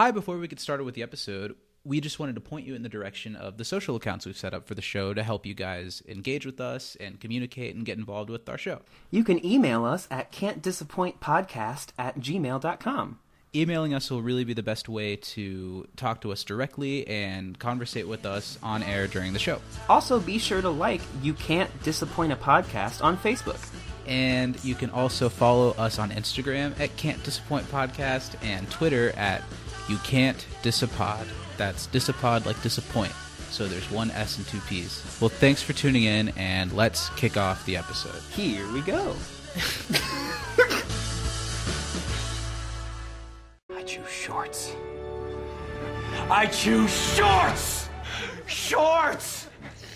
Hi, before we get started with the episode, we just wanted to point you in the direction of the social accounts we've set up for the show to help you guys engage with us and communicate and get involved with our show. You can email us at can'tdisappointpodcast at gmail.com. Emailing us will really be the best way to talk to us directly and conversate with us on air during the show. Also, be sure to like You Can't Disappoint a Podcast on Facebook. And you can also follow us on Instagram at Can't Disappoint Podcast and Twitter at You Can't Disapod. That's disapod like disappoint. So there's one S and two P's. Well, thanks for tuning in, and let's kick off the episode. Here we go. I choose shorts. I choose shorts! Shorts!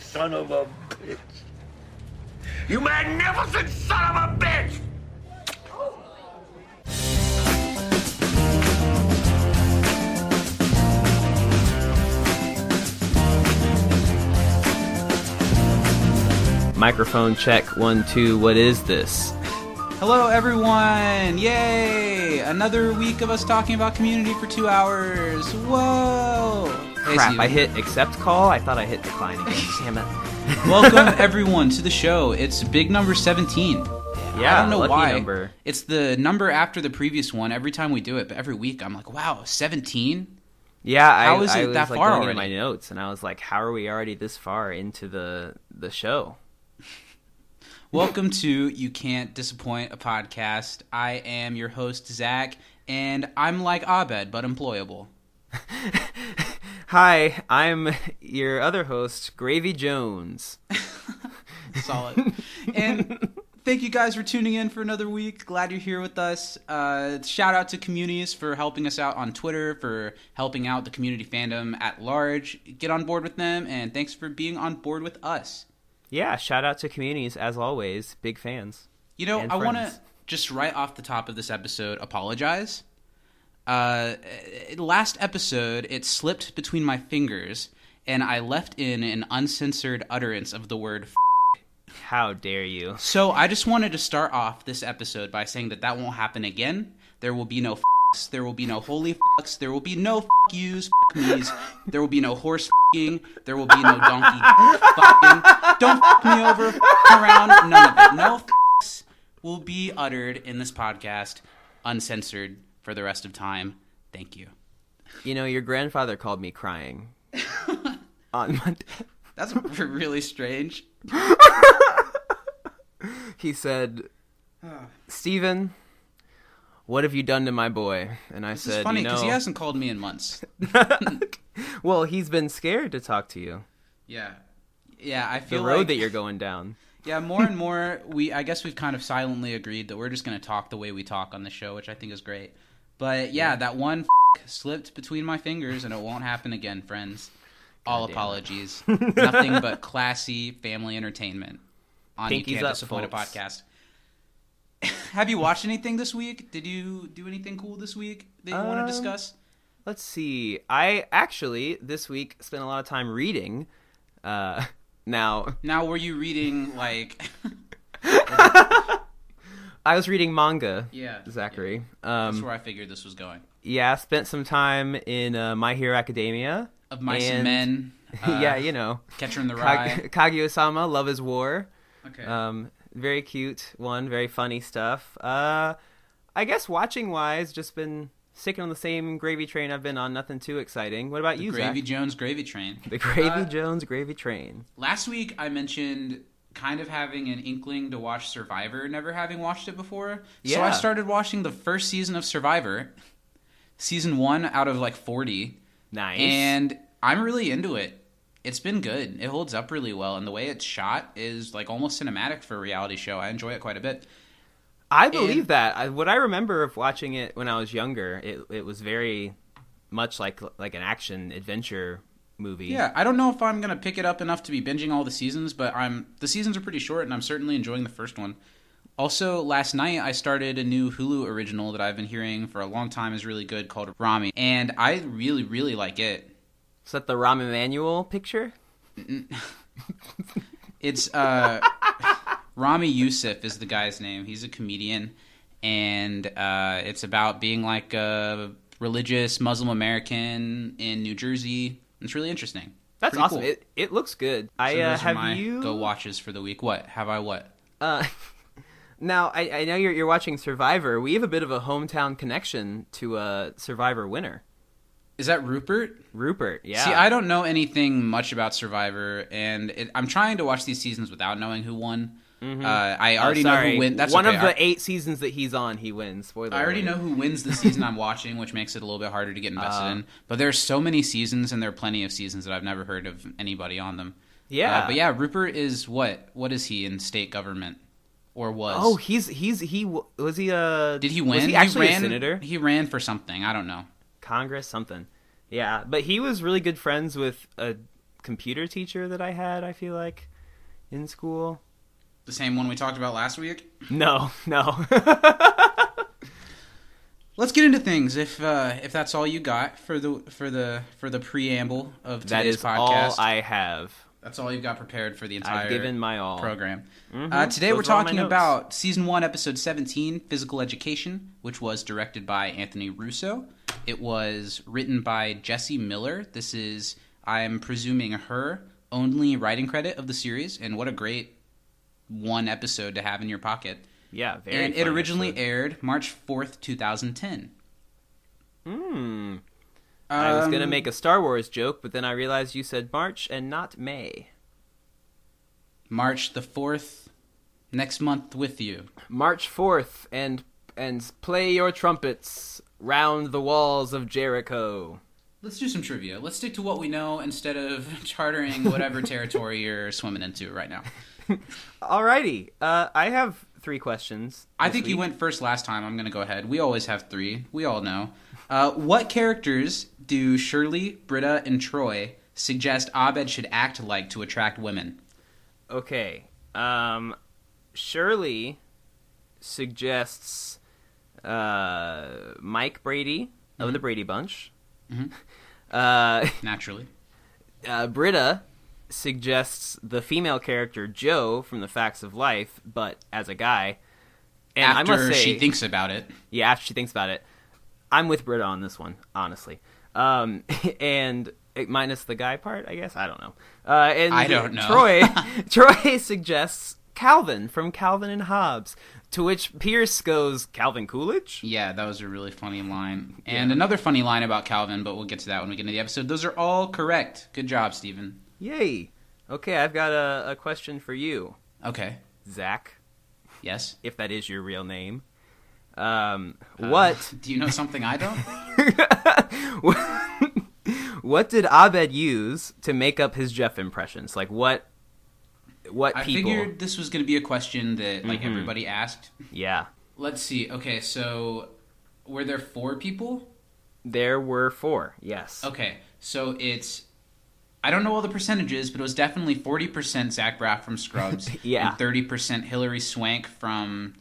Son of a bitch. You magnificent son of a bitch! Microphone check one, two. What is this? Hello, everyone! Yay! Another week of us talking about community for two hours. Whoa! Crap. I hit accept call. I thought I hit decline again. Damn it. Welcome everyone to the show. It's big number seventeen. Yeah, I don't know why. number. It's the number after the previous one. Every time we do it, but every week I'm like, wow, seventeen. Yeah, I, How is I it was that like far already? my notes, and I was like, "How are we already this far into the the show?" Welcome to You Can't Disappoint a podcast. I am your host Zach, and I'm like Abed, but employable. Hi, I'm your other host, Gravy Jones. Solid. and thank you guys for tuning in for another week. Glad you're here with us. Uh, shout out to communities for helping us out on Twitter, for helping out the community fandom at large. Get on board with them, and thanks for being on board with us. Yeah, shout out to communities as always. Big fans. You know, I want to just right off the top of this episode apologize. Uh, last episode, it slipped between my fingers, and I left in an uncensored utterance of the word. F- How dare you? so I just wanted to start off this episode by saying that that won't happen again. There will be no f***s, there will be no holy fucks, there will be no f*** yous, f*** me's, there will be no horse f***ing, there will be no donkey f***ing. Don't f*** me over, f*** around, none of it. No f***s will be uttered in this podcast, uncensored for the rest of time. Thank you. You know, your grandfather called me crying on Monday. That's really strange. He said, "Steven, what have you done to my boy?" And I This said, is funny "You because know, he hasn't called me in months. well, he's been scared to talk to you. Yeah. Yeah, I feel The road like that you're going down." Yeah, more and more we I guess we've kind of silently agreed that we're just going to talk the way we talk on the show, which I think is great. But yeah, that one f- slipped between my fingers and it won't happen again, friends. All apologies. Nothing but classy family entertainment on You Can't Disappoint a podcast. Have you watched anything this week? Did you do anything cool this week that you want Um, to discuss? Let's see. I actually this week spent a lot of time reading. Uh, now Now, were you reading like I was reading manga. Yeah. Zachary. That's Um, where I figured this was going. yeah, spent some time in uh, My Hero Academia. Of Mice and, Men. uh, yeah, you know, Catcher in the Rye. Kag- Kaguya-sama, Love is War. Okay. Um, very cute one, very funny stuff. Uh, I guess watching wise, just been sticking on the same gravy train I've been on. Nothing too exciting. What about you, Gravy Zach? Jones Gravy Train. The Gravy Uh, Jones Gravy Train. Last week I mentioned kind of having an inkling to watch Survivor, never having watched it before. Yeah. So I started watching the first season of Survivor, season one out of like 40, Nice. and I'm really into it. It's been good. It holds up really well, and the way it's shot is like almost cinematic for a reality show. I enjoy it quite a bit. I believe and- that. I, what I remember of watching it when I was younger, it it was very much like like an action adventure movie. Yeah, I don't know if I'm gonna pick it up enough to be binging all the seasons, but I'm the seasons are pretty short, and I'm certainly enjoying the first one. Also, last night I started a new Hulu original that I've been hearing for a long time is really good called Ramy, and I really, really like it. Is that the Rahm Emanuel picture? It's uh, Ramy Youssef is the guy's name. He's a comedian, and uh, it's about being like a religious Muslim American in New Jersey. It's really interesting. That's Pretty awesome. cool. It it looks good. I uh, have you go watches for the week. What have I? What? Uh, now I, I know you're you're watching Survivor. We have a bit of a hometown connection to a Survivor winner, Is that Rupert? Rupert. Yeah. See, I don't know anything much about Survivor, and it, I'm trying to watch these seasons without knowing who won. Uh, I Oh, already know who wins. That's one okay. of the eight seasons that he's on. He wins. Spoiler. I already alert. know who wins the season I'm watching, which makes it a little bit harder to get invested Uh. in. But there's so many seasons, and there are plenty of seasons that I've never heard of anybody on them. Yeah. Uh, but yeah, Rupert is what? What is he in state government, or was? Oh, he's he's he was he a did he win? Was he actually ran, a senator? He ran for something. I don't know. Congress something. Yeah, but he was really good friends with a computer teacher that I had. I feel like in school. The same one we talked about last week. No, no. Let's get into things. If uh, if that's all you got for the for the for the preamble of today's that is podcast, all I have. that's all you've got prepared for the entire I've given my all. program. Mhm. Uh, today Those we're are all my talking about season one, episode seventeen, "Physical Education," which was directed by Anthony Russo. It was written by Jesse Miller. This is, I'm presuming, her only writing credit of the series, and what a great one episode to have in your pocket. Yeah, very. and it originally episode. aired March fourth, two thousand ten. Hmm. I was Um, gonna make a Star Wars joke, but then I realized you said March and not May. March the fourth, next month with you. March fourth, and and play your trumpets round the walls of Jericho. Let's do some trivia. Let's stick to what we know instead of chartering whatever territory you're swimming into right now. Alrighty, uh, I have three questions. I think you went first last time. I'm going to go ahead. We always have three. We all know. Uh, what characters do Shirley, Britta, and Troy suggest Abed should act like to attract women? Okay. Um, Shirley suggests uh, Mike Brady of the Brady Bunch. Mhm. Uh, Naturally. uh, Britta suggests the female character Jo from The Facts of Life, but as a guy. And After I must say, she thinks about it. yeah, after she thinks about it, I'm with Britta on this one, honestly. Um, and minus the guy part, I guess I don't know. Uh, and I don't know. Troy, Troy suggests Calvin from Calvin and Hobbes, to which Pierce goes Calvin Coolidge. Yeah, that was a really funny line. And another funny line about Calvin, but we'll get to that when we get into the episode. Those are all correct. Good job, Stephen. Yay! Okay, I've got a, a question for you, Okay. Zach, Yes. if that is your real name. Um, Uh, what do you know something I don't? what did Abed use to make up his Jeff impressions? Like what? What I people? figured this was going to be a question that like Mhm. everybody asked. Yeah, Let's see. Okay, so were there four people? there were four. Yes. Okay, so it's I don't know all the percentages, but it was definitely forty percent Zach Braff from Scrubs, Yeah. and thirty percent Hilary Swank from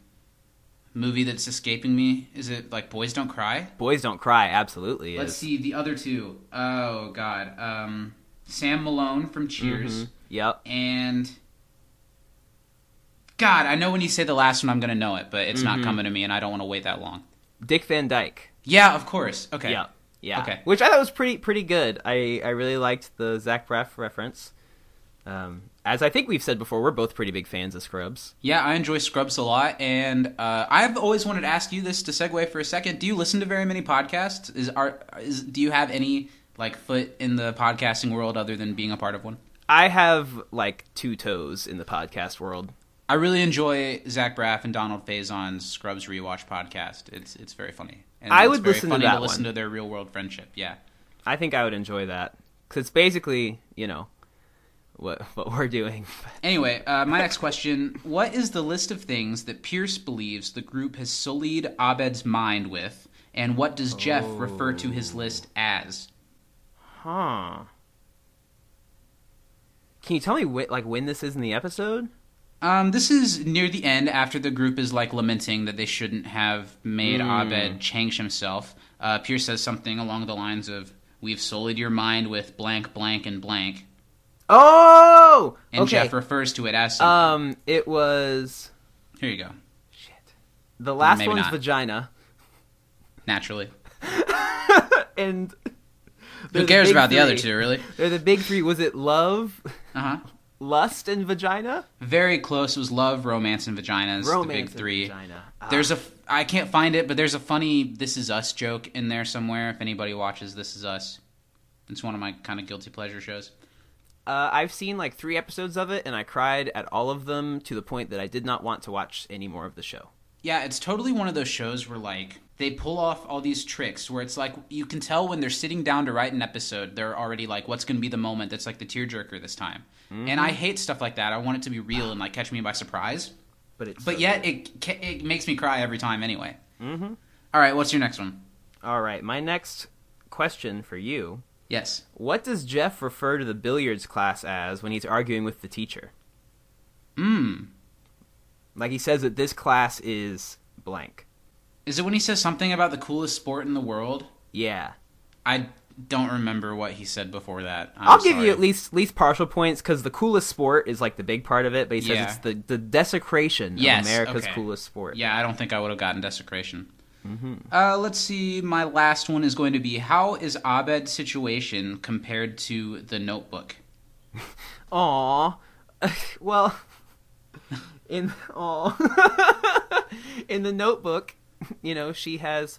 movie that's escaping me. Is it like Boys Don't Cry? Boys Don't Cry. Absolutely. Let's is. see the other two. Oh God, um, Sam Malone from Cheers, Mhm. Yep. and God, I know when you say the last one, I'm gonna know it, but it's not Mhm. coming to me, and I don't want to wait that long. Dick Van Dyke. Yeah, of course. Okay. Yeah. Yeah. Okay. Which I thought was pretty pretty good. I I really liked the Zach Braff reference. Um, as I think we've said before, we're both pretty big fans of Scrubs. Yeah, I enjoy Scrubs a lot, and uh, I've always wanted to ask you this to segue for a second. Do you listen to very many podcasts? Is are is do you have any like foot in the podcasting world other than being a part of one? I have like two toes in the podcast world. I really enjoy Zach Braff and Donald Faison's Scrubs rewatch podcast. It's it's very funny. And I would very listen to that to listen one. to their real world friendship. Yeah. I think I would enjoy that because it's basically you know what what we're doing. Anyway, uh, my next question: What is the list of things that Pierce believes the group has sullied Abed's mind with, and what does Jeff refer to his list as? Huh. Can you tell me wh- like when this is in the episode? Um, this is near the end after the group is like lamenting that they shouldn't have made Hmm. Abed change himself. Uh, Pierce says something along the lines of, "We've sullied your mind with blank, blank, and blank," Oh, and okay. Jeff refers to it as something. um, it was Here you go. shit. The last Maybe one's not. vagina. Naturally, and Who cares about the other two, really? They're the big three. Was it love, Uh huh. Lust, and vagina? Very close. It was love, romance, and vaginas. Romance the big three. vagina. Ah. There's a. I can't find it, but there's a funny "This Is Us" joke in there somewhere. If anybody watches "This Is Us," it's one of my kind of guilty pleasure shows. Uh, I've seen like three episodes of it, and I cried at all of them to the point that I did not want to watch any more of the show. Yeah, it's totally one of those shows where like they pull off all these tricks where it's like you can tell when they're sitting down to write an episode, they're already like, what's going to be the moment that's like the tearjerker this time. And I hate stuff like that. I want it to be real and like catch me by surprise. But it's But so yet good. it it makes me cry every time anyway. Mm-hmm. All right, what's your next one? all right. My next question for you: Yes. What does Jeff refer to the billiards class as when he's arguing with the teacher? Mm. Like he says that this class is blank. Is it when he says something about the coolest sport in the world? Yeah. I don't remember what he said before that. I'm I'll give you at least least partial points because the coolest sport is like the big part of it. But he says Yeah. it's the the desecration Yes, of America's okay. coolest sport. Yeah, I don't think I would have gotten desecration. Mm-hmm. Uh, let's see. My last one is going to be how is Abed's situation compared to the Notebook? Aw. well, in aw. in the Notebook, you know, she has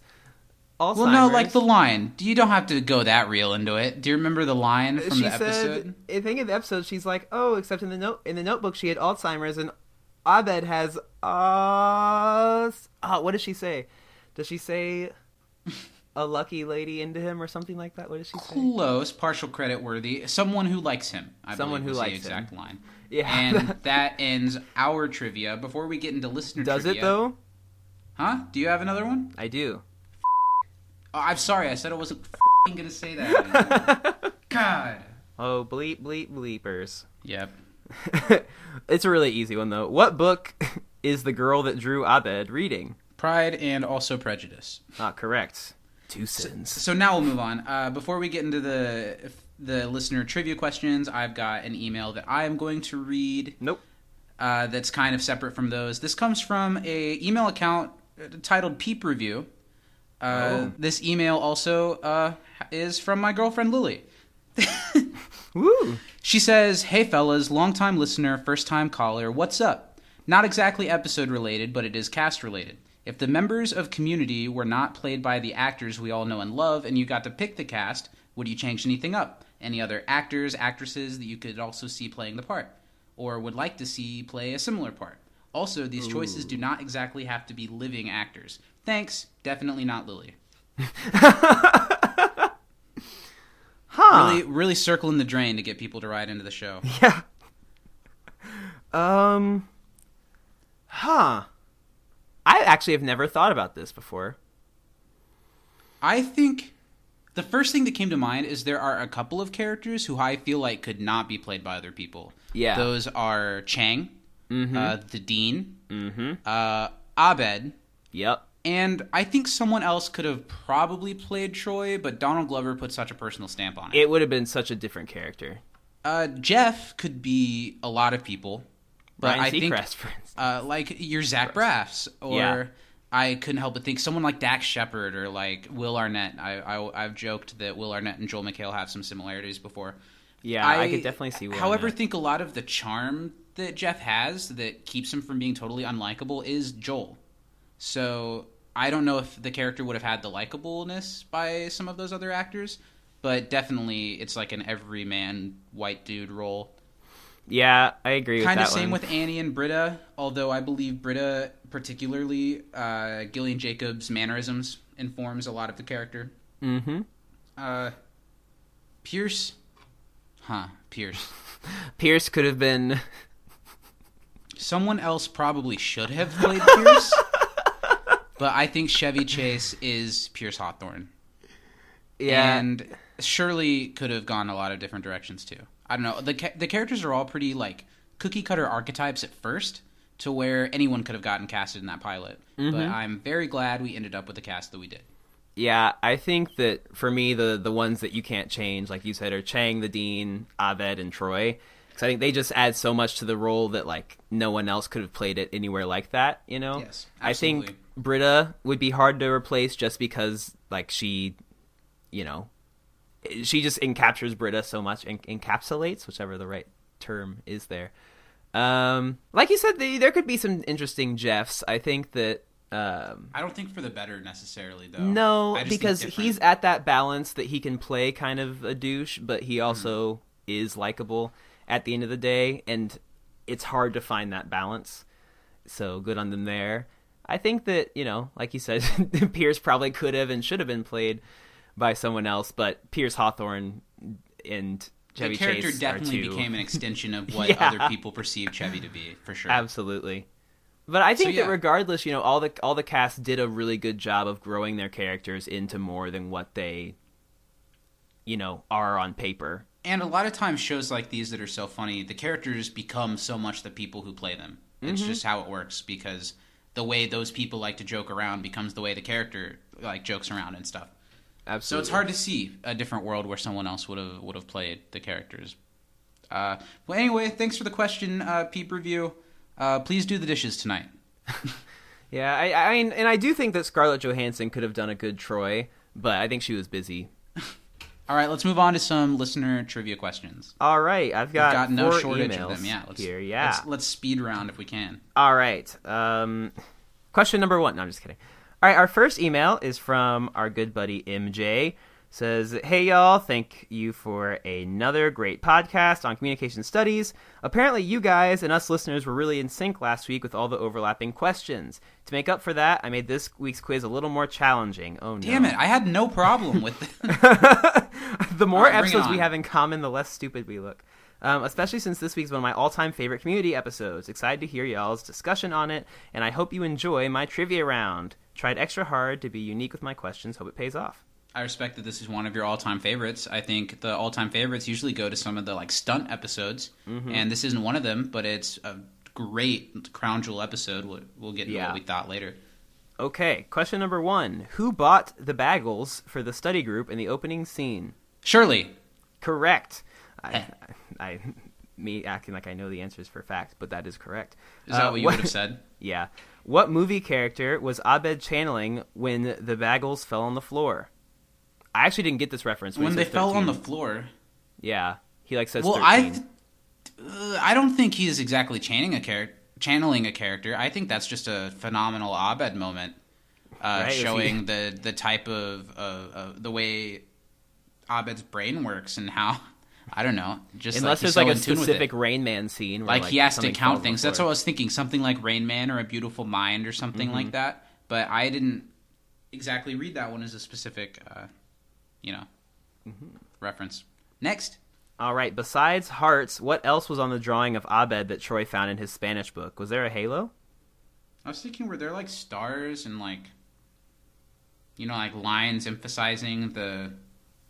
Alzheimer's. Well, no, like the line. You don't have to go that real into it. Do you remember the line from she the episode? said. I think in the episode she's like, oh, except in the note in the Notebook she had Alzheimer's and Abed has uh, oh, what does she say? Does she say a lucky lady into him or something like that? What does she say? Close, partial credit worthy. Someone who likes him. I Someone who likes the him. exact line. Yeah. And that ends our trivia. Before we get into listener Does trivia, it though? Huh? Do you have another one? I do. Oh, I'm sorry. I said I wasn't f***ing gonna say that. God. Oh, bleep bleep bleepers. Yep. it's a really easy one though. What book is the girl that drew Abed reading? Pride and also prejudice. Not correct. Two sins. So now we'll move on. Uh, before we get into the the listener trivia questions, I've got an email that I am going to read. Nope. Uh, that's kind of separate from those. This comes from a email account titled Peep Review. Uh, Oh. This email also uh, is from my girlfriend Lily. Woo. She says, Hey fellas, longtime listener, first time caller, what's up? Not exactly episode related, but it is cast related. If the members of Community were not played by the actors we all know and love, and you got to pick the cast, would you change anything up? Any other actors, actresses that you could also see playing the part? Or would like to see play a similar part? Also, these choices do not exactly have to be living actors. Thanks, definitely not Lily. Huh. Really, really circling the drain to get people to ride into the show. Yeah. Um. Huh. I actually have never thought about this before. I think the first thing that came to mind is there are a couple of characters who I feel like could not be played by other people. Yeah. Those are Chang, uh, the Dean, Mm-hmm. uh, Abed, Yep. and I think someone else could have probably played Troy, but Donald Glover put such a personal stamp on it. It would have been such a different character. uh, Jeff could be a lot of people, but Ryan I think Seacrest, for instance. uh, like your Zach Braffs, or Yeah. I couldn't help but think someone like Dax Shepard or like Will Arnett. I, I I've joked that Will Arnett and Joel McHale have some similarities before. Yeah, I, could definitely see. Will However, Arnett. think a lot of the charm that Jeff has that keeps him from being totally unlikable is Joel. So I don't know if the character would have had the likableness by some of those other actors, but definitely it's like an everyman white dude role. yeah, I agree Kind that of same one. with Annie and Britta, although I believe Britta, particularly uh, Gillian Jacobs' mannerisms, informs a lot of the character. Mm-hmm. Uh, Pierce, huh? Pierce. Pierce could have been. Someone else probably should have played Pierce, but I think Chevy Chase is Pierce Hawthorne, Yeah. and Shirley could have gone a lot of different directions too. I don't know. the ca- The characters are all pretty like cookie cutter archetypes at first, to where anyone could have gotten casted in that pilot. But mm-hmm. I'm very glad we ended up with the cast that we did. Yeah, I think that for me, the the ones that you can't change, like you said, are Chang, the Dean, Abed, and Troy. Because I think they just add so much to the role that like no one else could have played it anywhere like that. You know. Yes, I think Britta would be hard to replace just because like she you know, she just encaptures Britta so much, en- encapsulates, whichever the right term is there. Um, like you said, the, there could be some interesting Jeffs. I think that um, I don't think for the better necessarily though. no, I just think because he's at that balance that he can play kind of a douche, but he also is likable at the end of the day, and it's hard to find that balance. So good on them there. I think that you know, like you said, Pierce probably could have and should have been played by someone else, but Pierce Hawthorne and the Chevy character Chase definitely became an extension of what Yeah. other people perceive Chevy to be, for sure. Absolutely. But I think So, yeah. that regardless, you know, all the all the cast did a really good job of growing their characters into more than what they you know, are on paper. And a lot of times, shows like these that are so funny, the characters become so much the people who play them. It's Mm-hmm. just how it works because the way those people like to joke around becomes the way the character like jokes around and stuff. Absolutely. So it's hard to see a different world where someone else would have would have played the characters. Uh, well, anyway, thanks for the question, uh, Peep Review. Uh, please do the dishes tonight. Yeah, I I mean, and I do think that Scarlett Johansson could have done a good Troy, but I think she was busy. All right, let's move on to some listener trivia questions. All right, I've got, got no shortage emails of them. Yeah, let's, here. Yeah. let's, let's speed round if we can. All right. Um, question number one. No, I'm just kidding. All right, our first email is from our good buddy MJ. Says, "Hey y'all, thank you for another great podcast on communication studies. Apparently, you guys and us listeners were really in sync last week with all the overlapping questions. To make up for that, I made this week's quiz a little more challenging. Oh no! Damn it, I had no problem with it. the more right, episodes we have in common, the less stupid we look. Um, especially since this week's one of my all-time favorite community episodes. Excited to hear y'all's discussion on it, and I hope you enjoy my trivia round. Tried extra hard to be unique with my questions. Hope it pays off. I respect that this is one of your all-time favorites. I think the all-time favorites usually go to some of the like stunt episodes, Mm-hmm. and this isn't one of them. But it's a great crown jewel episode. We'll, we'll get into Yeah. what we thought later. Okay, question number one: Who bought the bagels for the study group in the opening scene? Shirley, Correct. I, I, I, me acting like I know the answers for fact, but that is correct. is that Uh, what you would have said? Yeah. What movie character was Abed channeling when the bagels fell on the floor? I actually didn't get this reference. When he they fell on the floor. Yeah, he like says. Well, 13. I, uh, I don't think he is exactly channeling a character. Channeling a character, I think that's just a phenomenal Abed moment, uh, Right, if he- showing the the type of uh, the way Abed's brain works and how I don't know, just unless like he's there's like a specific. Rain Man scene, where, like, he has to count things. That's what. I was thinking, something like Rain Man or A Beautiful Mind or something Mm-hmm. like that. But I didn't exactly read that one as a specific, uh, you know, Mm-hmm. reference. Next. All right. Besides hearts, what else was on the drawing of Abed that Troy found in his Spanish book? Was there a halo? I was thinking, were there like stars and like, you know, like lines emphasizing the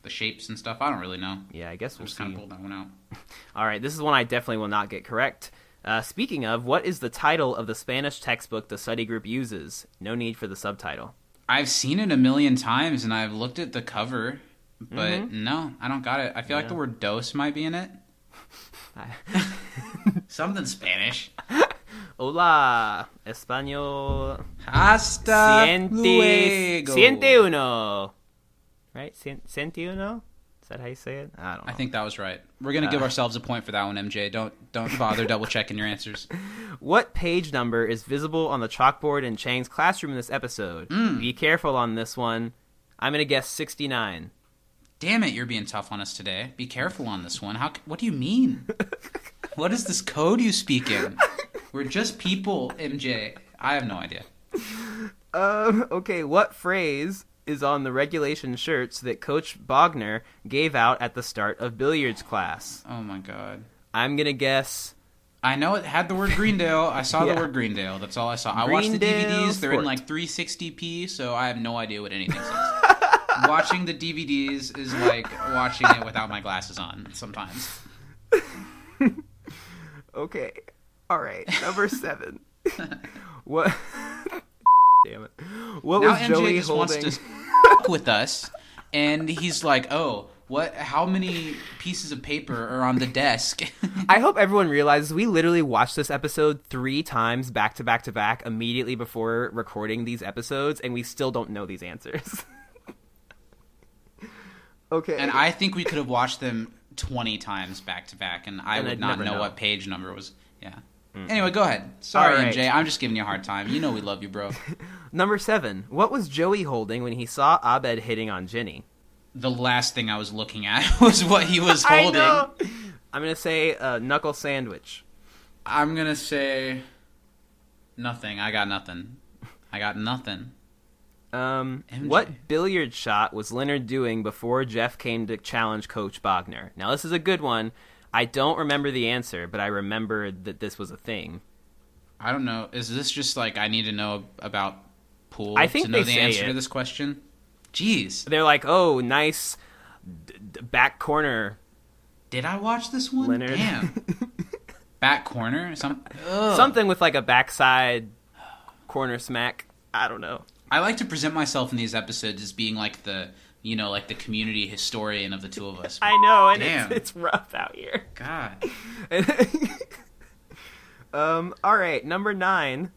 the shapes and stuff? I don't really know. Yeah, I guess we'll just see. kind of pulled that one out. All right, this is one I definitely will not get correct. Uh, speaking of, what is the title of the Spanish textbook the study group uses? No need for the subtitle. I've seen it a million times and I've looked at the cover, but Mm-hmm. no, I don't got it. I feel like the word dose might be in it. Something Spanish. Hola, español. Hasta Siente, luego. siente uno. Right? Sien- Siente uno? Is that how you say it? I don't know. I think that was right. We're gonna give Uh. ourselves a point for that one, MJ. Don't don't bother double checking your answers. What page number is visible on the chalkboard in Chang's classroom in this episode? Hmm. Be careful on this one. I'm going to guess 69. Damn it, you're being tough on us today. Be careful on this one. How? What do you mean? what is this code you speak in? We're just people, MJ. I have no idea. Um, okay, what phrase is on the regulation shirts that Coach Bogner gave out at the start of billiards class? Oh my god. I'm going to guess I know it had the word Greendale. I saw Yeah. the word Greendale. That's all I saw. I watched the DVDs. They're in like 360p, so I have no idea what anything says. watching the DVDs is like watching it without my glasses on sometimes. Okay. All right. Number 7. what Damn it. What now was MJ Joey just holding? wants to f- with us, and he's like, "Oh, what? How many pieces of paper are on the desk?" I hope everyone realizes we literally watched this episode three times back to back to back immediately before recording these episodes, and we still don't know these answers. Okay. and I think we could have watched them twenty times back to back, and I And would I'd not know, know. what page number was. Yeah. Anyway, go ahead. Sorry, All right. MJ. I'm just giving you a hard time. You know we love you, bro. Number seven. What was Joey holding when he saw Abed hitting on Ginny? the last thing I was looking at was what he was I holding. know. I'm gonna say a knuckle sandwich. I'm gonna say nothing. I got nothing. I got nothing. Um, MJ. what billiard shot was Leonard doing before Jeff came to challenge Coach Bogner? Now this is a good one. I don't remember the answer, but I remember that this was a thing. I don't know. Is this just like I need to know about pool I think to know the answer it. to this question? Jeez, They're like, "Oh, nice d- d- back corner." did I watch this one? Leonard. Damn. Back corner, some ugh. Something with like a backside corner smack. I don't know. I like to present myself in these episodes as being like the you know like the community historian of the two of us. I know, and Damn. it's, it's rough out here. God, um. All right, number nine.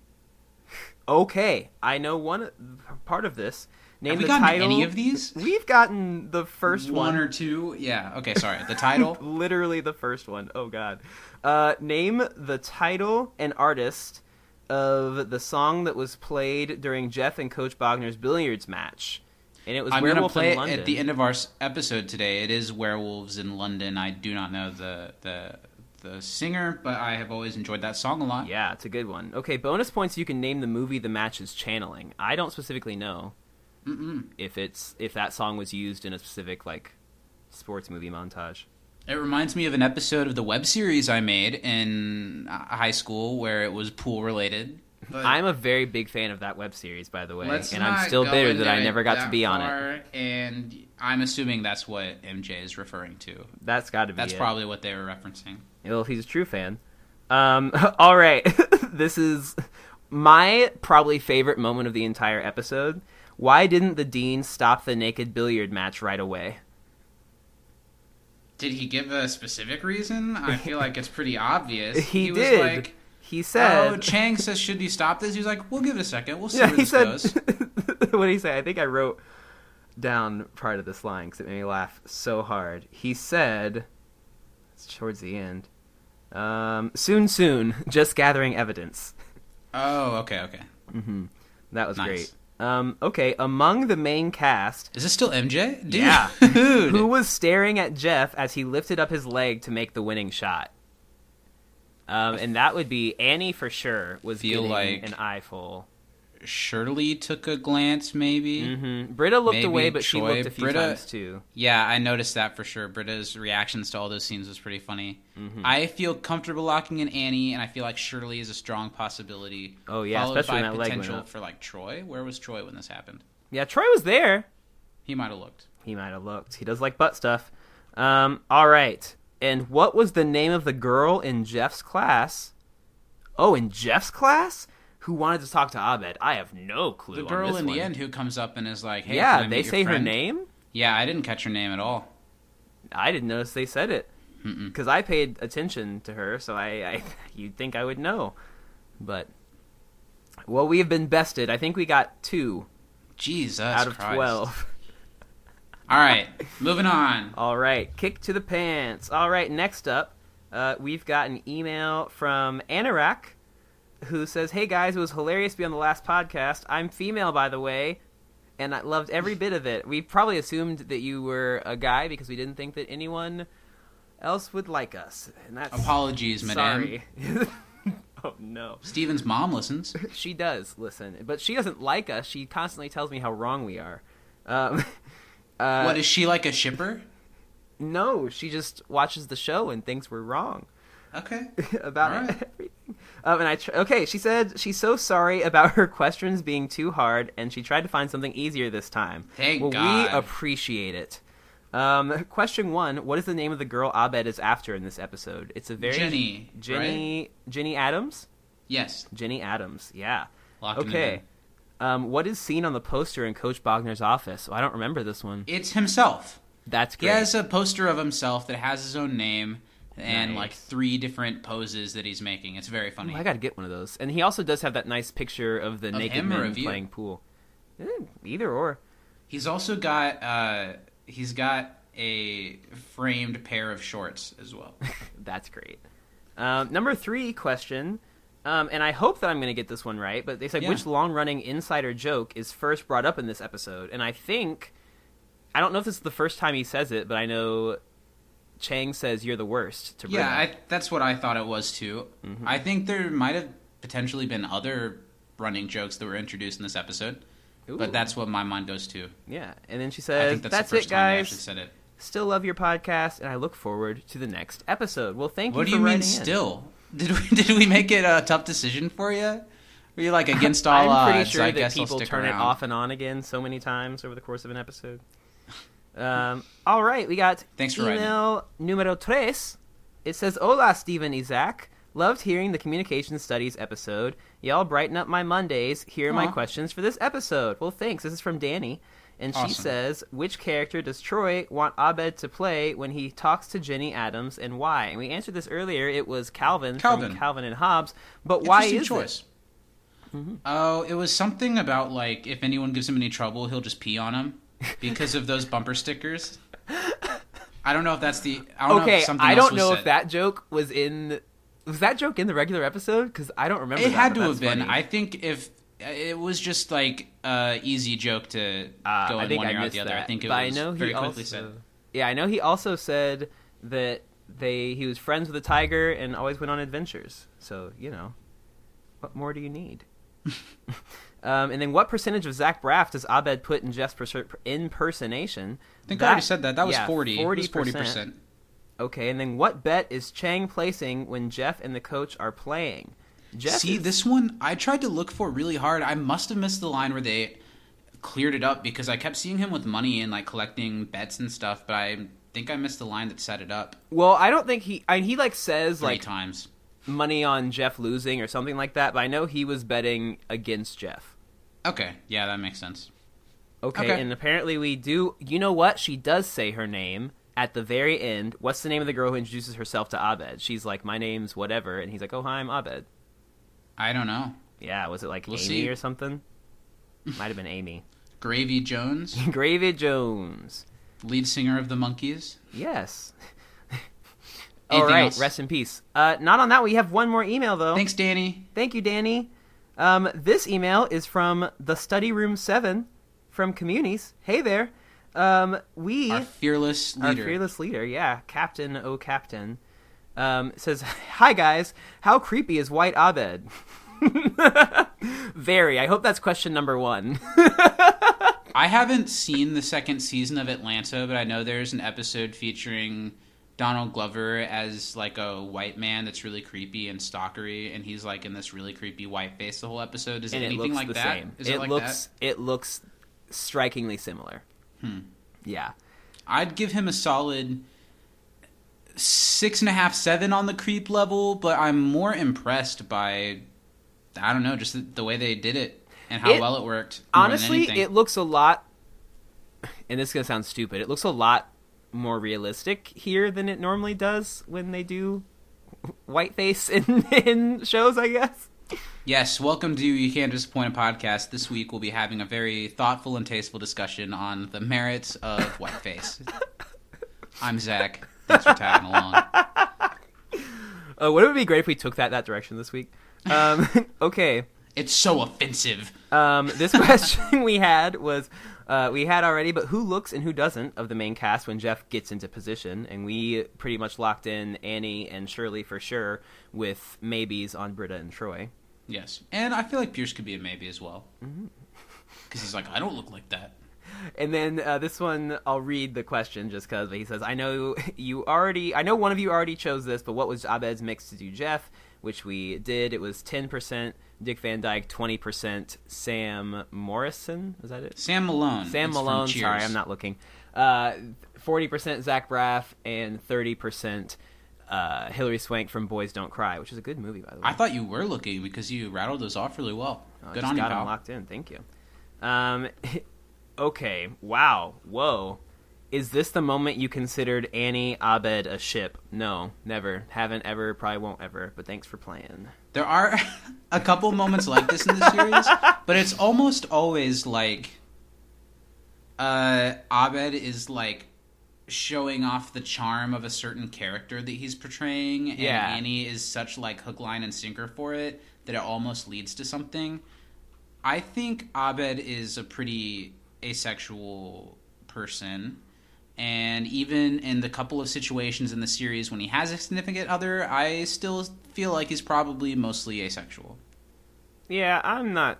Okay, I know one part of this. Name have we the gotten title. any of these? We've gotten the first one one. or two? Yeah. Okay. Sorry. The title. Literally the first one. Oh God. Uh, name the title and artist of the song that was played during Jeff and Coach Bogner's billiards match, and it was I'm gonna Werewolf play in London. at the end of our episode today. It is Werewolves in London. I do not know the the the singer, but I have always enjoyed that song a lot. Yeah, it's a good one. Okay, bonus points. You can name the movie the match is channeling. I don't specifically know Mm-mm. if it's if that song was used in a specific like sports movie montage. It reminds me of an episode of the web series I made in uh, high school where it was pool related. But I'm a very big fan of that web series, by the way, and I'm still bitter that I never got to be on it. And I'm assuming that's what MJ is referring to. That's got to be. That's it. probably what they were referencing. Well, if he's a true fan. Um, all right, this is my probably favorite moment of the entire episode. Why didn't the dean stop the naked billiard match right away? Did he give a specific reason? I feel like it's pretty obvious. He, was did. like, he said. "Oh, Chang says should he stop this?" He's like, "We'll give it a second. We'll see yeah, where he this said. goes." what did he say? I think I wrote down part of this line because it made me laugh so hard. He said, it's towards the end. Um, soon, soon, just gathering evidence. Oh, okay, okay. hmm That was Nice. great. Um, okay, among the main cast, Is this still MJ? Dude. Yeah. Dude. who was staring at Jeff as he lifted up his leg to make the winning shot? Um, and that would be Annie for sure. Was Feel getting like- an eyeful. Shirley took a glance, maybe. hmm Britta looked Maybe away, but she looked a few Britta- times too. Yeah, I noticed that for sure. Britta's reactions to all those scenes was pretty funny. Mm-hmm. I feel comfortable locking in Annie, and I feel like Shirley is a strong possibility. Oh, yeah, followed especially by that leg went potential for like Troy. Where was Troy when this happened? Yeah, Troy was there. He might have looked. He might have looked. He does like butt stuff. Um, all right. And what was the name of the girl in Jeff's class? Oh, in Jeff's class? Who wanted to talk to Abed? I have no clue. The girl in one. the end who comes up and is like, "Hey, can I yeah, they say her name. Yeah, I didn't catch her name at all. I didn't notice they said it because I paid attention to her, so I, I you'd think I would know. But well, we have been bested. I think we got two Jesus out of Christ. twelve. All right, moving on. All right, kick to the pants. All right, next up, uh, we've got an email from Anorak, who says, "Hey guys, it was hilarious to be on the last podcast. I'm female, by the way, and I loved every bit of it. We probably assumed that you were a guy because we didn't think that anyone else would like us. And that's Apologies, madame. sorry. oh no, Steven's mom listens. she does listen, but she doesn't like us. She constantly tells me how wrong we are. Um, uh, what is she like a shipper? No, she just watches the show and thinks we're wrong Okay. about right. everything. Um, and I tr- okay, she said she's so sorry about her questions being too hard, and she tried to find something easier this time. Thank well, God. we appreciate it. Um, question one: What is the name of the girl Abed is after in this episode? It's a very Jenny, Jenny, Jenny Adams. Yes. Jenny Adams. Yeah. It okay. Um, what is seen on the poster in Coach Bogner's office? Oh, I don't remember this one. It's himself. That's great. He has a poster of himself that has his own name and Nice. like three different poses that he's making. It's very funny. Ooh, I got to get one of those. And he also does have that nice picture of the Of naked him or men of you? playing pool. Eh, either or. He's also got uh he's got a framed pair of shorts as well. That's great. Um, number three question, um, and I hope that I'm going to get this one right. But they said Yeah. which long-running insider joke is first brought up in this episode, and I think I don't know if this is the first time he says it, but I know Chang says you're the worst to Britta. Yeah, I, that's what I thought it was too. Mm-hmm. I think there might have potentially been other running jokes that were introduced in this episode, Ooh. but that's what my mind goes to. yeah. And then she I says, think that's, "That's, the first it, guys. said it. Still love your podcast, and I look forward to the next episode." Well, thank you. What do you you mean still? in. Did we did we make it a tough decision for you? Were you like against all I'm pretty odds? sure I that guess I'll people stick turn it off and on again so many times over the course of an episode. Um, all right, we got Thanks for email numero tres. It says, "Hola, Stephen Isaac. Loved hearing the communication studies episode. Y'all brighten up my Mondays. Here are my Aw. questions for this episode. Well, thanks. This is from Danny." And she says, "Which character does Troy want Abed to play when he talks to Jenny Adams, and why?" And we answered this earlier. It was Calvin, Calvin. from Calvin and Hobbes. But why is choice. Mm-hmm. Oh, it was something about like if anyone gives him any trouble, he'll just pee on him because of those bumper stickers. I don't know if that's the. I don't know okay, if something I don't know said. if that joke was in. Was that joke in the regular episode? Because I don't remember. It that, had to have been. funny. I think if it was just like a easy joke to Ah, go I in one I ear out the other. that. I think it but was I know very he quickly also, said. Yeah, I know he also said that they he was friends with a tiger and always went on adventures. So you know, what more do you need? um, and then, what percentage of Zach Braff does Abed put in Jeff's impersonation? I think I already said that. That was yeah, forty. Forty Forty percent. Okay, and then what bet is Chang placing when Jeff and the coach are playing? Jeff See, is- this one I tried to look for really hard. I must have missed the line where they cleared it up because I kept seeing him with money and like collecting bets and stuff, but I think I missed the line that set it up Well, I don't think he. I, he like says three like times. money on Jeff losing or something like that. But I know he was betting against Jeff. Okay, yeah, that makes sense. Okay, Okay. and apparently we do. You know what? She does say her name at the very end. What's the name of the girl who introduces herself to Abed? She's like, "My name's whatever," and he's like, "Oh, hi, I'm Abed." I don't know. Yeah, was it like We'll Amy see. or something? Might have been Amy. Gravy Jones, Gravy Jones. lead singer of the Monkees. Yes. All right, else? rest in peace. Uh, not on that. We have one more email though. Thanks, Danny. Thank you, Danny. Um, this email is from the Study Room Seven from Communities. Hey there. Um, we Our fearless our leader. fearless leader, yeah, Captain O Captain, um, says, "Hi guys, how creepy is White Abed?" Very. I hope that's question number one. I haven't seen the second season of Atlanta, but I know there's an episode featuring Donald Glover as like a white man that's really creepy and stalkery, and he's like in this really creepy white face the whole episode. Is it and it anything looks like the that? it, it, like looks that? it looks strikingly similar. Hmm. Yeah. I'd give him a solid six and a half, seven on the creep level, but I'm more impressed by I don't know, just the, the way they did it and how It- well it worked. Honestly, it looks a lot and this is going to sound stupid. It looks a lot more realistic here than it normally does when they do whiteface in in shows, I guess. Yes, welcome to You Can't Disappoint a podcast. This week we'll be having a very thoughtful and tasteful discussion on the merits of whiteface. I'm Zach. Thanks for tagging along. Uh, would it be great if we took that that direction this week? Um, okay. It's so offensive. Um, this question we had was uh, we had already, but who looks and who doesn't of the main cast when Jeff gets into position? And we pretty much locked in Annie and Shirley for sure, with maybes on Britta and Troy. Yes, and I feel like Pierce could be a maybe as well. Mm-hmm. Because he's like, I don't look like that. And then uh, this one, I'll read the question just because. He says, "I know you already. I know one of you already chose this, but what was Abed's mix to do Jeff? Which we did. It was ten percent Dick Van Dyke, twenty percent Sam Morrison. Is that it? Sam Malone. Sam It's Malone. Sorry, I'm not looking. Uh, Forty percent Zach Braff and thirty percent uh, Hilary Swank from Boys Don't Cry, which is a good movie by the way. I thought you were looking because you rattled those off really well. Oh, Good on you, got 'em pal. locked in. Thank you. Um, okay. Wow. Whoa. Is this the moment you considered Annie Abed a ship? No, never. Haven't ever. Probably won't ever. But thanks for playing. There are a couple moments like this in the series, but it's almost always like uh, Abed is like showing off the charm of a certain character that he's portraying and Yeah. Annie is such like hook line and sinker for it that it almost leads to something. I think Abed is a pretty asexual person and even in the couple of situations in the series when he has a significant other, I still feel like he's probably mostly asexual. Yeah, I'm not.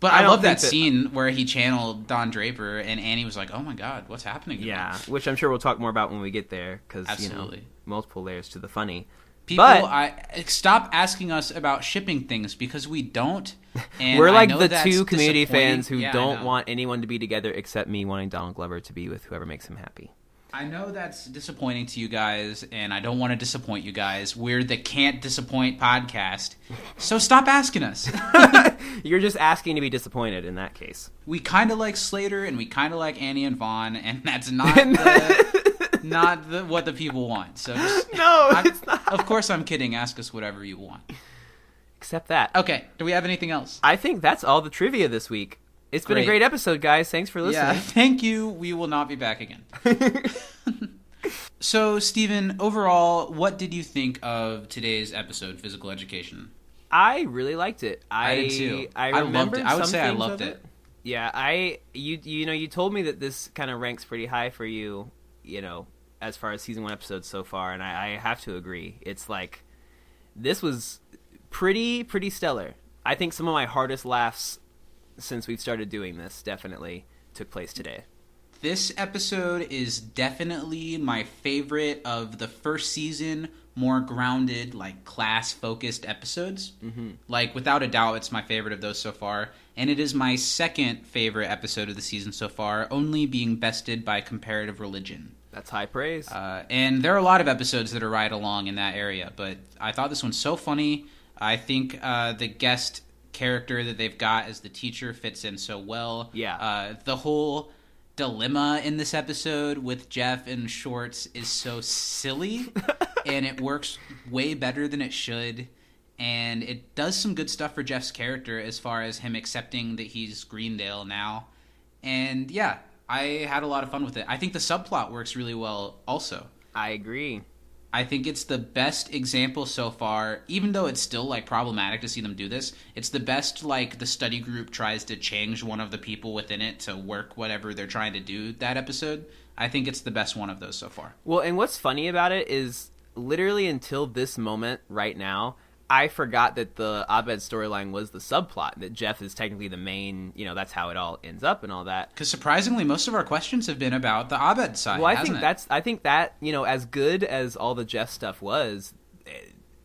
But I I, love that that- scene where he channeled Don Draper and Annie was like, "Oh my god, what's happening?" to me?" Yeah, which I'm sure we'll talk more about when we get there because you know Absolutely. multiple layers to the funny. People, But- I stop asking us about shipping things because we don't. And We're like the two community fans who Yeah, don't want anyone to be together except me wanting Donald Glover to be with whoever makes him happy. I know that's disappointing to you guys, and I don't want to disappoint you guys. We're the can't disappoint podcast, so stop asking us. You're just asking to be disappointed in that case. we kind of like Slater, and we kind of like Annie and Vaughn, and that's not the, not the, what the people want. So just, No, I'm- it's not. of course I'm kidding. Ask us whatever you want. Except that. Okay, do we have anything else? I think that's all the trivia this week. It's been a Great. episode, guys. Thanks for listening. Yeah, thank you. We will not be back again. so, Stephen, overall, what did you think of today's episode, Physical Education? I really liked it. I, I did too. I, I loved it. I would say I loved of it. Yeah, I you you know you told me that this kind of ranks pretty high for you. You know, as far as season one episodes so far, and I, I have to agree. It's like this was pretty pretty stellar. I think some of my hardest laughs since we've started doing this definitely took place today. This episode is definitely my favorite of the first season, more grounded, like class focused episodes. Mm-hmm. Like, without a doubt, it's my favorite of those so far. And it is my second favorite episode of the season so far, only being bested by Comparative Religion. That's high praise. Uh, and there are a lot of episodes that are right along in that area, but I thought this one's so funny. I think uh, the guest character that they've got as the teacher fits in so well. Yeah. Uh, the whole dilemma in this episode with Jeff and Shorts is so silly, and it works way better than it should. And it does some good stuff for Jeff's character as far as him accepting that he's Greendale now. And yeah, I had a lot of fun with it. I think the subplot works really well also. I agree. I think it's the best example so far, even though it's still like problematic to see them do this. It's the best like the study group tries to change one of the people within it to work whatever they're trying to do that episode. I think it's the best one of those so far. Well, and what's funny about it is literally until this moment right now, I forgot that the Abed storyline was the subplot, that Jeff is technically the main, you know, that's how it all ends up and all that. Because surprisingly, most of our questions have been about the Abed side. Well, I think it? that's I think that, you know, as good as all the Jeff stuff was, eh,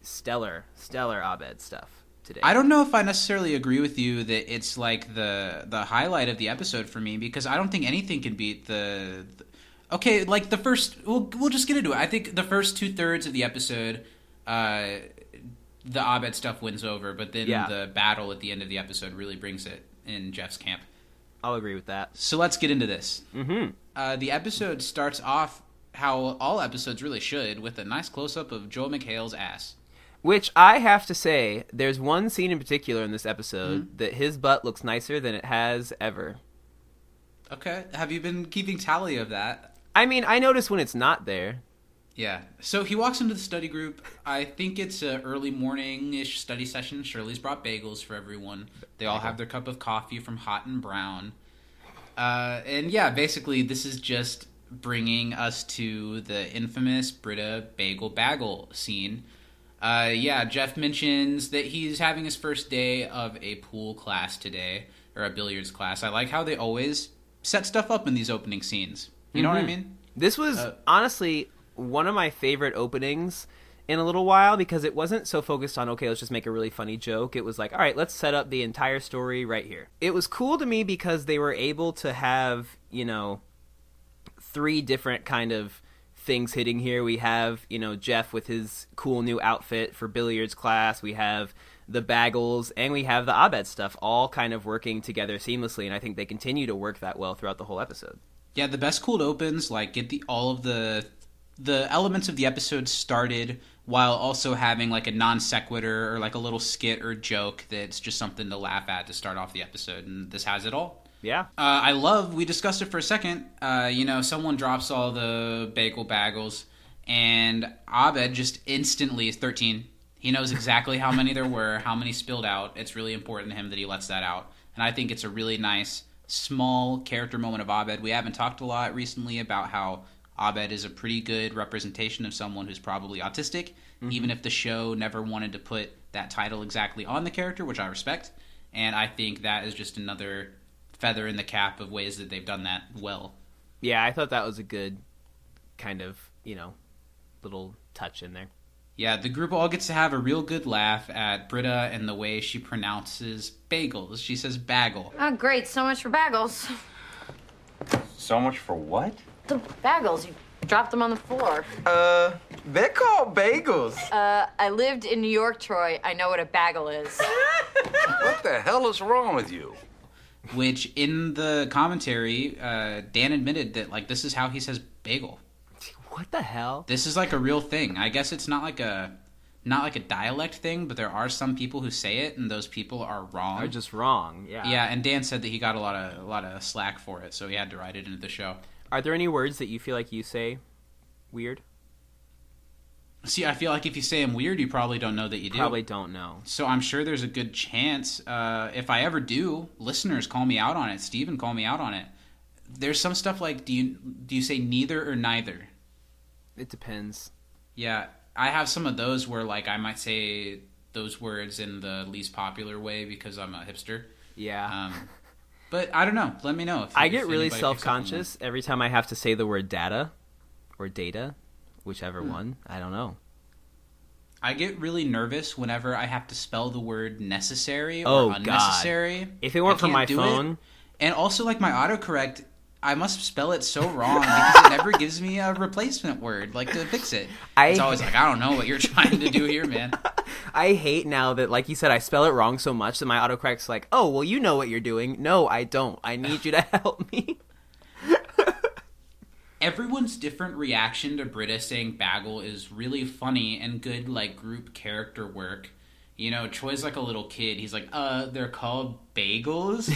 stellar, stellar Abed stuff today. I don't know if I necessarily agree with you that it's like the the highlight of the episode for me because I don't think anything can beat the. the- okay, like the first, we'll we'll just get into it. I think the first two thirds of the episode, uh, the Abed stuff wins over, but then Yeah. the battle at the end of the episode really brings it in Jeff's camp. I'll agree with that. So let's get into this. Mhm. Uh, the episode starts off how all episodes really should, with a nice close up of Joel McHale's ass. Which I have to say, there's one scene in particular in this episode Mm-hmm. that his butt looks nicer than it has ever. Okay, have you been keeping tally of that? I mean, I notice when it's not there. Yeah. So he walks into the study group. I think it's a early morning-ish study session. Shirley's brought bagels for everyone. They all have their cup of coffee from Hot and Brown. Uh, and yeah, basically this is just bringing us to the infamous Britta bagel bagel scene. Uh, yeah, Jeff mentions that he's having his first day of a pool class today, or a billiards class. I like how they always set stuff up in these opening scenes. You know what I Mhm. mean? This was Uh, honestly one of my favorite openings in a little while because it wasn't so focused on okay, let's just make a really funny joke. It was like, all right, let's set up the entire story right here. It was cool to me because they were able to have, you know, three different kind of things hitting here. We have, you know, Jeff with his cool new outfit for billiards class. We have the bagels and we have the Abed stuff all kind of working together seamlessly and I think they continue to work that well throughout the whole episode. Yeah, the best cold opens like get the all of the the elements of the episode started while also having like a non sequitur or like a little skit or joke that's just something to laugh at to start off the episode, and this has it all. Yeah. Uh, I love. We discussed it for a second. Uh, you know, someone drops all the bagel bagels, and Abed just instantly is thirteen. He knows exactly how many there were, how many spilled out. It's really important to him that he lets that out, and I think it's a really nice, small character moment of Abed. We haven't talked a lot recently about how Abed is a pretty good representation of someone who's probably autistic, mm-hmm. even if the show never wanted to put that title exactly on the character, which I respect. And I think that is just another feather in the cap of ways that they've done that well. Yeah, I thought that was a good kind of, you know, little touch in there. Yeah, the group all gets to have a real good laugh at Britta and the way she pronounces bagels. She says bagel. Oh, great. So much for bagels. So much for what? The bagels. You dropped them on the floor. Uh, they're called bagels. Uh, I lived in New York, Troy. I know what a bagel is. What the hell is wrong with you? Which in the commentary, uh, Dan admitted that like this is how he says bagel. What the hell? This is like a real thing. I guess it's not like a not like a dialect thing, but there are some people who say it, and those people are wrong. Are just wrong. Yeah. yeah, and Dan said that he got a lot of a lot of slack for it, so he had to write it into the show. Are there any words that you feel like you say weird? See, I feel like if you say I'm weird, you probably don't know that you do. Probably don't know. So I'm sure there's a good chance. Uh, if I ever do, listeners call me out on it. Steven call me out on it. There's some stuff like do you do you say neither or neither? It depends. Yeah, I have some of those where like I might say those words in the least popular way because I'm a hipster. Yeah. Um, but I don't know. Let me know. If, I get really anybody picks up on that. self-conscious every time I have to say the word data or data, whichever Hmm. one. I don't know. I get really nervous whenever I have to spell the word necessary or Oh, God. If it weren't for my do it. phone, And also, like my autocorrect, I must spell it so wrong because it never gives me a replacement word, like to fix it. I- it's always like, I don't know what you're trying to do here, man. I hate now that, like you said, I spell it wrong so much that my autocorrect's like, "Oh, well, you know what you're doing." No, I don't. I need you to help me. Everyone's different reaction to Britta saying bagel is really funny and good, like group character work. You know, Troy's like a little kid. He's like, uh, they're called bagels?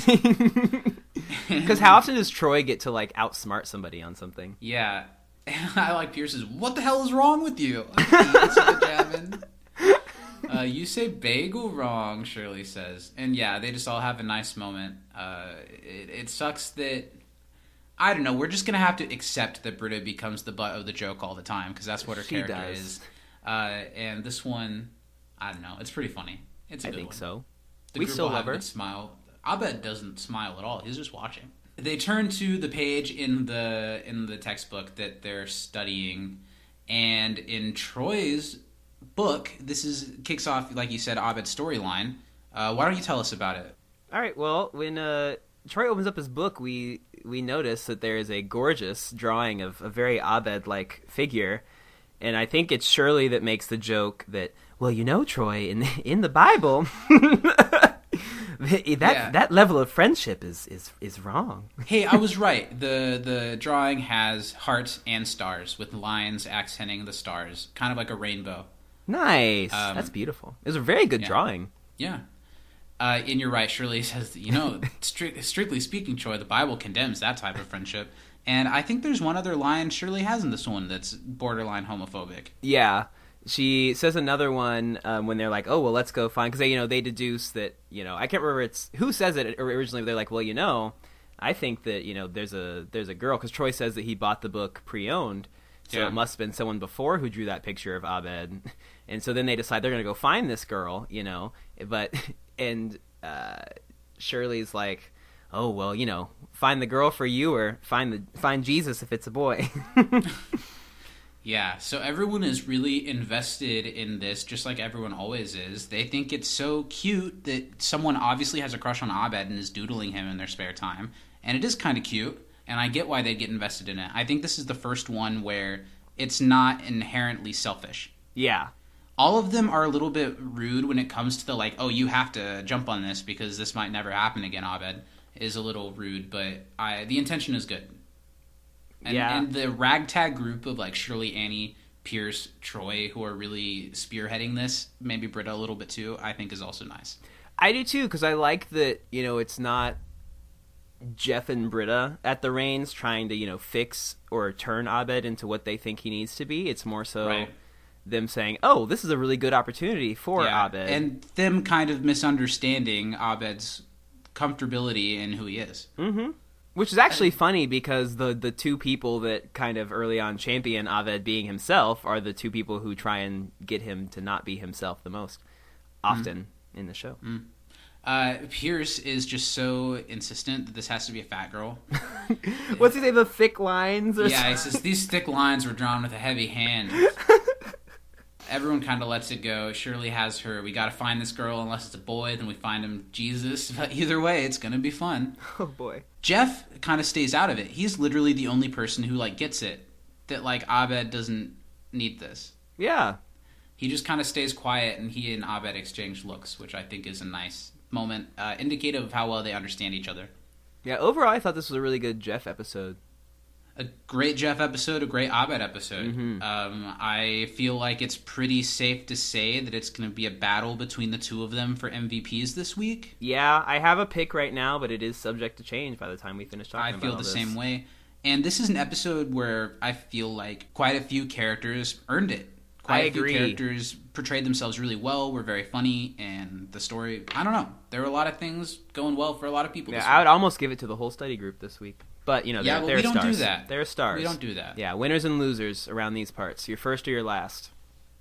Because how often does Troy get to like outsmart somebody on something? Yeah. I like Pierce's, what the hell is wrong with you? It's a jamming. Uh, you say bagel wrong, Shirley says. And yeah, they just all have a nice moment. Uh, it, it sucks that. I don't know. We're just gonna have to accept that Britta becomes the butt of the joke all the time because that's what her She character does. is. Uh, and this one, I don't know. It's pretty funny. It's a I good think one. so. The We still love have a her. Smile. Abed doesn't smile at all. He's just watching. They turn to the page in the in the textbook that they're studying, and in Troy's book, this is kicks off like you said, Abed's storyline. Uh, why don't you tell us about it? All right. Well, when uh, Troy opens up his book, we we notice that there is a gorgeous drawing of a very Abed-like figure, and I think it's Shirley that makes the joke that, well, you know, Troy, in in the Bible, that Yeah. that level of friendship is is is wrong. Hey, I was right. the The drawing has hearts and stars with lines accenting the stars, kind of like a rainbow. Nice. Um, That's beautiful. It was a very good yeah. drawing. Yeah. Uh, and you're right. Shirley says, you know, stri- strictly speaking, Troy, the Bible condemns that type of friendship. And I think there's one other line Shirley has in this one that's borderline homophobic. Yeah. She says another one um, when they're like, "Oh, well, let's go find," because they, you know, they deduce that, you know, I can't remember it's who says it originally. But they're like, "Well, you know, I think that you know there's a there's a girl," because Troy says that he bought the book pre-owned, so Yeah. it must have been someone before who drew that picture of Abed, and so then they decide they're gonna go find this girl, you know, but and uh, Shirley's like, "Oh, well, you know, find the girl for you, or find the find Jesus if it's a boy." Yeah, so everyone is really invested in this, just like everyone always is. They think it's so cute that someone obviously has a crush on Abed and is doodling him in their spare time. And it is kind of cute, and I get why they get invested in it. I think this is the first one where it's not inherently selfish. yeah. all of them are a little bit rude when it comes to the like, oh, you have to jump on this because this might never happen again. Abed is a little rude, but I the intention is good. And, Yeah. and the ragtag group of like Shirley, Annie, Pierce, Troy, who are really spearheading this, maybe Britta a little bit too, I think is also nice. I do too because I like that you know it's not Jeff and Britta at the reins trying to, you know, fix or turn Abed into what they think he needs to be. It's more so Right. them saying, "Oh, this is a really good opportunity for Yeah, Abed." and them kind of misunderstanding Abed's comfortability in who he is. Mm-hmm. Which is actually funny because the the two people that kind of early on champion Abed being himself are the two people who try and get him to not be himself the most often in the show. Uh, Pierce is just so insistent that this has to be a fat girl. What's he say? The thick lines? Or Yeah, he says these thick lines were drawn with a heavy hand. Everyone kind of lets it go. Shirley has her. We got to find this girl. Unless it's a boy, then we find him Jesus. But either way, it's gonna be fun. Oh boy. Jeff kind of stays out of it. He's literally the only person who like gets it. That like Abed doesn't need this. Yeah. He just kind of stays quiet, and he and Abed exchange looks, which I think is a nice moment, uh, indicative of how well they understand each other. Yeah, overall I thought this was a really good Jeff episode. A great Jeff episode, a great Abed episode. Mm-hmm. Um, I feel like it's pretty safe to say that it's going to be a battle between the two of them for MVPs this week. Yeah, I have a pick right now, but it is subject to change by the time we finish talking I feel the this. same way. And this is an episode where I feel like quite a few characters earned it. Quite I a few characters portrayed themselves really well, were very funny, and the story, I don't know. There were a lot of things going well for a lot of people Yeah, I would almost give it to the whole study group this week. But, you know, Yeah, they're, they're we don't do that. They're stars. We don't do that. Yeah, winners and losers around these parts. Your first or your last.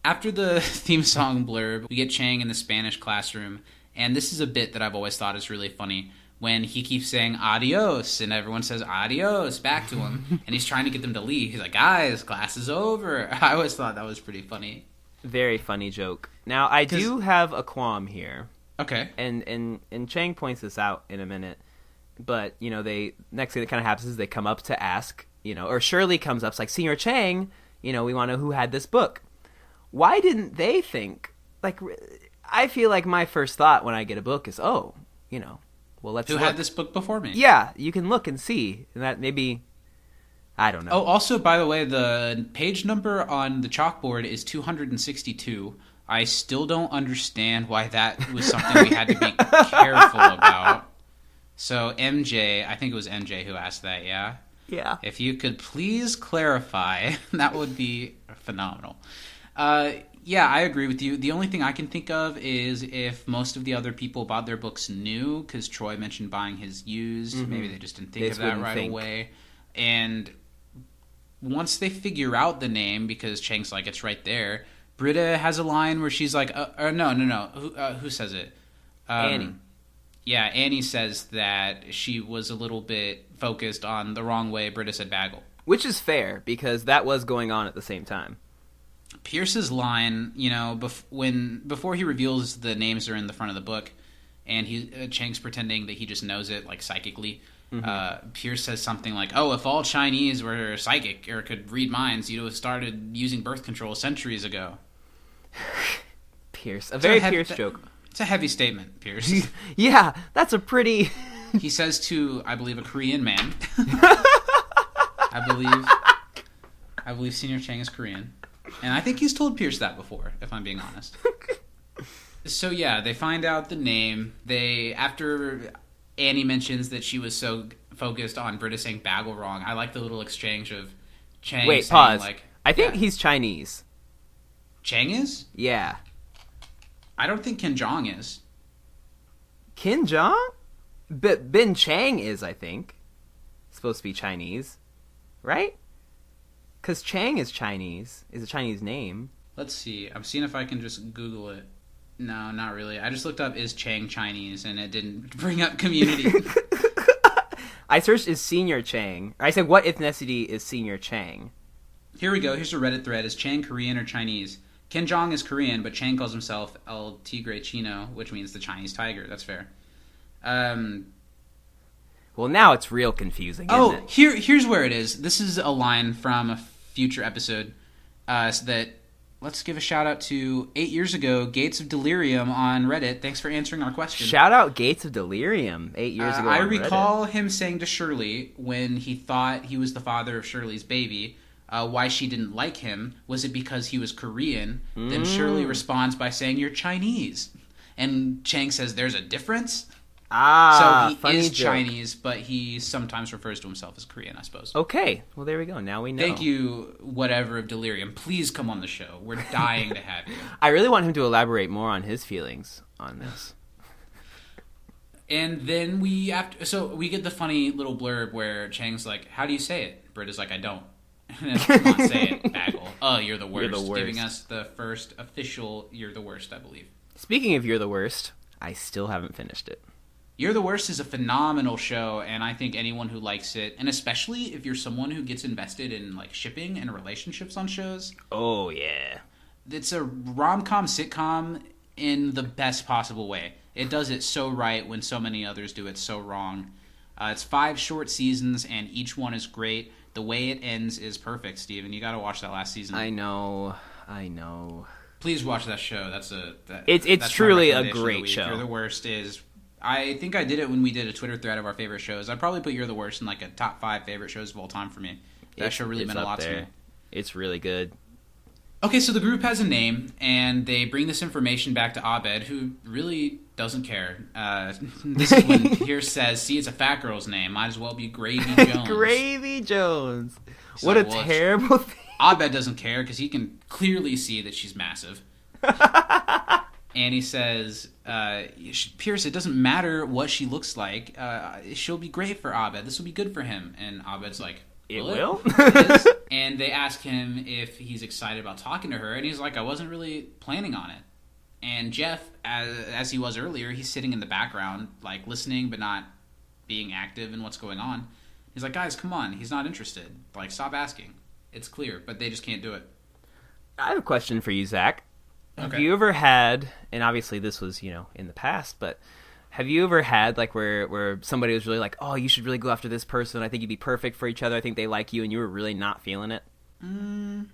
After the theme song blurb, we get Chang in the Spanish classroom, and this is a bit that I've always thought is really funny. When he keeps saying adios, and everyone says adios back to him, and he's trying to get them to leave. He's like, guys, class is over. I always thought that was pretty funny. Very funny joke. Now, I do have a qualm here. Okay. and and and Chang points this out in a minute. But you know, they next thing that kind of happens is they come up to ask, you know, or Shirley comes up, it's like Señor Chang, you know, we want to know who had this book. Why didn't they think like? i feel like my first thought when I get a book is, oh, you know, well let's Who look. had this book before me? Yeah, you can look and see, and that maybe I don't know. Oh, also, by the way, the page number on the chalkboard is 262. I still don't understand why that was something we had to be careful about. So, MJ, I think it was MJ who asked that, yeah? yeah, If you could please clarify, that would be phenomenal. Uh, yeah, I agree with you. The only thing I can think of is if most of the other people bought their books new, because Troy mentioned buying his used. Maybe they just didn't think They of that right think. away. And once they figure out the name, because Chang's like, it's right there, Britta has a line where she's like, uh, or no, no, no. Who, uh, who says it? Um, Annie. Yeah, Annie says that she was a little bit focused on the wrong way Britta said bagel. which is fair because that was going on at the same time. Pierce's line, you know, bef- when before he reveals the names are in the front of the book, and he uh, Chang's pretending that he just knows it like psychically. Uh, Pierce says something like, "Oh, if all Chinese were psychic or could read minds, you'd have started using birth control centuries ago." Pierce, a very heavy- Pierce joke. It's a heavy statement, Pierce. Yeah, that's a pretty. he says to, I believe, a Korean man. I believe, I believe Señor Chang is Korean, and I think he's told Pierce that before. If I'm being honest. so yeah, they find out the name. They after Annie mentions that she was so focused on Britta saying bagel wrong. I like the little exchange of Chang. Wait, saying, pause. Like, I think yeah, he's Chinese. Chang is. Yeah. I don't think Ken Jeong is. Kim Jong? But Ben Chang is, I think. Supposed to be Chinese. Right? Because Chang is Chinese, is a Chinese name. Let's see. I'm seeing if I can just Google it. No, not really. I just looked up is Chang Chinese and it didn't bring up community. I searched is Señor Chang. I said, what ethnicity is Señor Chang? Here we go. Here's a Reddit thread. Is Chang Korean or Chinese? Ken Jeong is Korean, but Chang calls himself El Tigre Chino, which means the Chinese tiger. That's fair. Um, Well, now it's real confusing, oh, isn't it? here, here's where it is. This is a line from a future episode uh, so that let's give a shout out to eight years ago, Gates of Delirium on Reddit. Thanks for answering our question. Shout out Gates of Delirium eight years Uh, ago. I on Reddit. recall him saying to Shirley when he thought he was the father of Shirley's baby, uh, why she didn't like him. Was it because he was Korean? Then Mm. Shirley responds by saying, You're Chinese. And Chang says, There's a difference? Ah, so he is joke. Chinese, but he sometimes refers to himself as Korean, I suppose. Okay, well there we go. Now we know. Thank you, whatever of Delirium. Please come on the show. We're dying to have you. I really want him to elaborate more on his feelings on this. And then we after so we get the funny little blurb where Chang's like, "How do you say it?" Britt is like, "I don't." And then, Come on, say it, Bagel. Oh, you're the worst. You're the worst. Giving us the first official "You're the worst," I believe. Speaking of you're the worst, I still haven't finished it. You're the Worst is a phenomenal show, and I think anyone who likes it, and especially if you're someone who gets invested in like shipping and relationships on shows, Oh yeah. it's a rom com sitcom in the best possible way. It does it so right when so many others do it so wrong. Uh, it's five short seasons, and each one is great. The way it ends is perfect, Steven. You got to watch that last season. I know. I know. Please watch that show. That's a that, It's- it's truly a recommendation of the great show. You're the worst is. I think I did it when we did a Twitter thread of our favorite shows. I'd probably put You're the Worst in like a top five favorite shows of all time for me. That It's- show really meant a lot to me. It's really good. Okay, so the group has a name, and they bring this information back to Abed, who really doesn't care. Uh, this is when Pierce says, "See, it's a fat girl's name. Might as well be Gravy Jones." Gravy Jones. He's what a "Well, terrible thing. Abed doesn't care because he can clearly see that she's massive. and he says, uh, "Pierce, it doesn't matter what she looks like. Uh, she'll be great for Abed. This will be good for him." And Abed's like, It "Will will?" And they ask him if he's excited about talking to her, and he's like, "I wasn't really planning on it." And Jeff, as, as he was earlier, he's sitting in the background, like listening but not being active in what's going on. He's like, "Guys, come on. He's not interested. Like, stop asking. It's clear, but they just can't do it." I have a question for you, Zach. Have you ever had, and obviously this was, you know, in the past, but have you ever had like where where somebody was really like, "Oh, you should really go after this person. I think you'd be perfect for each other. I think they like you," and you were really not feeling it? Mm,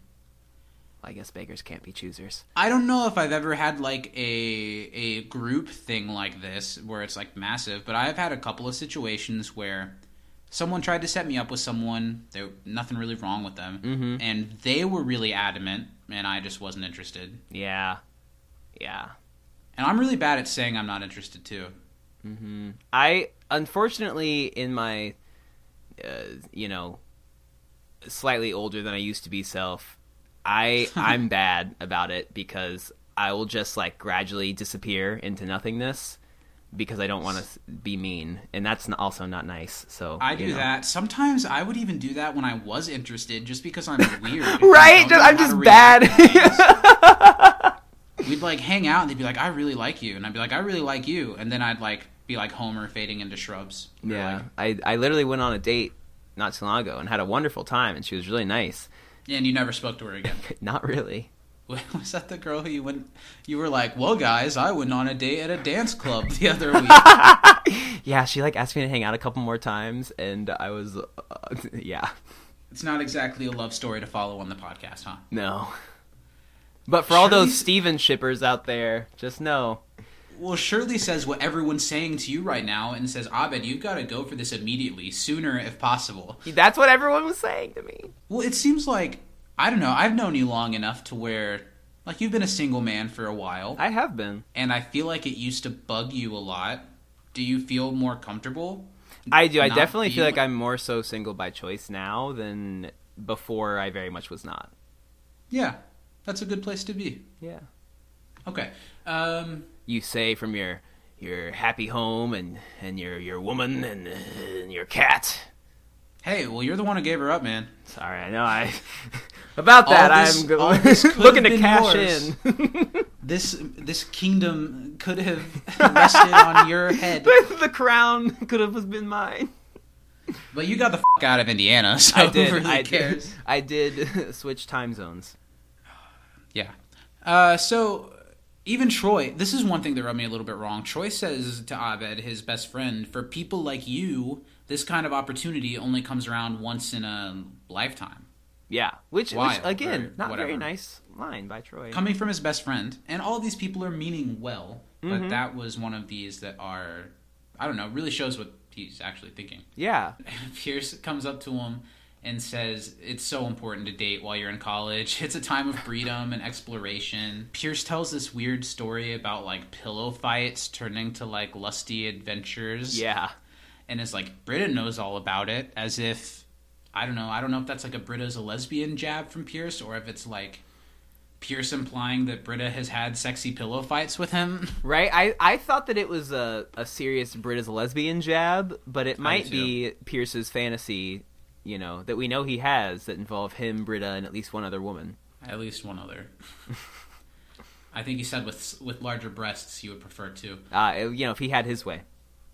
I guess beggars can't be choosers. I don't know if I've ever had like a a group thing like this where it's like massive, but I've had a couple of situations where someone tried to set me up with someone. There nothing really wrong with them, Mhm. and they were really adamant, and I just wasn't interested. Yeah, yeah. And I'm really bad at saying I'm not interested too. Hmm I unfortunately in my, uh, you know, slightly older than I used to be self, I I'm bad about it because I will just like gradually disappear into nothingness because I don't want to be mean, and that's also not nice. So I do know. that sometimes. I would even do that when I was interested, just because I'm weird. Right? don't I'm just bad. react to things. We'd like hang out, and they'd be like, "I really like you," and I'd be like, "I really like you," and then I'd like be like Homer fading into shrubs. Yeah, like- I I literally went on a date not too long ago and had a wonderful time, and she was really nice. and you never spoke to her again. Not really. Was that the girl who you went? You were like, "Well, guys, I went on a date at a dance club the other week." Yeah, she like asked me to hang out a couple more times, and I was, uh, yeah, it's not exactly a love story to follow on the podcast, huh? no. But for all those Steven shippers out there, just know. Well, Shirley says what everyone's saying to you right now, and says, "Abed, you've got to go for this immediately, sooner if possible." That's what everyone was saying to me. Well, it seems like I don't know. I've known you long enough to where, like, you've been a single man for a while, I have been. and I feel like it used to bug you a lot. Do you feel more comfortable? I do. I definitely feel like I'm more so single by choice now than before. I very much was not. Yeah, that's a good place to be. Yeah. Okay. Um, You say from your your happy home and and your your woman and, and your cat. hey, well, you're the one who gave her up, man. Sorry, I know I. About that, this- I'm go- all this could looking to cash yours. in. This this kingdom could have rested on your head, the crown could have been mine. but you got the f- out of Indiana, so I did. who really I cares? did. I did switch time zones. Yeah. Uh, so even Troy, this is one thing that rubbed me a little bit wrong. Troy says to Abed, his best friend, for people like you, this kind of opportunity only comes around once in a lifetime. Yeah, which, which again, not very nice line by Troy. Coming from his best friend, and all these people are meaning well, but Mm-hmm. that was one of these that are, I don't know, really shows what he's actually thinking. yeah, Pierce comes up to him and says it's so important to date while you're in college. It's a time of freedom and exploration. Pierce tells this weird story about like pillow fights turning to like lusty adventures. Yeah. And is like Britta knows all about it as if I don't know, I don't know if that's like a Britta's a lesbian jab from Pierce or if it's like Pierce implying that Britta has had sexy pillow fights with him. Right? I, I thought that it was a, a serious Britta's a lesbian jab, but it might be Pierce's fantasy, you know, that we know he has that involve him, Britta, and at least one other woman. At least one other. I think he said with with larger breasts he would prefer to. Uh, you know, if he had his way.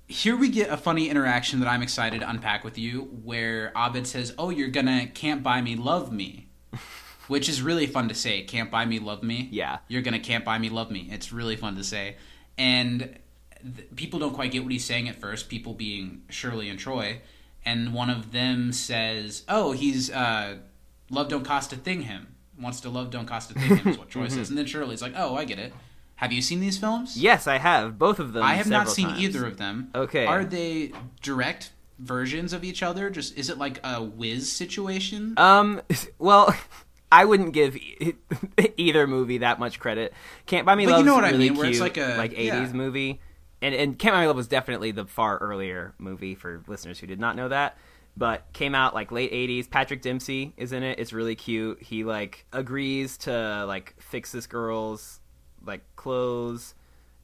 Here we get a funny interaction that I'm excited to unpack with you, where Abed says, "Oh, you're gonna can't buy me, love me," which is really fun to say. Can't buy me, love me. Yeah. you're gonna can't buy me, love me. It's really fun to say, and th- people don't quite get what he's saying at first. People being Shirley and Troy, and one of them says, "Oh, he's uh, love don't cost a thing. Him wants to love don't cost a thing. Him is what Troy says, and then Shirley's like, "Oh, I get it." Have you seen these films? Yes, I have. Both of them. I have not seen times. either of them. Okay. Are they direct versions of each other? Just is it like a whiz situation? Um, well, I wouldn't give e- either movie that much credit. Can't Buy Me But you know what I really mean, where it's like a- like 80s yeah. movie. And and Buy Love was definitely the far earlier movie for listeners who did not know that. But came out like late 80s. Patrick Dempsey is in it. It's really cute. He like agrees to like fix this girl's like clothes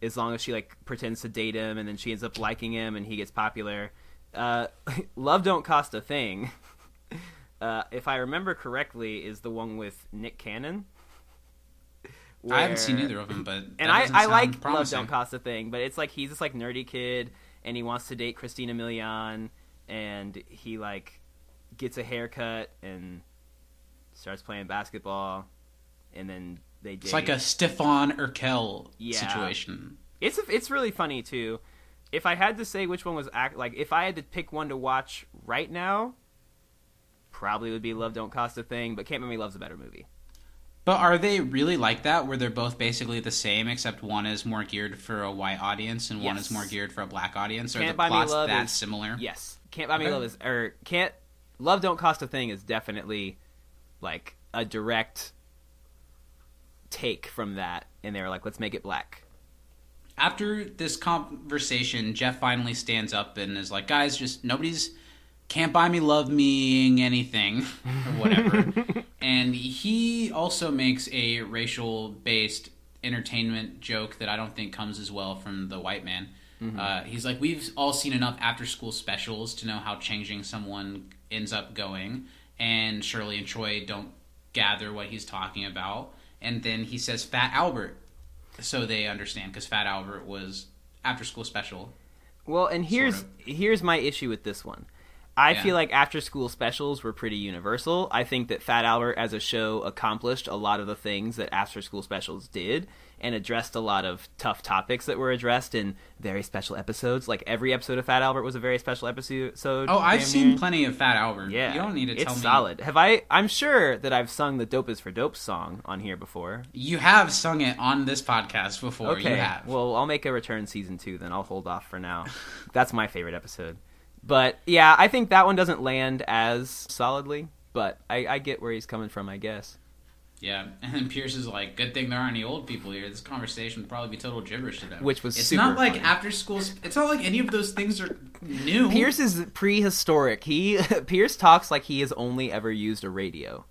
as long as she like pretends to date him and then she ends up liking him and he gets popular. Uh, Love Don't Cost a Thing. Uh, if I remember correctly, is the one with Nick Cannon. I haven't seen either of them, but And I, I like promising. Love Don't Cost a Thing, but it's like he's this like nerdy kid and he wants to date Christina Milian and he like gets a haircut and starts playing basketball and then they date. It's like a Stefan Urkel Yeah. situation. It's it's really funny too. If I had to say which one was act like if I had to pick one to watch right now, probably would be Love Don't Cost a Thing, but Can't Buy Me Love's a better movie. But are they really like that, where they're both basically the same, except one is more geared for a white audience and one is more geared for a black audience? Or Can't the Buy plots that is- similar? Yes, Can't Buy Me Okay. Love is or Can't Love Don't Cost a Thing is definitely like a direct take from that, and they were like, let's make it black. After this conversation, Jeff finally stands up and is like, "Guys, just nobody's can't buy me love meing anything or whatever." and he also makes a racial based entertainment joke that I don't think comes as well from the white man. Uh, he's like, "We've all seen enough after school specials to know how changing someone ends up going." And Shirley and Troy don't gather what he's talking about. And then he says, "Fat Albert." so they understand because Fat Albert was after school special. Well, and here's Sort here's my issue with this one. I Yeah. feel like after school specials were pretty universal. I think that Fat Albert as a show accomplished a lot of the things that after school specials did and addressed a lot of tough topics that were addressed in very special episodes. Like every episode of Fat Albert was a very special episode. Oh, I've seen plenty of Fat Albert. Yeah, you don't need to it's tell me. solid. Have I? I'm sure that I've sung the "Dope is for Dope" song on here before. You have sung it on this podcast before. Okay, You have. well, I'll make a return season two. Then I'll hold off for now. That's my favorite episode. But yeah, I think that one doesn't land as solidly. But I, I get where he's coming from. I guess. yeah, and then Pierce is like, "Good thing there aren't any old people here. This conversation would probably be total gibberish to them." Which was It's not like funny. after school. It's not like any of those things are new. Pierce is prehistoric. He Pierce talks like he has only ever used a radio.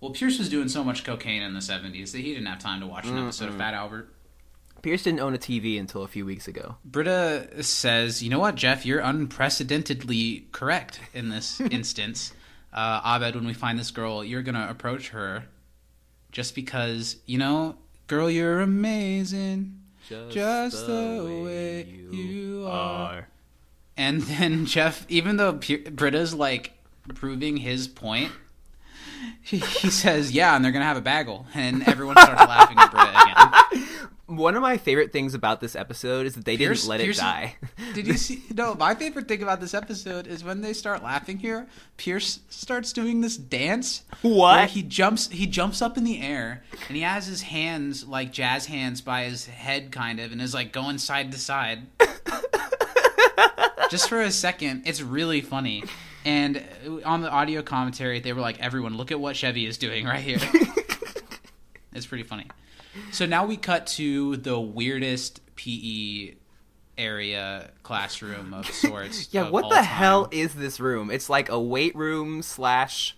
Well, Pierce was doing so much cocaine in the '70s that he didn't have time to watch an episode of Fat Albert. Pierce didn't own a TV until a few weeks ago. Britta says, "You know what, Jeff? You're unprecedentedly correct in this instance. Uh, Abed, when we find this girl, you're gonna approach her just because you know, girl, you're amazing, just, the, way you, are. And then Jeff, even though P- Britta's like proving his point, he, he says, "Yeah," and they're gonna have a bagel, and everyone starts laughing at Britta again. One of my favorite things about this episode is that they Pierce- didn't let Pierce- it die. Did you see? No, my favorite thing about this episode is when they start laughing here. Pierce starts doing this dance. What? He jumps, he jumps up in the air, and he has his hands like jazz hands by his head, kind of, and is like going side to side. Just for a second, it's really funny. And on the audio commentary, they were like, "Everyone, look at what Chevy is doing right here." it's pretty funny. So now we cut to the weirdest PE area classroom of sorts. Yeah, of what the time. hell is this room? It's like a weight room slash.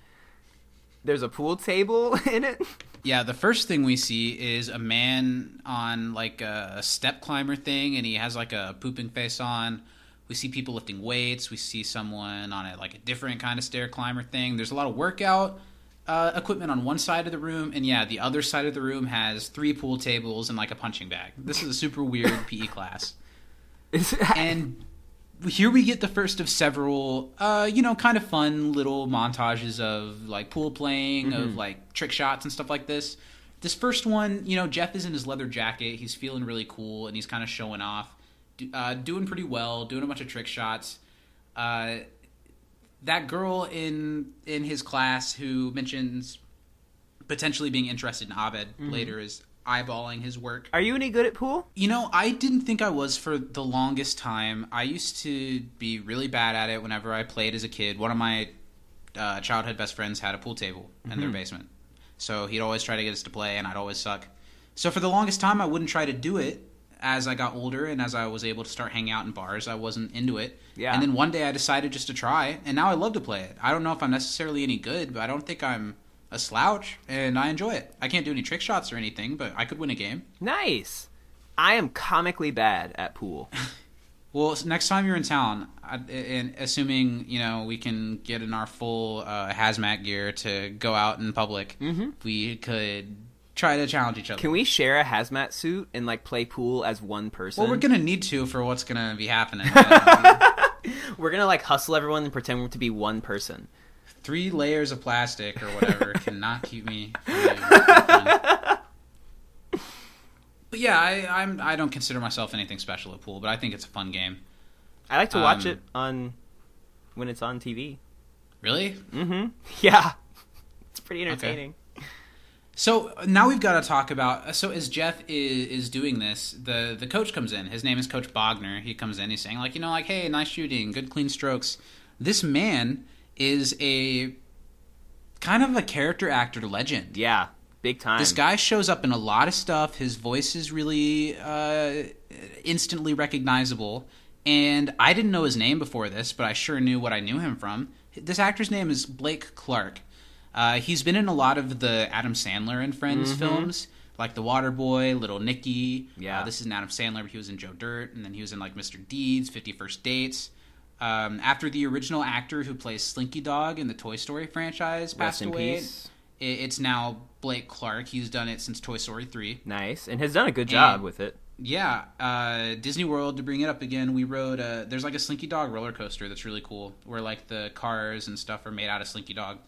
There's a pool table in it. Yeah, the first thing we see is a man on like a, a step climber thing, and he has like a pooping face on. We see people lifting weights. We see someone on a like a different kind of stair climber thing. There's a lot of workout uh, equipment on one side of the room, and yeah, the other side of the room has three pool tables and like a punching bag. This is a super weird PE class, and here we get the first of several, uh, you know, kind of fun little montages of like pool playing, of like trick shots and stuff like this. This first one, you know, Jeff is in his leather jacket. He's feeling really cool and he's kind of showing off, uh, doing pretty well, doing a bunch of trick shots. Uh, that girl in in his class who mentions potentially being interested in Abed later is eyeballing his work. Are you any good at pool? You know, I didn't think I was for the longest time. I used to be really bad at it whenever I played as a kid. One of my uh, childhood best friends had a pool table in their basement. So he'd always try to get us to play, and I'd always suck. So for the longest time, I wouldn't try to do it. As I got older and as I was able to start hanging out in bars, I wasn't into it. Yeah. And then one day I decided just to try, and now I love to play it. I don't know if I'm necessarily any good, but I don't think I'm a slouch, and I enjoy it. I can't do any trick shots or anything, but I could win a game. Nice. I am comically bad at pool. Well, next time you're in town, I- and assuming you know we can get in our full uh, hazmat gear to go out in public, we could try to challenge each other. Can we share a hazmat suit and like play pool as one person? well, we're gonna need to for what's gonna be happening. We're gonna like hustle everyone and pretend to be one person. Three layers of plastic or whatever cannot keep me. From. But yeah, I, I'm I don't consider myself anything special at pool, but I think it's a fun game. I like to watch Um, it on when it's on TV. Really? Mm-hmm. Yeah, it's pretty entertaining. So now we've got to talk about. So as Jeff is is doing this, the the coach comes in. His name is Coach Bogner. He comes in. He's saying like, you know, like, hey, nice shooting, good clean strokes. This man is a kind of a character actor legend. Yeah, big time. This guy shows up in a lot of stuff. His voice is really uh, instantly recognizable. And I didn't know his name before this, but I sure knew what I knew him from. This actor's name is Blake Clark. Uh, he's been in a lot of the Adam Sandler and Friends films, like The Water Boy, Little Nicky. Yeah. Uh, this is an Adam Sandler, but he was in Joe Dirt, and then he was in like Mr. Deeds, Fifty First Dates. Um, after the original actor who plays Slinky Dog in the Toy Story franchise passed away, it- it's now Blake Clark. He's done it since Toy Story 3. Nice, and has done a good job And- with it. Yeah, uh, Disney World, to bring it up again, we rode, uh, there's like a Slinky Dog roller coaster that's really cool, where like the cars and stuff are made out of Slinky Dog.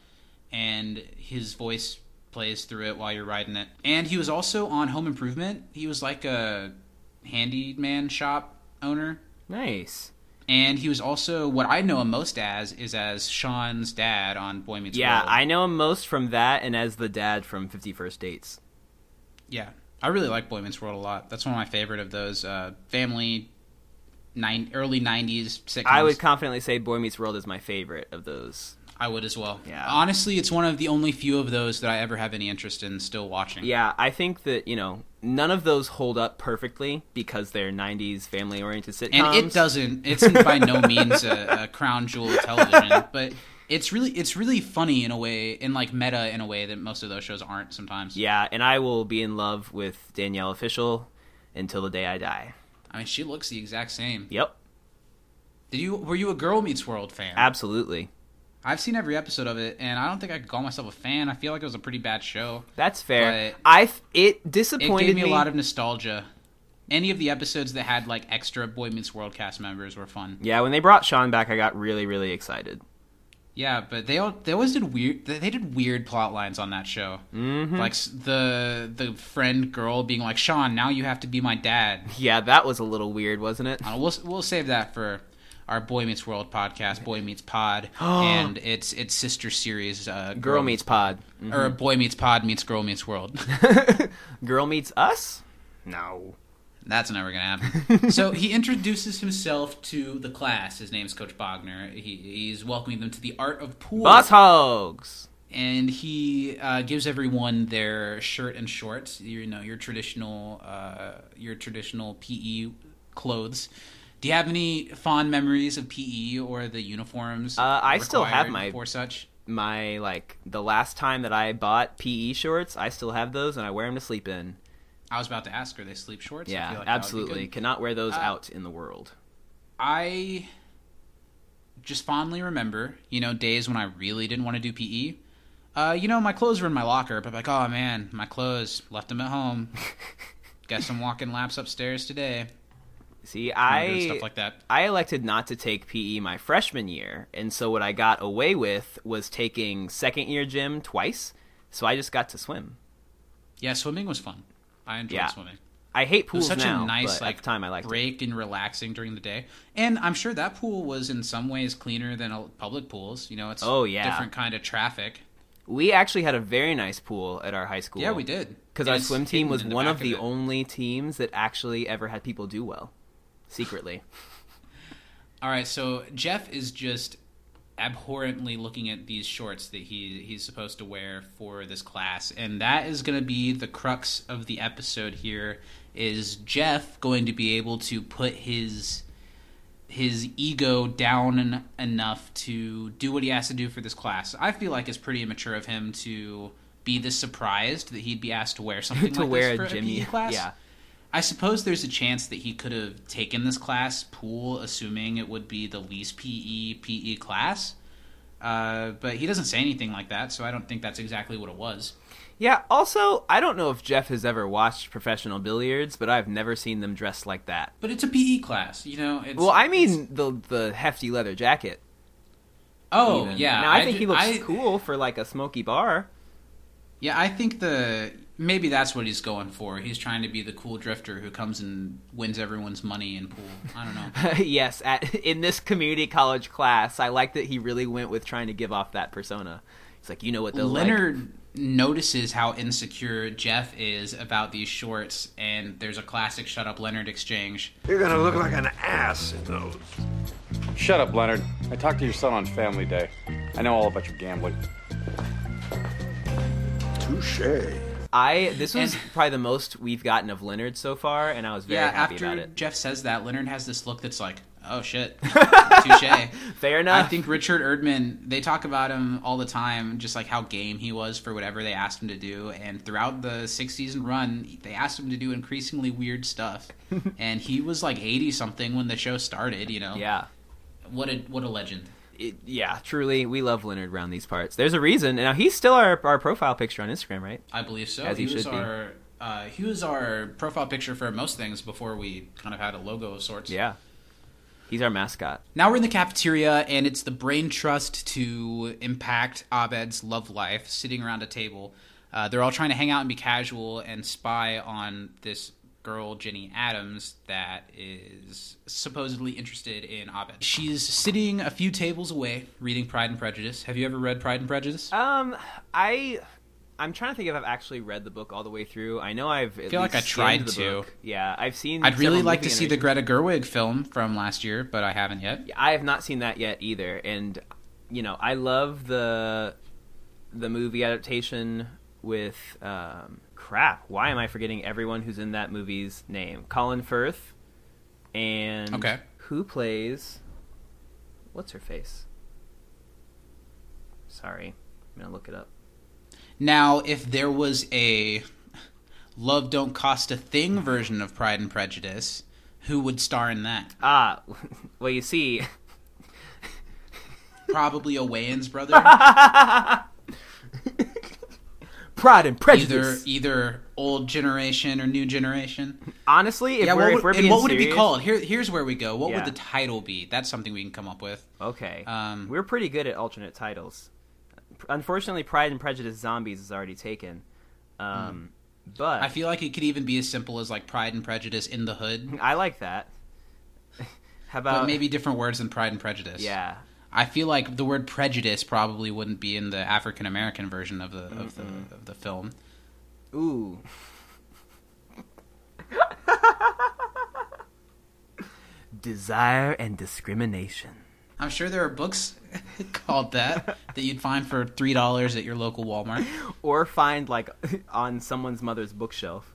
And his voice plays through it while you're riding it. And he was also on Home Improvement. He was like a handyman shop owner. Nice. And he was also, what I know him most as, is as Sean's dad on Boy Meets Yeah, World. Yeah, I know him most from that and as the dad from Fifty First Dates. Yeah, I really like Boy Meets World a lot. That's one of my favorite of those uh, family nine early '90s sitcoms. I would confidently say Boy Meets World is my favorite of those. I would as well. Yeah. Honestly, it's one of the only few of those that I ever have any interest in still watching. Yeah, I think that you know none of those hold up perfectly because they're '90s family-oriented sitcoms. and it doesn't. It's by no means a, a crown jewel of television, but it's really it's really funny in a way, in like meta in a way that most of those shows aren't sometimes. Yeah, and I will be in love with Danielle Fishel until the day I die. I mean, she looks the exact same. Yep, Did you were you a Girl Meets World fan? absolutely. I've seen every episode of it, and I don't think I could call myself a fan. I feel like it was a pretty bad show. That's fair. I it It disappointed gave me, a lot of nostalgia. Any of the episodes that had like extra Boy Meets World cast members were fun. Yeah, when they brought Sean back, I got really really excited. Yeah, but they all, they always did weird. They they did weird plot lines on that show. Mm-hmm. Like the the friend girl being like, "Sean, now you have to be my dad." Yeah, that was a little weird, wasn't it? Uh, we'll we'll save that for our Boy Meets World podcast, Boy Meets Pod, and its its sister series, uh, Girl meets Pod. or Boy Meets Pod meets Girl Meets World. Girl meets us? No. That's never gonna happen. so he introduces himself to the class. His name's Coach Bogner. He, he's welcoming them to the art of pool. Boss hogs. and he uh, gives everyone their shirt and shorts. You know your traditional, uh, your traditional PE clothes. Do you have any fond memories of PE or the uniforms? Uh, I still have my- for such. My like the last time that I bought PE shorts, I still have those and I wear them to sleep in. I was about to ask, are they sleep shorts? Yeah, like that would be absolutely. Cannot wear those Uh, out in the world. I just fondly remember, you know, days when I really didn't want to do PE. Uh, you know, my clothes were in my locker, but like, oh man, my clothes left them at home. Guess I'm walking laps upstairs today. See, I stuff like that. I elected not to take PE my freshman year, and so what I got away with was taking second year gym twice. So I just got to swim. Yeah, swimming was fun. I enjoyed Yeah. swimming. I hate It was such now, a nice like time I liked it. break and relaxing during the day. And I'm sure that pool was in some ways cleaner than public pools. You know, it's Oh, yeah. different kind of traffic. We actually had a very nice pool at our high school. Yeah, we did. Because our swim team was one of the it. only teams that actually ever had people do well, secretly. All right, so Jeff is just abhorrently looking at these shorts that he he's supposed to wear for this class, and that is going to be the crux of the episode. Here is Jeff going to be able to put his his ego down en- enough to do what he has to do for this class. I feel like it's pretty immature of him to be this surprised that he'd be asked to wear something to like wear this a for a Jimmy PE class. Yeah. I suppose there's a chance that he could have taken this class pool, assuming it would be the least PE PE class. Uh, but he doesn't say anything like that, so I don't think that's exactly what it was. Yeah, also, I don't know if Jeff has ever watched professional billiards, but I've never seen them dressed like that. But it's a PE class, you know. It's, Well, I it's- mean the the hefty leather jacket. oh even. yeah. Now I, think ju- he looks I- cool for like a smoky bar. Yeah, I think the maybe that's what he's going for. He's trying to be the cool drifter who comes and wins everyone's money in pool. I don't know. yes, at in this community college class, I like that he really went with trying to give off that persona. He's like, you know what they'll like. Leonard notices how insecure Jeff is about these shorts, and there's a classic "Shut Up, Leonard" exchange. You're gonna look like an ass in those. Shut up, Leonard. I talked to your son on Family Day. I know all about your gambling. Touche. I this was And- probably the most we've gotten of Leonard so far, and I was very yeah, happy after about it. Jeff says that, Leonard has this look that's like, "Oh shit, touche." Fair enough. I think Richard Erdman. They talk about him all the time, just like how game he was for whatever they asked him to do. And throughout the six season run, they asked him to do increasingly weird stuff. and he was like eighty something when the show started. You know, yeah. what a what a legend. It, yeah, truly, we love Leonard around these parts. There's a reason. Now he's still our our profile picture on Instagram, right? I believe so. As he he was should be. our uh, he was our profile picture for most things before we kind of had a logo of sorts. Yeah, he's our mascot. Now we're in the cafeteria, and it's the brain trust to impact Abed's love life, sitting around a table. Uh, they're all trying to hang out and be casual and spy on this girl, Jenny Adams, that is supposedly interested in Abed. She's sitting a few tables away, reading Pride and Prejudice. Have you ever read Pride and Prejudice? Um, I. I'm trying to think if I've actually read the book all the way through. I know I've. I feel like I tried to. Book. Yeah, I've seen. I'd really like to see the. Greta Gerwig film from last year, but I haven't yet. I have not seen that yet either, and you know I love the the movie adaptation with um, crap. Why am I forgetting everyone who's in that movie's name? Colin Firth and Okay. who plays what's her face? Sorry, I'm gonna look it up. Now, if there was a Love Don't Cost a Thing version of Pride and Prejudice, who would star in that? Ah, well you see, Probably a Wayans brother. Pride and Prejudice. either old generation or new generation. Honestly, if yeah, we're, what if we're and what would it be called? Here, here's where we go. What Yeah. would the title be? That's something we can come up with. Okay. Um, We're pretty good at alternate titles. Unfortunately, Pride and Prejudice Zombies is already taken. Um, But Hmm. I feel like it could even be as simple as like Pride and Prejudice in the Hood, I like that. How about but maybe different words than Pride and Prejudice. Yeah. I feel like the word prejudice probably wouldn't be in the African American version of the of the of the film. Ooh. Desire and discrimination. I'm sure there are books called that that you'd find for three dollars at your local Walmart. Or find like on someone's mother's bookshelf.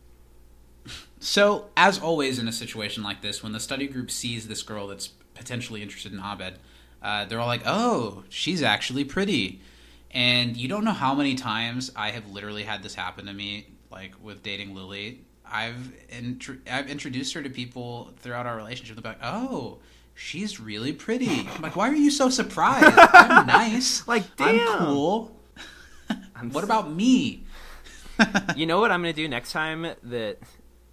So, as always in a situation like this, when the study group sees this girl that's potentially interested in Abed, uh, they're all like, "Oh, she's actually pretty," and you don't know how many times I have literally had this happen to me, like with dating Lily. I've intr- I've introduced her to people throughout our relationship. They're like, "Oh." She's really pretty. I'm like, why are you so surprised? I'm nice. Like, I'm damn. cool. I'm What s- about me? you know what I'm gonna do next time that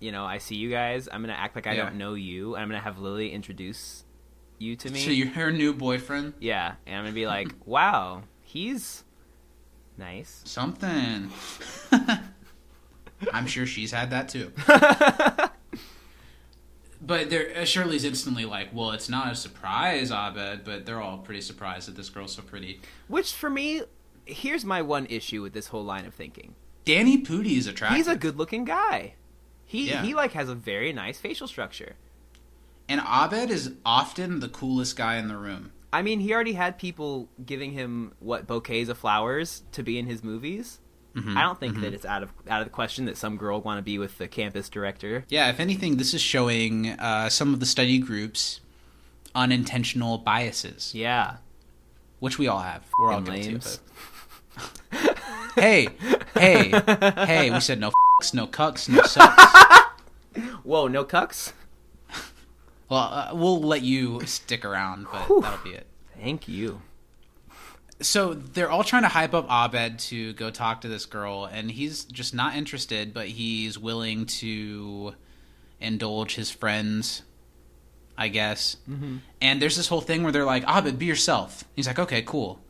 you know I see you guys? I'm gonna act like I Yeah. don't know you. I'm gonna have Lily introduce you to me. To your her new boyfriend? Yeah, and I'm gonna be like, "Wow, he's nice." Something. I'm sure she's had that too. but there, uh, Shirley's instantly like, "Well, it's not a surprise, Abed." But they're all pretty surprised that this girl's so pretty. Which for me, here's my one issue with this whole line of thinking. Danny Pudi is attractive. He's a good-looking guy. He Yeah. he like has a very nice facial structure. And Abed is often the coolest guy in the room. I mean, he already had people giving him what bouquets of flowers to be in his movies. Mm-hmm. I don't think that it's out of out of the question that some girl want to be with the campus director. Yeah, if anything, this is showing uh, some of the study groups unintentional biases, Yeah, which we all have. We're all And guilty lames. of it. hey, hey, hey! We said no f***s, no cucks, no sucks. Whoa, no cucks. Well, uh, we'll let you stick around, but Whew. that'll be it. Thank you. So they're all trying to hype up Abed to go talk to this girl, and he's just not interested, but he's willing to indulge his friends, I guess. Mm-hmm. And there's this whole thing where they're like, Abed, be yourself. He's like, okay, cool.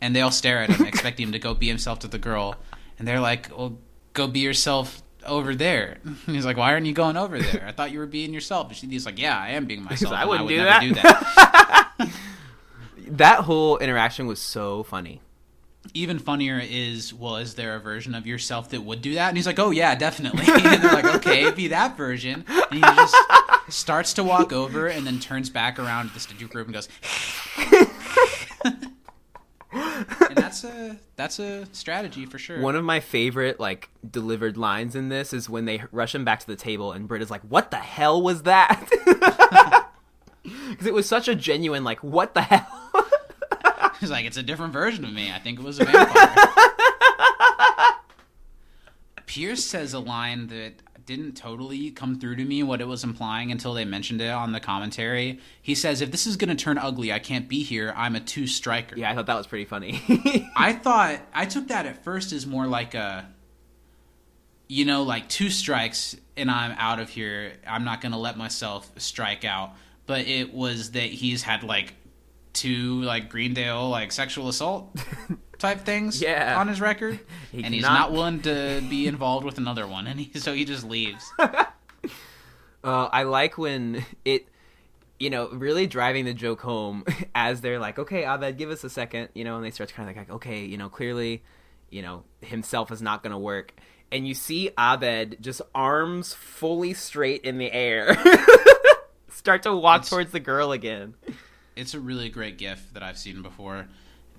And they all stare at him, expecting him to go be himself to the girl. And they're like, well, go be yourself over there. He's like, why aren't you going over there? I thought you were being yourself. And she's like, yeah, I am being myself. I wouldn't would do that." do that. That whole interaction was so funny. even funnier is well is there a version of yourself that would do that and he's like oh yeah definitely and they're like okay be that version and he just starts to walk over and then turns back around to the studio group and goes and that's a that's a strategy for sure One of my favorite like delivered lines in this is when they rush him back to the table and Britt is like, "What the hell was that?" Because it was such a genuine like, "What the hell?" he's like it's a different version of me i think it was a vampire pierce says a line that didn't totally come through to me what it was implying until they mentioned it on the commentary he says if this is going to turn ugly i can't be here i'm a two striker yeah, I thought that was pretty funny. I thought I took that at first as more like a you know, like two strikes and I'm out of here. I'm not going to let myself strike out. But it was that he's had like two like Greendale like sexual assault type things Yeah. on his record He and he's not willing to be involved with another one and he so he just leaves. Uh, I like when it, you know, really driving the joke home as they're like, okay, Abed, give us a second, you know, and they start to kind of like, okay, you know, clearly, you know, himself is not going to work. And you see Abed just arms fully straight in the air start to walk It's- towards the girl again. it's a really great gif that I've seen before.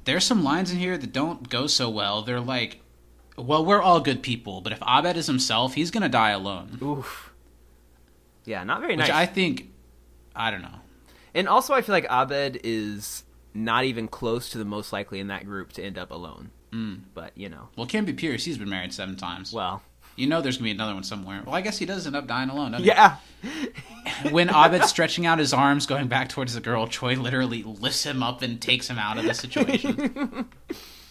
There's some lines in here that don't go so well. They're like, well, we're all good people, but if Abed is himself, he's gonna die alone. Oof. Yeah, not very Which nice. I think, I don't know. And also, I feel like Abed is not even close to the most likely in that group to end up alone. Mm. But, you know, Well, it can't be Pierce. He's been married seven times. well. You know, there's gonna be another one somewhere. Well, I guess he does end up dying alone. doesn't Yeah. he? When Abed's stretching out his arms, going back towards the girl, Troy literally lifts him up and takes him out of the situation.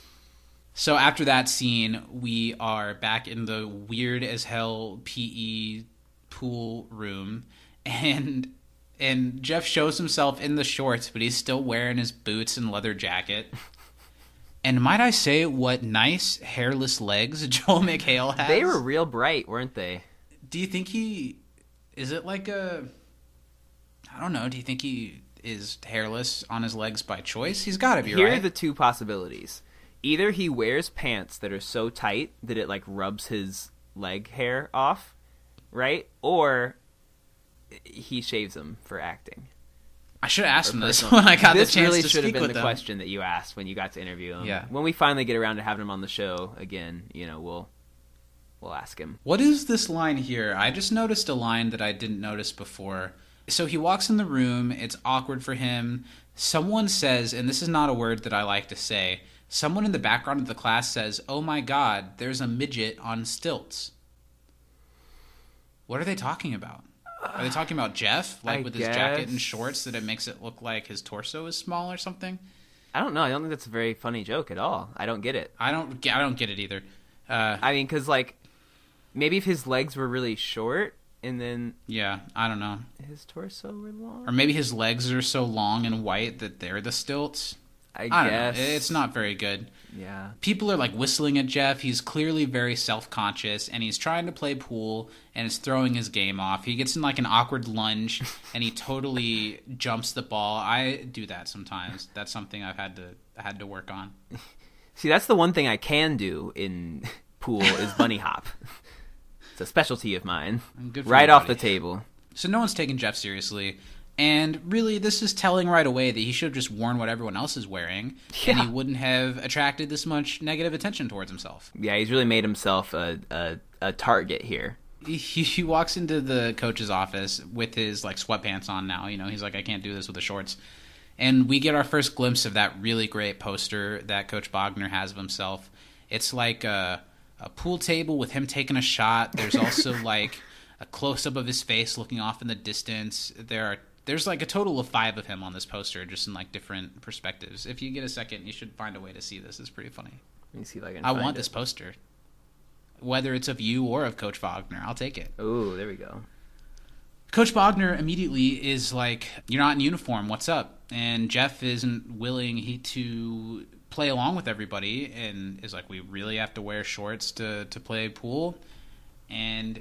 so after that scene, we are back in the weird as hell PE pool room, and and Jeff shows himself in the shorts, but he's still wearing his boots and leather jacket. And might I say, what nice hairless legs Joel McHale has? They were real bright, weren't they? Do you think he is it like a I don't know, do you think he is hairless on his legs by choice? He's got to be Here right. are the two possibilities. Either he wears pants that are so tight that it like rubs his leg hair off, right? Or he shaves them for acting. I should have asked him this when I got this the chance really to should have been the them. question that you asked when you got to interview him. Yeah. When we finally get around to having him on the show again, you know, we'll we'll ask him. What is this line here? I just noticed a line that I didn't notice before. So he walks in the room, it's awkward for him. Someone says, and this is not a word that I like to say, someone in the background of the class says, Oh my god, there's a midget on stilts. What are they talking about? Are they talking about Jeff? Like I with his jacket and shorts that it makes it look like his torso is small or something? I don't know. I don't think that's a very funny joke at all. I don't get it. I don't get I don't get it either. Uh, I mean, because like maybe if his legs were really short and then yeah, I don't know. his torso were long. Or maybe his legs are so long and white that they're the stilts. I, I guess know. It's not very good. Yeah. People are like whistling at Jeff. He's clearly very self conscious and he's trying to play pool and it's throwing his game off. He gets in like an awkward lunge and he totally jumps the ball. I do that sometimes. That's something I've had to had to work on. See, that's the one thing I can do in pool is bunny hop. It's a specialty of mine. Right off the table. So no one's taking Jeff seriously. And really, this is telling right away that he should have just worn what everyone else is wearing, and he wouldn't have attracted this much negative attention towards himself. Yeah, he's really made himself a a, a target here. he, he walks into the coach's office with his like sweatpants on now. You know he's like i can't do this with the shorts. And we get our first glimpse of that really great poster that coach bogner has of himself. It's like a, a pool table with him taking a shot. There's also like a close-up of his face looking off in the distance. There are there's like a total of five of him on this poster just in like different perspectives if you get a second you should find a way to see this it's pretty funny Let me see if I can. i want it. this poster whether it's of you or of coach Bogner i'll take it Oh, there we go. Coach Bogner immediately is like, "You're not in uniform. What's up?" And Jeff isn't willing he to play along with everybody, and is like, "We really have to wear shorts to to play pool." And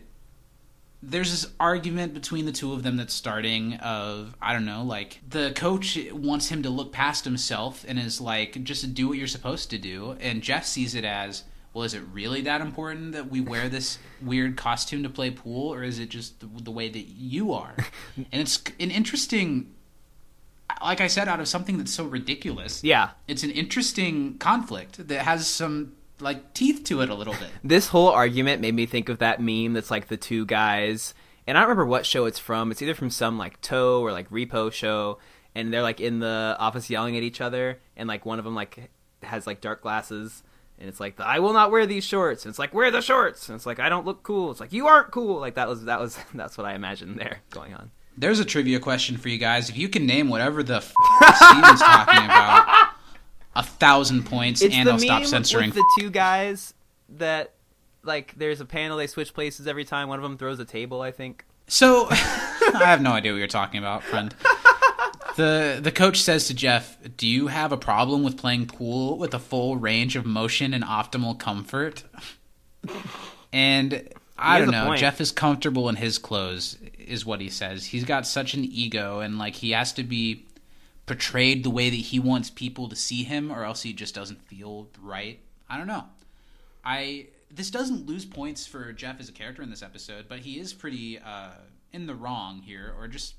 there's this argument between the two of them that's starting of I don't know, like the coach wants him to look past himself and is like, "Just do what you're supposed to do," and Jeff sees it as. Well, is it really that important that we wear this weird costume to play pool, or is it just the, the way that you are? and it's an interesting, like I said, out of something that's so ridiculous. Yeah, It's an interesting conflict that has some like teeth to it a little bit. this whole argument made me think of that meme that's like the two guys, and I don't remember what show it's from. It's either from some like toe or like repo show, and they're like in the office yelling at each other, and like one of them like has like dark glasses. And it's like I will not wear these shorts. And it's like wear the shorts. And it's like I don't look cool. It's like you aren't cool. Like that was that was that's what I imagined there going on. There's a trivia question for you guys. If you can name whatever the f- Steven's talking about, a thousand points, It's and I'll stop censoring. with the two guys that like there's a panel they switch places every time. One of them throws a table. I think. So I have no idea what you're talking about, friend. The the coach says to Jeff, "Do you have a problem with playing pool with a full range of motion and optimal comfort?" And I don't know. Jeff is comfortable in his clothes, is what he says. He's got such an ego, and like he has to be portrayed the way that he wants people to see him, or else he just doesn't feel right. I don't know. I this doesn't lose points for Jeff as a character in this episode, but he is pretty uh, in the wrong here, or just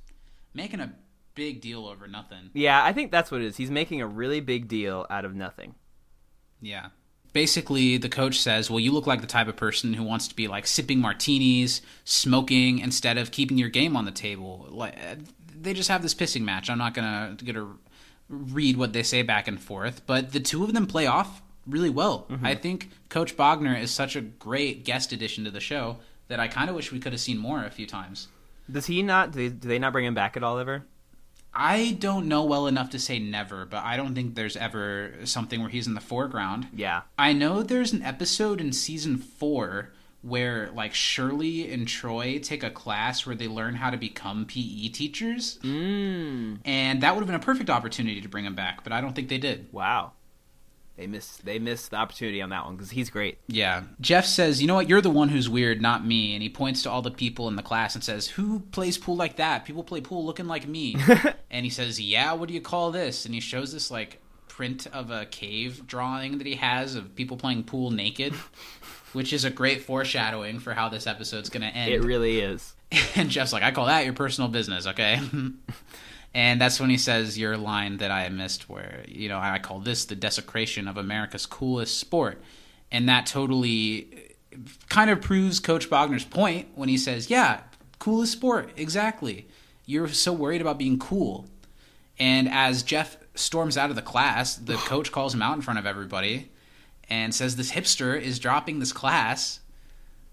making a big deal over nothing. Yeah, I think that's what it is. He's making a really big deal out of nothing. Yeah. Basically, the coach says, "Well, you look like the type of person who wants to be like sipping martinis, smoking instead of keeping your game on the table." Like they just have this pissing match. I'm not gonna gonna read what they say back and forth, but the two of them play off really well. Mm-hmm. I think Coach Bogner is such a great guest addition to the show that I kind of wish we could have seen more a few times. Does he not? Do they, do they not bring him back at all ever? I don't know well enough to say never, but I don't think there's ever something where he's in the foreground. Yeah. I know there's an episode in season four where like Shirley and Troy take a class where they learn how to become PE teachers, Mm. and that would have been a perfect opportunity to bring him back, but I don't think they did. Wow. They missed. They missed the opportunity on that one because he's great. Yeah. Jeff says, "You know what? You're the one who's weird, not me." And he points to all the people in the class and says, "Who plays pool like that? People play pool looking like me." and he says, "Yeah, what do you call this?" And he shows this like print of a cave drawing that he has of people playing pool naked, which is a great foreshadowing for how this episode's going to end. It really is. And Jeff's like, I call that your personal business, okay? And that's when he says your line that I missed, where you know I call this the desecration of America's coolest sport, and that totally uh, kind of proves Coach Bogner's point when he says, "Yeah, coolest sport, exactly. You're so worried about being cool." And as Jeff storms out of the class, the coach calls him out in front of everybody and says this hipster is dropping this class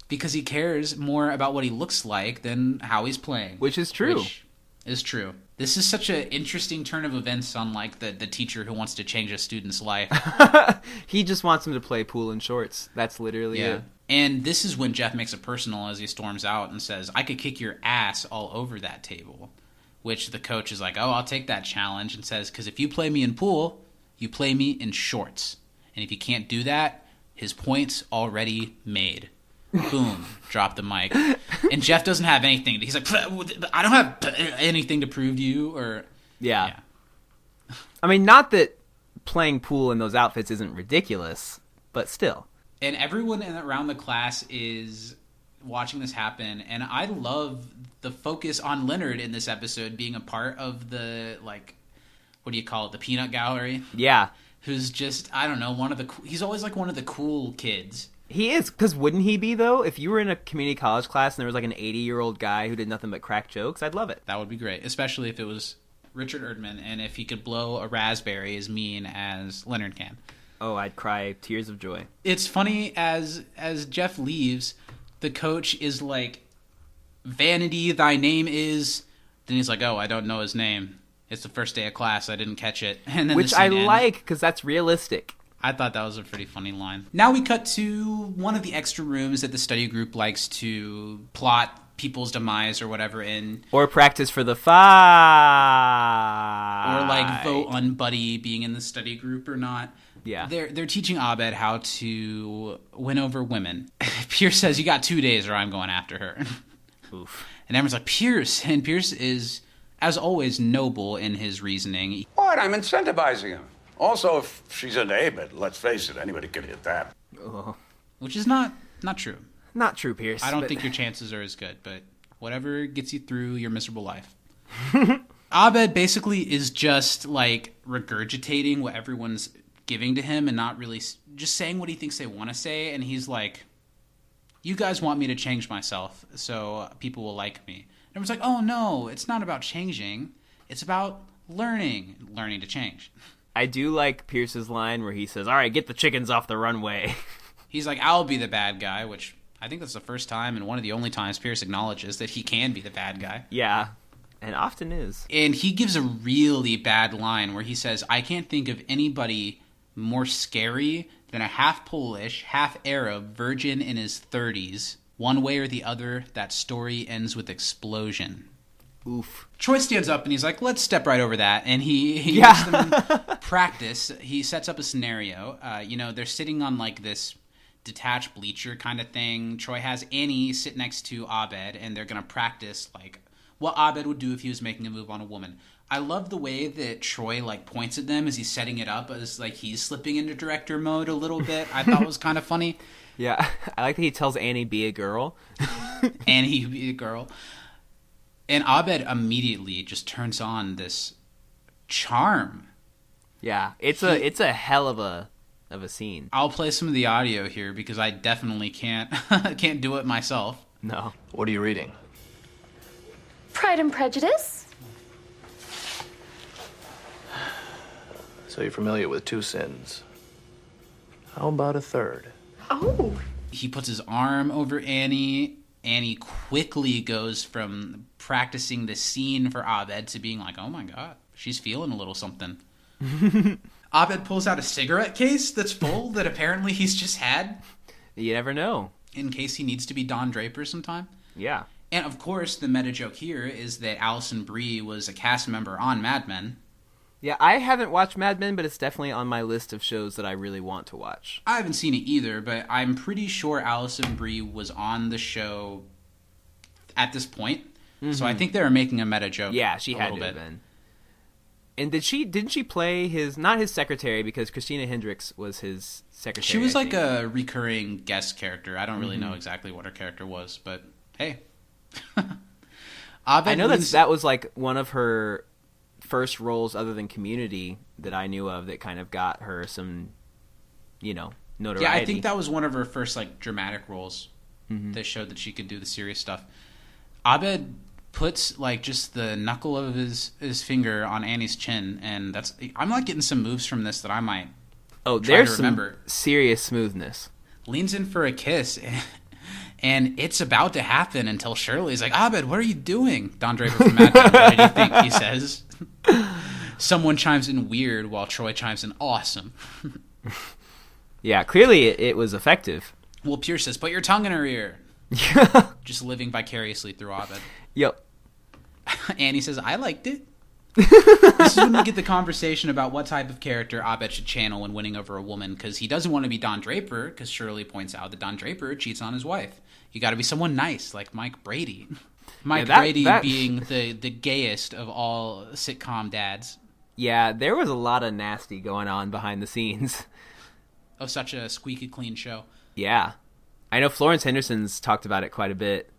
because he cares more about what he looks like than how he's playing. Which is true. Which is true. This is such an interesting turn of events on like the, the teacher who wants to change a student's life. He just wants him to play pool in shorts. That's literally yeah. it. And this is when Jeff makes it personal as he storms out and says, I could kick your ass all over that table. Which the coach is like, Oh, I'll take that challenge and says, Because if you play me in pool, you play me in shorts. And if you can't do that, his point's already made. Boom, drop the mic. And Jeff doesn't have anything. He's like, I don't have uh, anything to prove to you. Or Yeah. Yeah. I mean, not that playing pool in those outfits isn't ridiculous, but still. and everyone in, around the class is watching this happen and i love the focus on leonard in this episode being a part of the like what do you call it the peanut gallery Yeah. Who's just i don't know one of the he's always like one of the cool kids He is, because wouldn't he be, though? If you were in a community college class and there was like an 80 year old guy who did nothing but crack jokes, I'd love it. that would be great especially if it was richard erdman and if he could blow a raspberry as mean as leonard can Oh, I'd cry tears of joy. it's funny as as Jeff leaves, the coach is like, "Vanity, thy name is." Then he's like, "Oh, I don't know his name. It's the first day of class. I didn't catch it." And then Which I ends. like, because that's realistic. I thought that was a pretty funny line. Now we cut to one of the extra rooms that the study group likes to plot people's demise or whatever in, Or practice for the fight. or like vote on Buddy being in the study group or not. Yeah. They're they're teaching Abed how to win over women. Pierce says, "You got two days, or I'm going after her." Oof. And everyone's like, "Pierce," and Pierce is, as always, noble in his reasoning. What? I'm incentivizing him. Also, if she's into Abed, let's face it, anybody could hit that. which is not not true. Not true, Pierce. I don't but- think your chances are as good, but whatever gets you through your miserable life. Abed basically is just like regurgitating what everyone's giving to him and not really just saying what he thinks they want to say. And he's like, You guys want me to change myself so people will like me. And everyone's like, Oh no, it's not about changing, it's about learning, learning to change. I do like Pierce's line where he says, "All right, get the chickens off the runway." He's like, I'll be the bad guy, which I think that's the first time and one of the only times Pierce acknowledges that he can be the bad guy. yeah, and often is. And he gives a really bad line where he says, I can't think of anybody more scary than a half Polish, half Arab virgin in his 30s. One way or the other, that story ends with explosion. Oof. Troy stands up and he's like, "Let's step right over that." And he he Yeah. them practice. He sets up a scenario. Uh, you know, they're sitting on like this detached bleacher kind of thing. Troy has Annie sit next to Abed, and they're gonna practice like what Abed would do if he was making a move on a woman. I love the way that Troy like points at them as he's setting it up as like he's slipping into director mode a little bit. I thought was kind of funny. Yeah, I like that he tells Annie be a girl. Annie be a girl. And Abed immediately just turns on this charm. Yeah, it's a it's a hell of a of a scene. I'll play some of the audio here because I definitely can't can't do it myself. No, What are you reading? Pride and Prejudice? So you're familiar with two sins. How about a third? Oh. He puts his arm over Annie. Annie quickly goes from practicing the scene for Abed to being like, "Oh my god, she's feeling a little something." Abed pulls out a cigarette case that's full that apparently he's just had you never know. in case he needs to be Don Draper sometime. Yeah, And of course, the meta joke here is that Alison Brie was a cast member on Mad Men. Yeah. I haven't watched Mad Men, but it's definitely on my list of shows that I really want to watch. I haven't seen it either, but I'm pretty sure Alison Brie was on the show at this point. So I think they were making a meta joke. Mm-hmm. Yeah, she had to have been. And did she? Didn't she play his? Not his secretary because Christina Hendricks was his secretary. She was like a recurring guest character. I don't really Mm-hmm. know exactly what her character was, but hey. I know that that was like one of her first roles other than Community that I knew of that kind of got her some, you know, notoriety. Yeah, I think that was one of her first like dramatic roles Mm-hmm. that showed that she could do the serious stuff. Abed puts like just the knuckle of his his finger on Annie's chin, and that's I'm like getting some moves from this that I might Oh, try there's to some remember. serious smoothness. leans in for a kiss. And it's about to happen until Shirley's like, Abed, what are you doing? Don Draper from Mad Men, what did you think? He says. Someone chimes in weird while Troy chimes in awesome. Yeah, clearly it, it was effective. Well, Pierce says, put your tongue in her ear. Just living vicariously through Abed. Yep. Annie says, I liked it. this is when we get the conversation about what type of character Abed should channel when winning over a woman, because he doesn't want to be Don Draper, because Shirley points out that Don Draper cheats on his wife. You got to be someone nice, like Mike Brady. Mike that- Brady that- being the, the gayest of all sitcom dads. Yeah, there was a lot of nasty going on behind the scenes. Of such a squeaky clean show. Yeah. I know Florence Henderson's talked about it quite a bit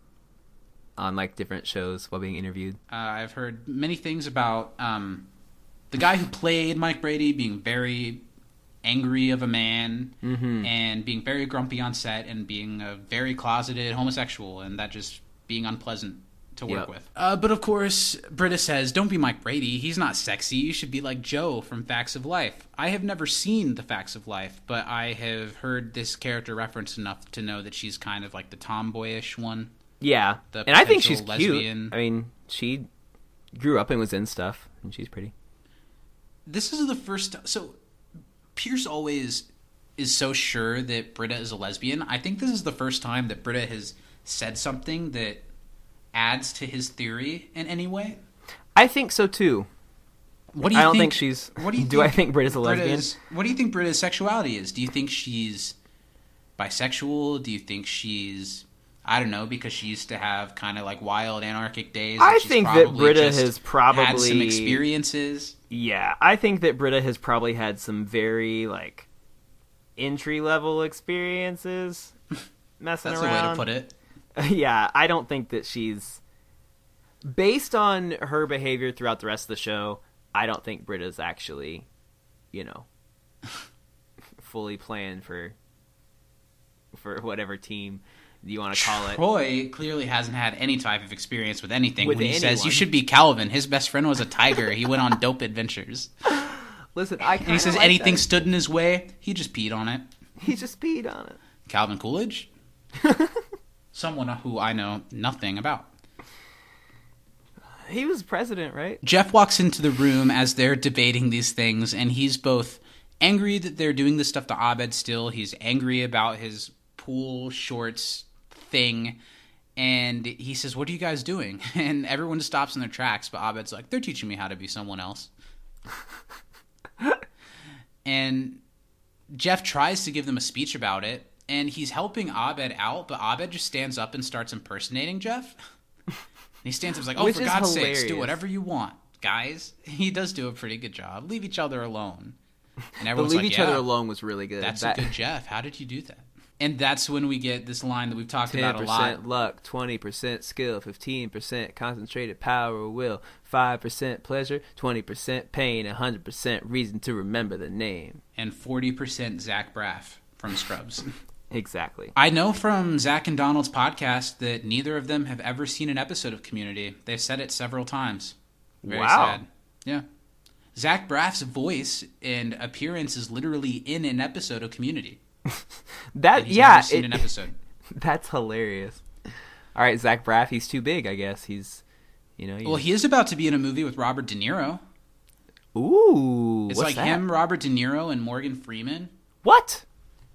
on like different shows while being interviewed. Uh, I've heard many things about um, the guy who played Mike Brady being very angry of a man Mm-hmm. and being very grumpy on set and being a very closeted homosexual and that just being unpleasant to work Yep. with. Uh, but of course, Britta says, "Don't be Mike Brady. He's not sexy. You should be like Jo from Facts of Life." I have never seen the Facts of Life, but I have heard this character referenced enough to know that she's kind of like the tomboyish one. Yeah. The and I think she's potential cute. lesbian. I mean, she grew up and was in stuff, and she's pretty. this is the first so pierce always is so sure that britta is a lesbian i think this is the first time that britta has said something that adds to his theory in any way I think so too. what do you I don't think, think she's- what do you do I think Britta's a lesbian? Britta's- what do you think britta's sexuality is do you think she's bisexual do you think she's I don't know because she used to have kind of like wild anarchic days. I think that Britta has probably had some experiences. Yeah, I think that Britta has probably had some very like entry level experiences messing around. That's a way to put it. yeah, I don't think that she's based on her behavior throughout the rest of the show. I don't think Britta's actually, you know, fully planned for for whatever team you want to call it. Troy clearly hasn't had any type of experience with anything. With when he says you should be Calvin, his best friend was a tiger. he went on dope adventures. Listen, I And he says anything stood in his way, he just peed on it. he just peed on it. Calvin Coolidge, someone who I know nothing about. He was president, right? Jeff walks into the room as they're debating these things, and he's both angry that they're doing this stuff to Abed still. He's angry about his pool shorts thing. And he says, What are you guys doing? And everyone just stops in their tracks, but Abed's like, They're teaching me how to be someone else. and Jeff tries to give them a speech about it, and he's helping Abed out, but Abed just stands up and starts impersonating Jeff. And he stands up and is like, "Oh, Which for God's sakes, do whatever you want, guys." He does do a pretty good job. Leave each other alone. And everyone's leave like, each "Yeah, other alone was really good. That's That- a good Jeff. How did you do that?" And that's when we get this line that we've talked about a lot. luck, twenty percent skill, fifteen percent concentrated power or will, five percent pleasure, twenty percent pain, hundred percent reason to remember the name. And forty percent Zach Braff from Scrubs. Exactly. I know from Zach and Donald's podcast that neither of them have ever seen an episode of Community. They've said it several times. Very Wow. sad. Yeah. Zach Braff's voice and appearance is literally in an episode of Community. That yeah, seen it- an episode. that's hilarious. All right, Zach Braff, he's too big, I guess. He's, you know, he's, Well, he is about to be in a movie with Robert De Niro. ooh, It's like that? him, Robert De Niro, and Morgan Freeman. What?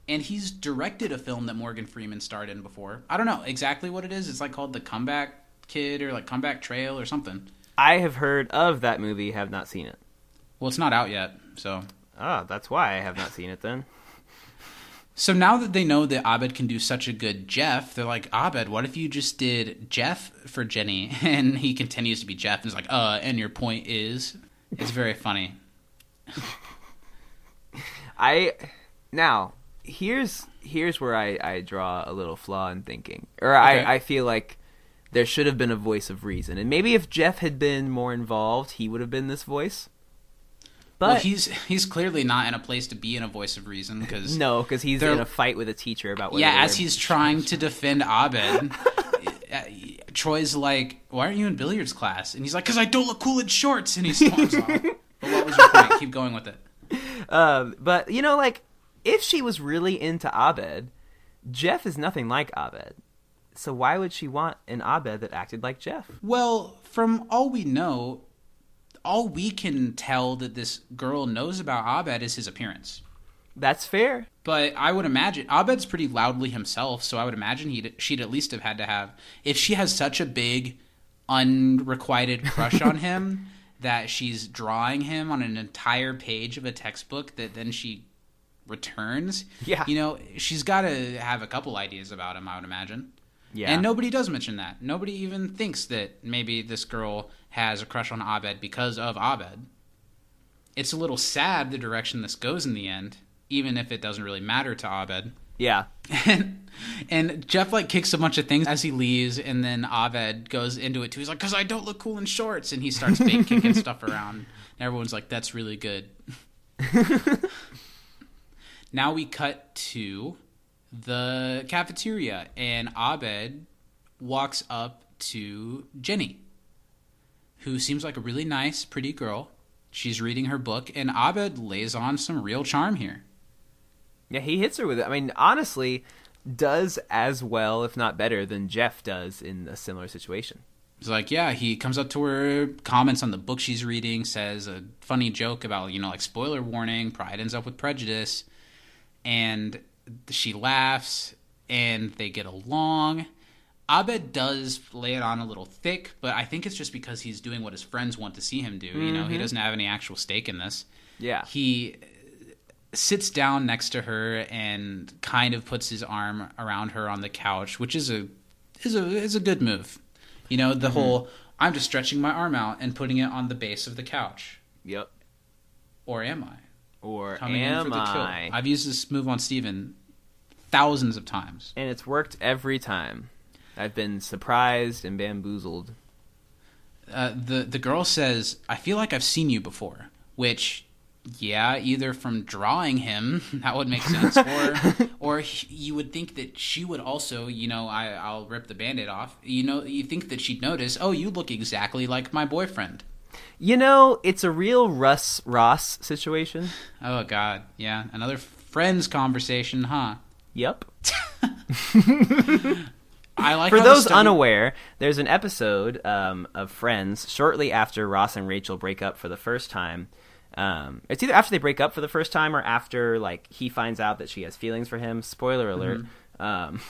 And he's directed a film that Morgan Freeman starred in before. I don't know exactly what it is. It's like called The Comeback Kid or like Comeback Trail or something. I have heard of that movie, have not seen it. Well, it's not out yet, so Ah, that's why I have not seen it then. So now that they know that Abed can do such a good Jeff, they're like, Abed, what if you just did Jeff for Jenny? And he continues to be Jeff and is like, uh, and your point is. It's very funny. I now here's here's where I, I draw a little flaw in thinking, or Okay. I, I feel like there should have been a voice of reason, and maybe if Jeff had been more involved, he would have been this voice. But well, he's he's clearly not in a place to be in a voice of reason because no, because he's in a fight with a teacher about yeah, as he's trying to defend Abed, uh, Troy's like, "Why aren't you in billiards class?" And he's like, "Cause I don't look cool in shorts." And he storms off. But what was your point? Keep going with it. Um, but you know, like if she was really into Abed, Jeff is nothing like Abed. So why would she want an Abed that acted like Jeff? Well, from all we know, all we can tell that this girl knows about Abed is his appearance. That's fair. But I would imagine Abed's pretty loudly himself, so I would imagine he'd she'd at least have had to have if she has such a big unrequited crush on him that she's drawing him on an entire page of a textbook that then she returns. Yeah. You know, she's got to have a couple ideas about him, I would imagine. Yeah. And nobody does mention that. Nobody even thinks that maybe this girl has a crush on Abed because of Abed. It's a little sad the direction this goes in the end, even if it doesn't really matter to Abed. Yeah. And, and Jeff like kicks a bunch of things as he leaves, and then Abed goes into it too. He's like, "Cause I don't look cool in shorts," and he starts fake kicking stuff around. And everyone's like, "That's really good." now we cut to the cafeteria, and Abed walks up to Jenny, who seems like a really nice, pretty girl. She's reading her book, and Abed lays on some real charm here. Yeah, he hits her with it. I mean, honestly, does as well, if not better, than Jeff does in a similar situation. He's like, yeah, he comes up to her, comments on the book she's reading, says a funny joke about, you know, like spoiler warning, pride ends up with prejudice. And she laughs and they get along. Abed does lay it on a little thick, but I think it's just because he's doing what his friends want to see him do. You know, he mm-hmm. doesn't have any actual stake in this. Yeah. He sits down next to her and kind of puts his arm around her on the couch, which is a is a is a good move. You know, the mm-hmm. whole I'm just stretching my arm out and putting it on the base of the couch. Yep. Or am I? Or Coming am in for the kill. I? I've used this move on Steven thousands of times. And it's worked every time. I've been surprised and bamboozled. Uh, the the girl says, "I feel like I've seen you before," which yeah, either from drawing him, that would make sense, or or you would think that she would also, you know, I I'll rip the band-aid off. You know, you think that she'd notice, "Oh, you look exactly like my boyfriend." You know, it's a real Russ Ross situation. Oh god, yeah, another friends conversation, huh? Yep. I like For those unaware, there's an episode um, of Friends shortly after Ross and Rachel break up for the first time. Um, it's either after they break up for the first time or after like he finds out that she has feelings for him. Spoiler alert. Mm-hmm. Um,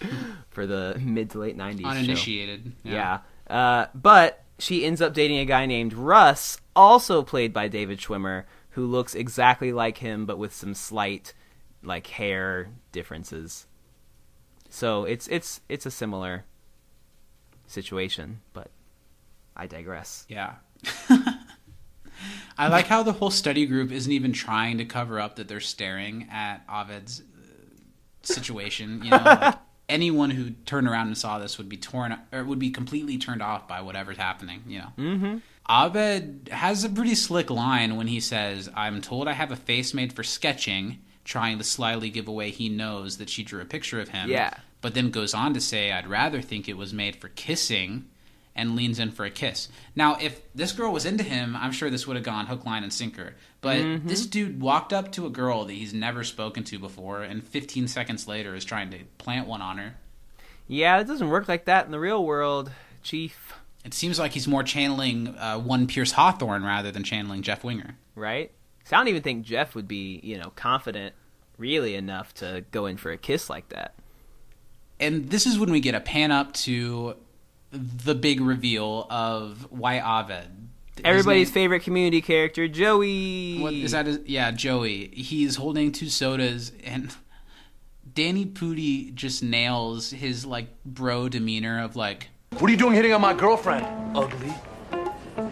for the mid to late '90s. show. uninitiated. Yeah. Uh, but she ends up dating a guy named Russ, also played by David Schwimmer, who looks exactly like him but with some slight like hair differences. So it's it's it's a similar situation, but I digress. Yeah. I like how the whole study group isn't even trying to cover up that they're staring at Abed's uh, situation. You know, like anyone who turned around and saw this would be torn or would be completely turned off by whatever's happening. You know. Mm-hmm. Abed has a pretty slick line when he says, "I'm told I have a face made for sketching," trying to slyly give away he knows that she drew a picture of him. Yeah. But then goes on to say, "I'd rather think it was made for kissing." And leans in for a kiss. Now, if this girl was into him, I'm sure this would have gone hook, line, and sinker. But this dude walked up to a girl that he's never spoken to before, and 15 seconds later is trying to plant one on her. Yeah, it doesn't work like that in the real world, Chief. It seems like he's more channeling uh, one Pierce Hawthorne rather than channeling Jeff Winger. Right? So I don't even think Jeff would be, you know, confident really enough to go in for a kiss like that. And this is when we get a pan up to the big reveal of why Abed. Everybody's name- favorite community character, Joey. What is that? His, yeah, Joey. He's holding two sodas, and Danny Pudi just nails his like bro demeanor of like, What are you doing hitting on my girlfriend? Ugly.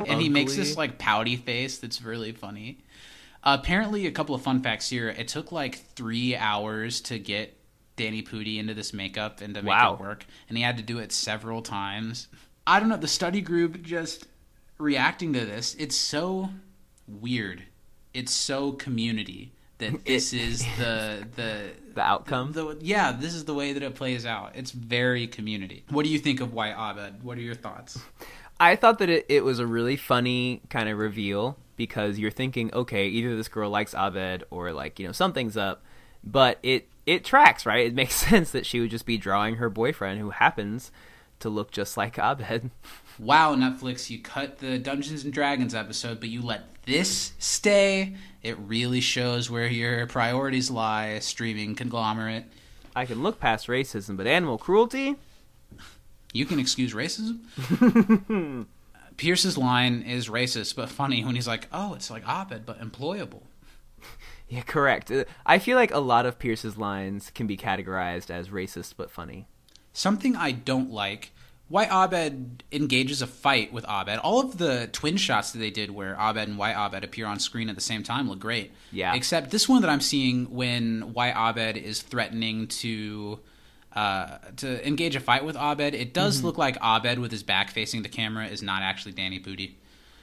and he makes this like pouty face that's really funny. apparently, a couple of fun facts here. It took like three hours to get Danny Pudi into this makeup and to make Wow. it work, and he had to do it several times. I don't know. The study group just reacting to this. It's so weird. It's so community that this is the the The outcome. the yeah. This is the way that it plays out. It's very community. What do you think of White Abed? What are your thoughts? I thought that it, it was a really funny kind of reveal because you're thinking, okay, either this girl likes Abed or like you know something's up, but it it tracks right. It makes sense that she would just be drawing her boyfriend who happens to look just like Abed. Wow, Netflix, you cut the Dungeons and Dragons episode, but you let this stay. It really shows where your priorities lie, streaming conglomerate. I can look past racism, but animal cruelty. You can excuse racism. Pierce's line is racist but funny when he's like, "Oh, it's like Abed but employable." Yeah, correct. Uh, I feel like a lot of Pierce's lines can be categorized as racist but funny. Something I don't like. why Abed engages a fight with Abed. All of the twin shots that they did where Abed and White Abed appear on screen at the same time look great. Yeah. Except this one that I'm seeing when White Abed is threatening to uh, to engage a fight with Abed, it does Mm-hmm. look like Abed with his back facing the camera is not actually Danny Pudi.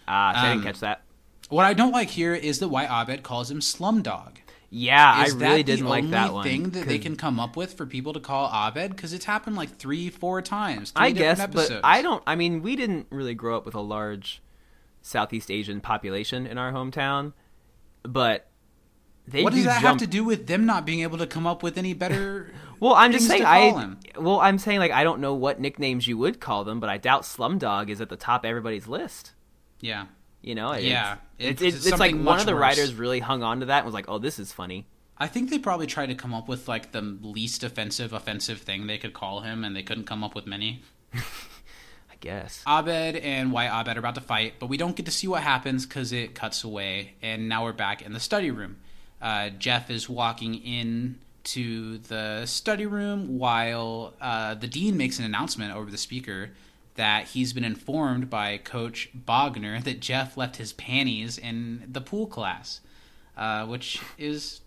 Ah, so I didn't Um, catch that. What I don't like here is that White Abed calls him Slumdog. Yeah, Is I really didn't like that one. thing that they can come up with for people to call Abed? Because it's happened like three, four times. Three I guess, different but. I don't. I mean, we didn't really grow up with a large Southeast Asian population in our hometown, but they what do does that have to do with them not being able to come up with any better? Well, I'm just saying. I him? well, I'm saying like I don't know what nicknames you would call them, but I doubt Slumdog is at the top of everybody's list. yeah, You know? It's- Yeah, It's, it's- it's, it's like one of the worse. writers really hung on to that and was like, "Oh, this is funny." I think they probably tried to come up with like the least offensive, offensive thing they could call him, and they couldn't come up with many. I guess. Abed and White Abed are about to fight, but we don't get to see what happens because it cuts away, and now we're back in the study room. Uh, Jeff is walking in to the study room while uh, the dean makes an announcement over the speaker that he's been informed by Coach Bogner that Jeff left his panties in the pool class, uh, which is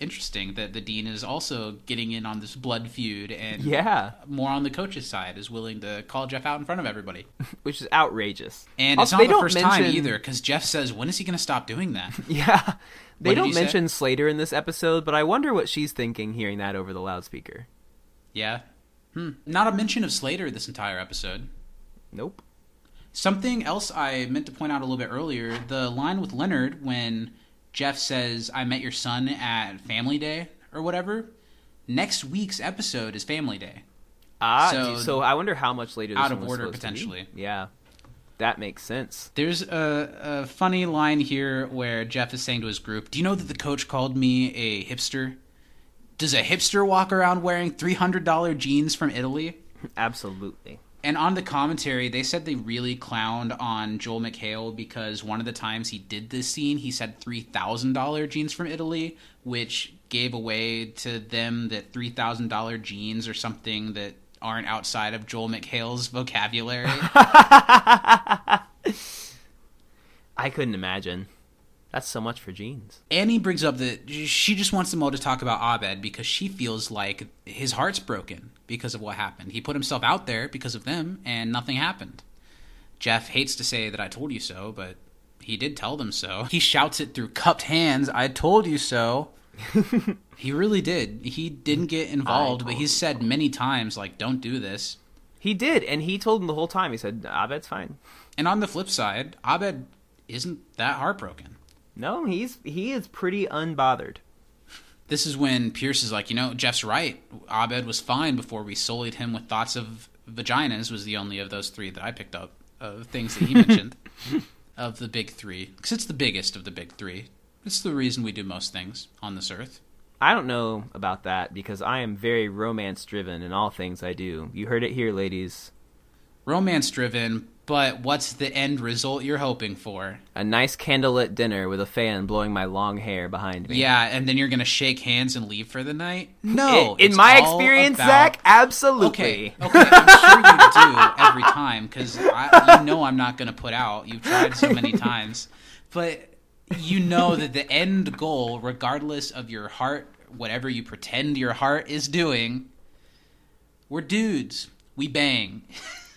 interesting that the dean is also getting in on this blood feud and Yeah, more on the coach's side is willing to call Jeff out in front of everybody. which is outrageous. And Also, it's they not the don't first time mention- either, because Jeff says, "When is he going to stop doing that?" Yeah. They What don't he say? mention Slater in this episode, but I wonder what she's thinking hearing that over the loudspeaker. yeah, hmm. not a mention of Slater this entire episode. Nope. Something else I meant to point out a little bit earlier: the line with Leonard when Jeff says, "I met your son at Family Day" or whatever. Next week's episode is Family Day. Ah, So- so, I wonder how much later this Out of order, supposed to be. potentially. Yeah, that makes sense. There's a, a funny line here where Jeff is saying to his group, "Do you know that the coach called me a hipster? Does a hipster walk around wearing three hundred dollar jeans from Italy?" Absolutely. And on the commentary, they said they really clowned on Joel McHale because one of the times he did this scene, he said three thousand dollar jeans from Italy, which gave away to them that three thousand dollar jeans are something that aren't outside of Joel McHale's vocabulary. I couldn't imagine. That's so much for jeans. Annie brings up that she just wants them all to talk about Abed because she feels like his heart's broken because of what happened. He put himself out there because of them, and nothing happened. Jeff hates to say that I told you so, but he did tell them so. He shouts it through cupped hands I told you so. he really did. He didn't get involved, but he's said many times, like, don't do this. He did, and he told him the whole time. He said, "Abed's fine." And on the flip side, Abed isn't that heartbroken. No, he's he is pretty unbothered. This is when Pierce is like, you know, Jeff's right. Abed was fine before we sullied him with thoughts of vaginas. Was the only of those three that I picked up of things that he mentioned of the big three, because it's the biggest of the big three. It's the reason we do most things on this earth. I don't know about that because I am very romance driven in all things I do. You heard it here, ladies. Romance driven, but what's the end result you're hoping for? A nice candlelit dinner with a fan blowing my long hair behind me. Yeah, and then you're gonna shake hands and leave for the night? No, in it's my experience, about- Zach, absolutely. Okay, okay, I'm sure you do every time because you know I'm not going to put out. You've tried so many times, but you know that the end goal, regardless of your heart whatever you pretend your heart is doing. We're dudes. We bang.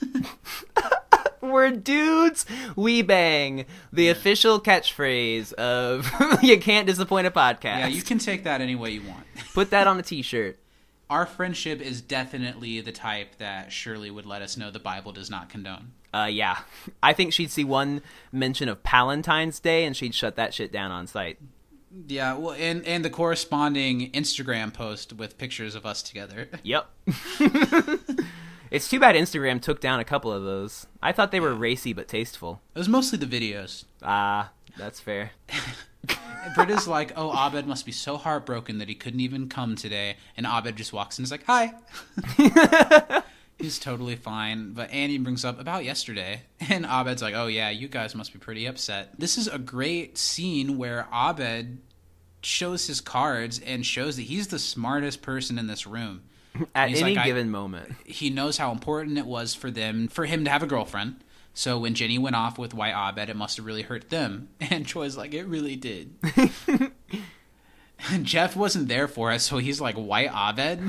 We're dudes, we bang. The official catchphrase of "You can't disappoint a podcast." Yeah, you can take that any way you want. put that on a T-shirt. Our friendship is definitely the type that Shirley would let us know the Bible does not condone. Uh, yeah, I think she'd see one mention of Palentine's Day and she'd shut that shit down on sight. Yeah, well, and and the corresponding Instagram post with pictures of us together. Yep. it's too bad Instagram took down a couple of those. I thought they were racy but tasteful. It was mostly the videos. Ah, that's fair. Britta's like, "Oh, Abed must be so heartbroken that he couldn't even come today." And Abed just walks in and is like, "Hi." He's totally fine. But Annie brings up about yesterday, and Abed's like, "Oh yeah, you guys must be pretty upset." This is a great scene where Abed shows his cards and shows that he's the smartest person in this room. At any like, given moment. he knows how important it was for them for him to have a girlfriend. So when Jenny went off with White Abed, it must have really hurt them. And Troy's like, it really did. and Jeff wasn't there for us, so he's like White Abed.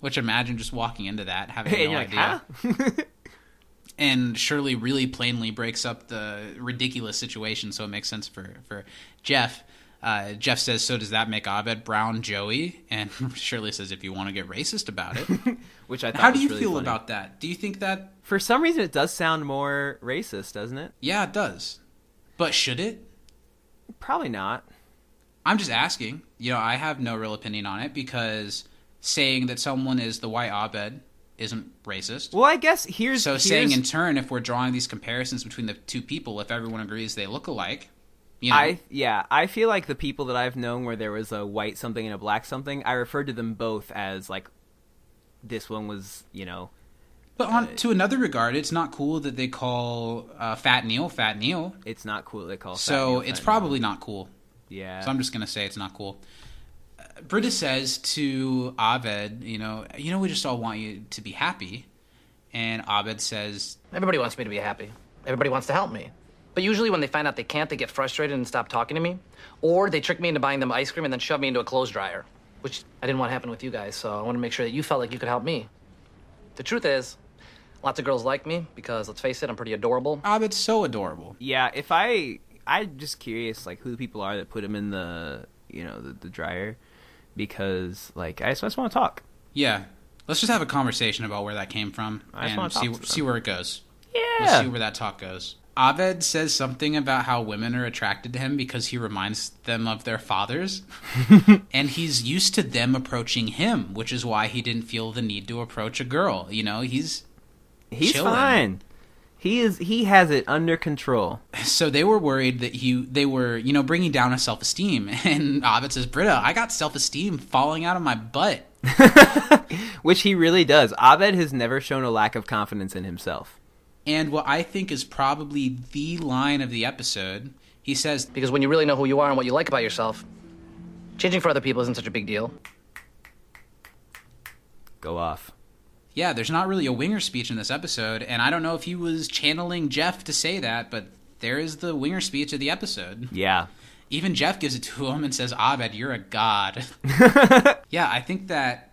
Which imagine just walking into that having And no you're like, idea. huh? And Shirley really plainly breaks up the ridiculous situation, so it makes sense for for Jeff. Uh, Jeff says, "So does that make Abed Brown Joey?" And Shirley says, "If you want to get racist about it." Which I thought How do you really feel funny. about that? Do you think that? For some reason, it does sound more racist, doesn't it? Yeah, it does. But should it? Probably not. I'm just asking. You know, I have no real opinion on it because saying that someone is the white Abed isn't racist. Well, I guess here's so here's, saying in turn, if we're drawing these comparisons between the two people, if everyone agrees they look alike, you know, I yeah, I feel like the people that I've known where there was a white something and a black something, I referred to them both as like this one was, you know, but on to another regard, it's not cool that they call uh, Fat Neil Fat Neil. it's not cool they call Fat So Neil it's Fat probably not cool. Yeah. So I'm just gonna say it's not cool. Uh, Britta says to Abed, you know, you know, we just all want you to be happy, and Abed says, Everybody wants me to be happy. Everybody wants to help me. But usually when they find out they can't, they get frustrated and stop talking to me. Or they trick me into buying them ice cream and then shove me into a clothes dryer. Which I didn't want to happen with you guys, so I want to make sure that you felt like you could help me. The truth is, lots of girls like me because, let's face it, I'm pretty adorable. Ah, Abed's so adorable. yeah, if I I'm just curious like who the people are that put him in the, you know, the, the dryer because like I just, I just want to talk. Yeah, let's just have a conversation about where that came from I just and wanna talk see to them. see where it goes. Yeah. Let's see where that talk goes. Abed says something about how women are attracted to him because he reminds them of their fathers. and he's used to them approaching him, which is why he didn't feel the need to approach a girl. You know, he's He's chilling. fine. He is he has it under control. so they were worried that he they were, you know, bringing down his self-esteem. And Abed says, "Britta, I got self-esteem falling out of my butt." Which he really does. Abed has never shown a lack of confidence in himself. And what I think is probably the line of the episode, he says, Because when you really know who you are and what you like about yourself, changing for other people isn't such a big deal. Go off. Yeah, there's not really a winger speech in this episode, and I don't know if he was channeling Jeff to say that, but there is the winger speech of the episode. Yeah. Even Jeff gives it to him and says, Abed, you're a god. yeah, I think that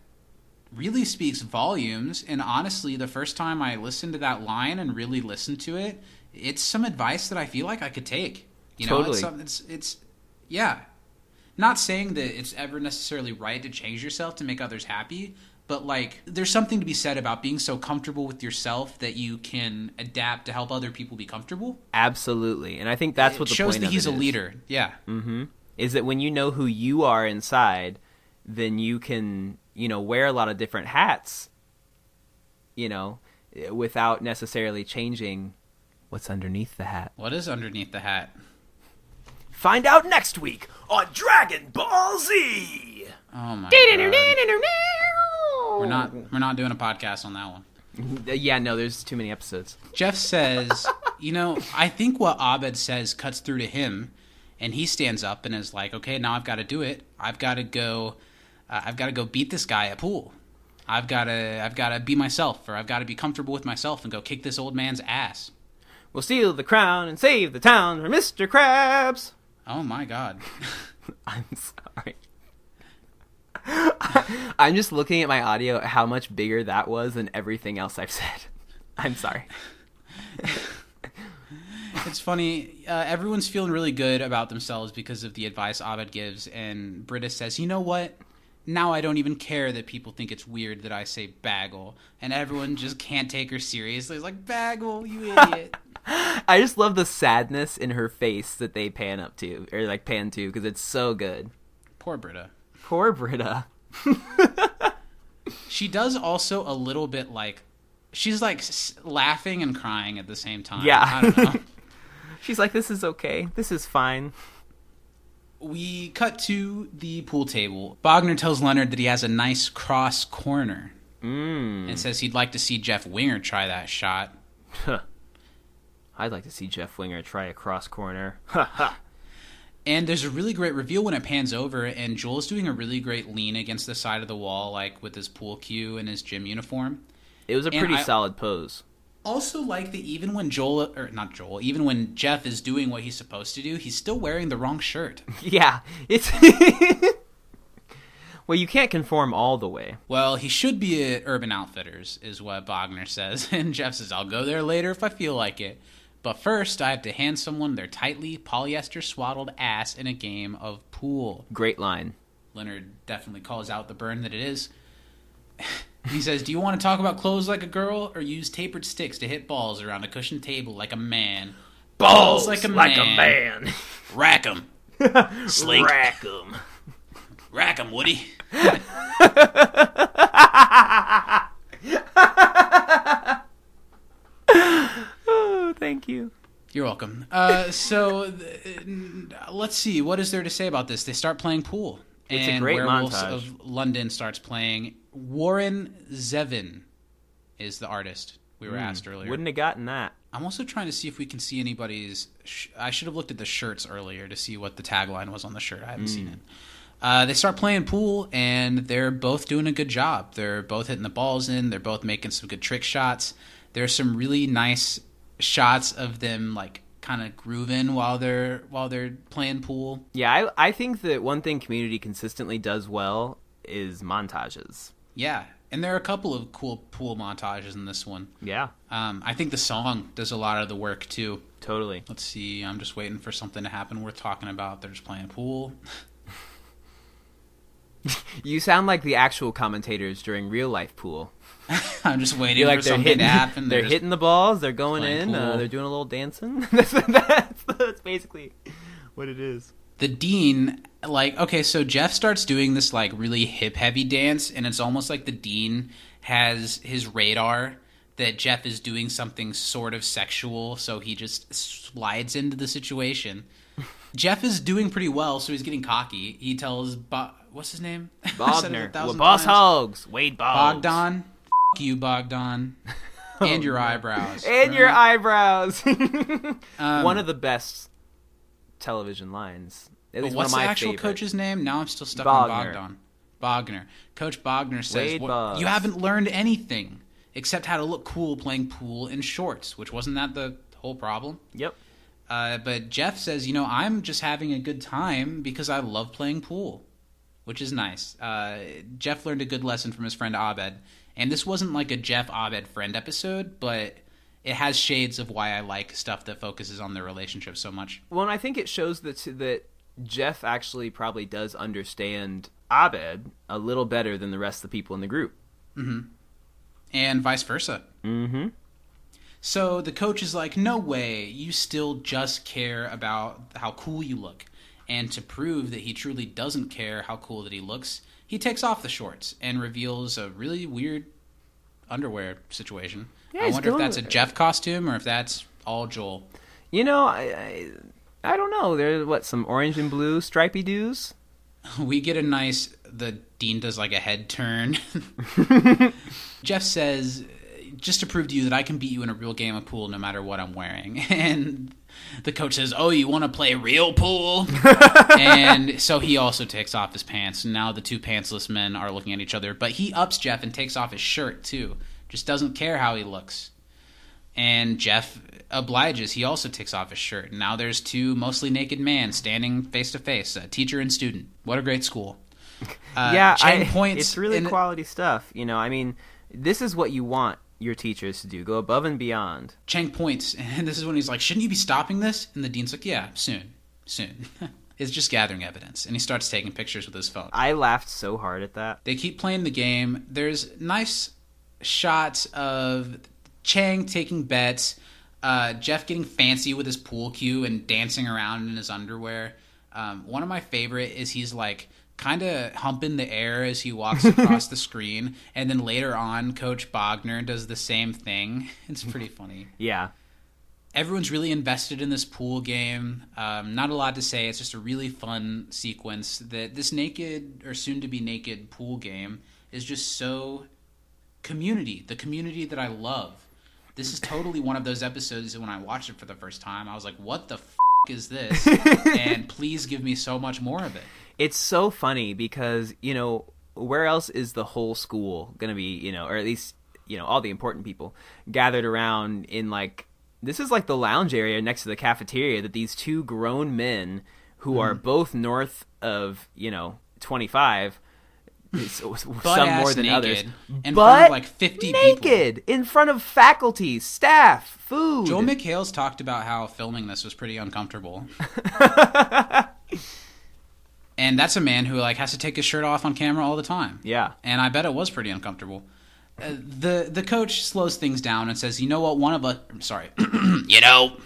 really speaks volumes, and honestly, the first time I listened to that line and really listened to it, it's some advice that I feel like I could take. You know, Totally. it's, it's, it's, yeah. Not saying that it's ever necessarily right to change yourself to make others happy, but like there's something to be said about being so comfortable with yourself that you can adapt to help other people be comfortable. Absolutely. And I think that's what it the shows that he's a is. leader. Yeah. Mm-hmm. Is that when you know who you are inside, then you can, you know, wear a lot of different hats, you know, without necessarily changing what's underneath the hat. What is underneath the hat? Find out next week on Dragon Ball Z. Oh my god. We're not we're not doing a podcast on that one. Yeah, no, there's too many episodes. Jeff says, you know, I think what Abed says cuts through to him, and he stands up and is like, okay, now I've got to do it. I've got to go. Uh, I've got to go beat this guy at pool. I've got to. I've got to be myself, or I've got to be comfortable with myself and go kick this old man's ass. We'll steal the crown and save the town from Mr. Krabs. Oh my god. I'm sorry. I'm just looking at my audio at how much bigger that was than everything else I've said. I'm sorry. It's funny. Uh, everyone's feeling really good about themselves because of the advice Abed gives, and Britta says, "You know what? Now I don't even care that people think it's weird that I say bagel, and everyone just can't take her seriously. It's like bagel, you idiot." I just love the sadness in her face that they pan up to, or like pan to, because it's so good. Poor Britta. Poor Britta. She does also a little bit like she's like s- laughing and crying at the same time. Yeah. I don't know. She's like, "This is okay. This is fine." We cut to the pool table. Bogner tells Leonard that he has a nice cross corner Mm. and says he'd like to see Jeff Winger try that shot. I'd like to see Jeff Winger try a cross corner. Ha ha. And there's a really great reveal when it pans over, and Joel's doing a really great lean against the side of the wall, like with his pool cue and his gym uniform. It was a And pretty I- solid pose. Also, like that, even when Joel, or not Joel, even when Jeff is doing what he's supposed to do, he's still wearing the wrong shirt. Yeah, it's. well, you can't conform all the way. Well, he should be at Urban Outfitters, is what Bogner says. And Jeff says, I'll go there later if I feel like it. But first, I have to hand someone their tightly polyester swaddled ass in a game of pool. Great line. Leonard definitely calls out the burn that it is. He says, Do you want to talk about clothes like a girl or use tapered sticks to hit balls around a cushioned table like a man? Balls like a man. man. Rack 'em. Slink. Rack 'em. Rack 'em, Woody. Oh, thank you. You're welcome. Uh, so th- let's see. What is there to say about this? They start playing pool. It's a and great Werewolves montage. of London starts playing. Warren Zevon is the artist we were asked earlier. Wouldn't have gotten that. I'm also trying to see if we can see anybody's. Sh- I should have looked at the shirts earlier to see what the tagline was on the shirt. I haven't seen Hmm. it. Uh, they start playing pool, and they're both doing a good job. They're both hitting the balls in. They're both making some good trick shots. There's some really nice shots of them like kind of grooving while they're while they're playing pool. Yeah, I, I think that one thing Community consistently does well is montages. Yeah, and there are a couple of cool pool montages in this one. Yeah, Um, I think the song does a lot of the work too. totally. Let's see. I'm just waiting for something to happen worth talking about. They're just playing pool. You sound like the actual commentators during real life pool. I'm just waiting You're like for they're something hitting, to happen. they're just- hitting the balls. They're going in. Uh, they're doing a little dancing. that's, that's, that's basically what it is. the dean. Like, okay, so Jeff starts doing this like really hip heavy dance, and it's almost like the dean has his radar that Jeff is doing something sort of sexual, so he just slides into the situation. Jeff is doing pretty well, so he's getting cocky. He tells Bo- what's his name? I said it a Bogner. Well, boss times. hogs. Wade Boggs. Bogdan. You, Bogdan. and your eyebrows. And your eyebrows. Um, one of the best television lines. At least what's one the of my actual favorite. coach's name? Now I'm still stuck Bogner. on Bogdan. Bogner. Coach Bogner says, Wade "What- Boggs. "You haven't learned anything except how to look cool playing pool in shorts." Which wasn't that the whole problem? Yep. Uh, but Jeff says, "You know, I'm just having a good time because I love playing pool." Which is nice. Uh, Jeff learned a good lesson from his friend Abed, and this wasn't like a Jeff Abed friend episode, but it has shades of why I like stuff that focuses on their relationship so much. Well, and I think it shows that that Jeff actually probably does understand Abed a little better than the rest of the people in the group. and vice versa. Mm-hmm. So the coach is like, "No way, you still just care about how cool you look." And to prove that he truly doesn't care how cool that he looks, he takes off the shorts and reveals a really weird underwear situation. Yeah, I wonder if that's a it. Jeff costume or if that's all Joel. You know, I, I I don't know. There's what some orange and blue stripy doos. we get a nice the dean does like a head turn jeff says just to prove to you that i can beat you in a real game of pool no matter what i'm wearing and the coach says oh you want to play real pool and so he also takes off his pants now the two pantsless men are looking at each other but he ups jeff and takes off his shirt too just doesn't care how he looks and Jeff obliges. He also takes off his shirt. Now there's two mostly naked men standing face to face, a teacher and student. What a great school. Uh, yeah, I, points. it's really quality stuff. You know, I mean, this is what you want your teachers to do: go above and beyond. Chang points, and this is when he's like, "Shouldn't you be stopping this?" And the dean's like, "Yeah, soon, soon." it's just gathering evidence, and he starts taking pictures with his phone. I laughed so hard at that. They keep playing the game. There's nice shots of Chang taking bets, uh, Jeff getting fancy with his pool cue and dancing around in his underwear. Um, one of my favorite is he's like kind of humping the air as he walks across the screen, and then later on, Coach Bogner does the same thing. It's pretty funny. Yeah, Everyone's really invested in this pool game. Um, not a lot to say. It's just a really fun sequence. That this naked or soon to be naked pool game is just so community. The community that I love. This is totally one of those episodes that when I watched it for the first time, I was like, "What the f- is this?" and please give me so much more of it. It's so funny because you know where else is the whole school gonna be? You know, or at least you know all the important people gathered around in like this is like the lounge area next to the cafeteria that these two grown men who are mm-hmm. both north of you know 25 some more than naked others in front but of, like, 50 people. naked in front of faculty staff food Joel McHale's talked about how filming this was pretty uncomfortable. and that's a man who like has to take his shirt off on camera all the time. Yeah. And I bet it was pretty uncomfortable. Uh, the the coach slows things down and says, "You know what? One of us, I'm sorry, you know,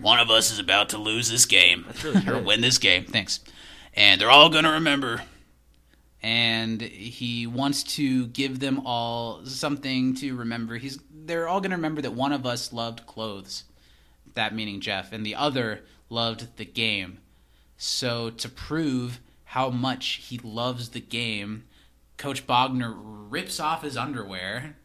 one of us is about to lose this game or win this game. Thanks, and they're all gonna remember." And he wants to give them all something to remember. He's they're all gonna remember that one of us loved clothes, that meaning Jeff, and the other loved the game. So to prove how much he loves the game, Coach Bogner rips off his underwear,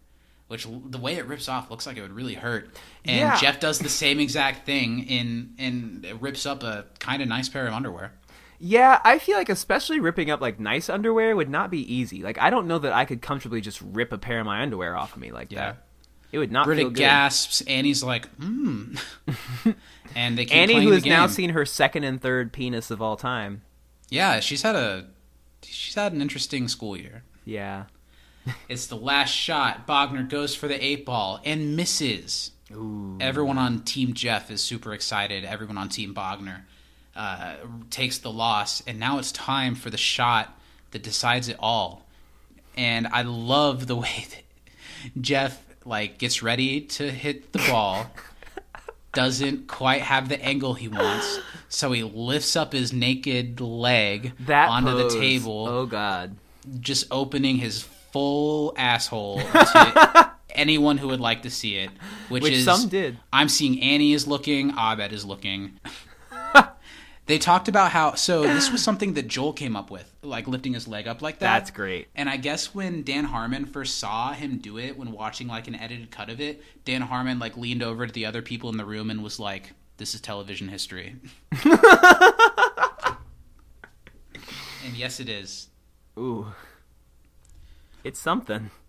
which the way it rips off looks like it would really hurt. And Yeah. Jeff does the same exact thing in and rips up a kind of nice pair of underwear. Yeah, I feel like especially ripping up like nice underwear would not be easy. Like I don't know that I could comfortably just rip a pair of my underwear off of me like Yeah. that. It would not Britta feel good. gasps. Annie's like, hmm. and they keep Annie, who has now seen her second and third penis of all time. Yeah, she's had a she's had an interesting school year. Yeah. It's the last shot. Bogner goes for the eight ball and misses. Everyone on Team Jeff is super excited. Everyone on Team Bogner uh, takes the loss, and now it's time for the shot that decides it all. And I love the way that Jeff like gets ready to hit the ball, doesn't quite have the angle he wants, so he lifts up his naked leg That onto pose. the table Oh god. just opening his full asshole to anyone who would like to see it. Which, Which is some did. I'm seeing Annie is looking, Abed is looking. they talked about how so this was something that Joel came up with, like lifting his leg up like that. That's great. And I guess when Dan Harmon first saw him do it, when watching like an edited cut of it, Dan Harmon like leaned over to the other people in the room and was like, "This is television history." and yes, it is. Ooh. It's something.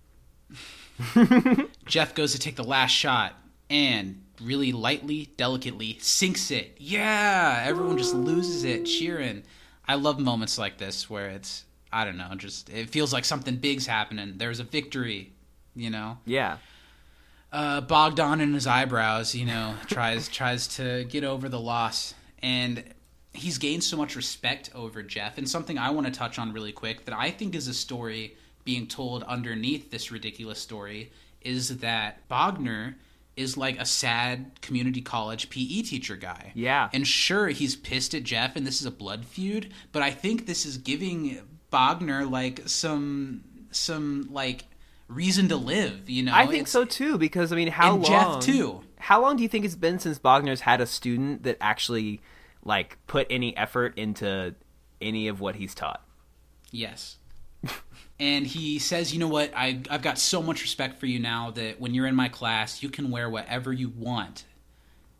Jeff goes to take the last shot and really lightly, delicately sinks it. Yeah, everyone just loses it cheering. I love moments like this where it's I don't know, just it feels like something big's happening. There's a victory, you know. Yeah. Uh, Bogdan in his eyebrows, you know, tries tries to get over the loss, and he's gained so much respect over Jeff. And something I want to touch on really quick that I think is a story being told underneath this ridiculous story is that Bogner is like a sad community college PE teacher guy. Yeah. And sure, he's pissed at Jeff, and this is a blood feud. But I think this is giving Bogner like some some like reason to live. You know, I think It's- so too because I mean, how And long? Jeff, too. How long do you think it's been since Bogner's had a student that actually like put any effort into any of what he's taught? Yes. and he says, "You know what? I I've got so much respect for you now that when you're in my class, you can wear whatever you want."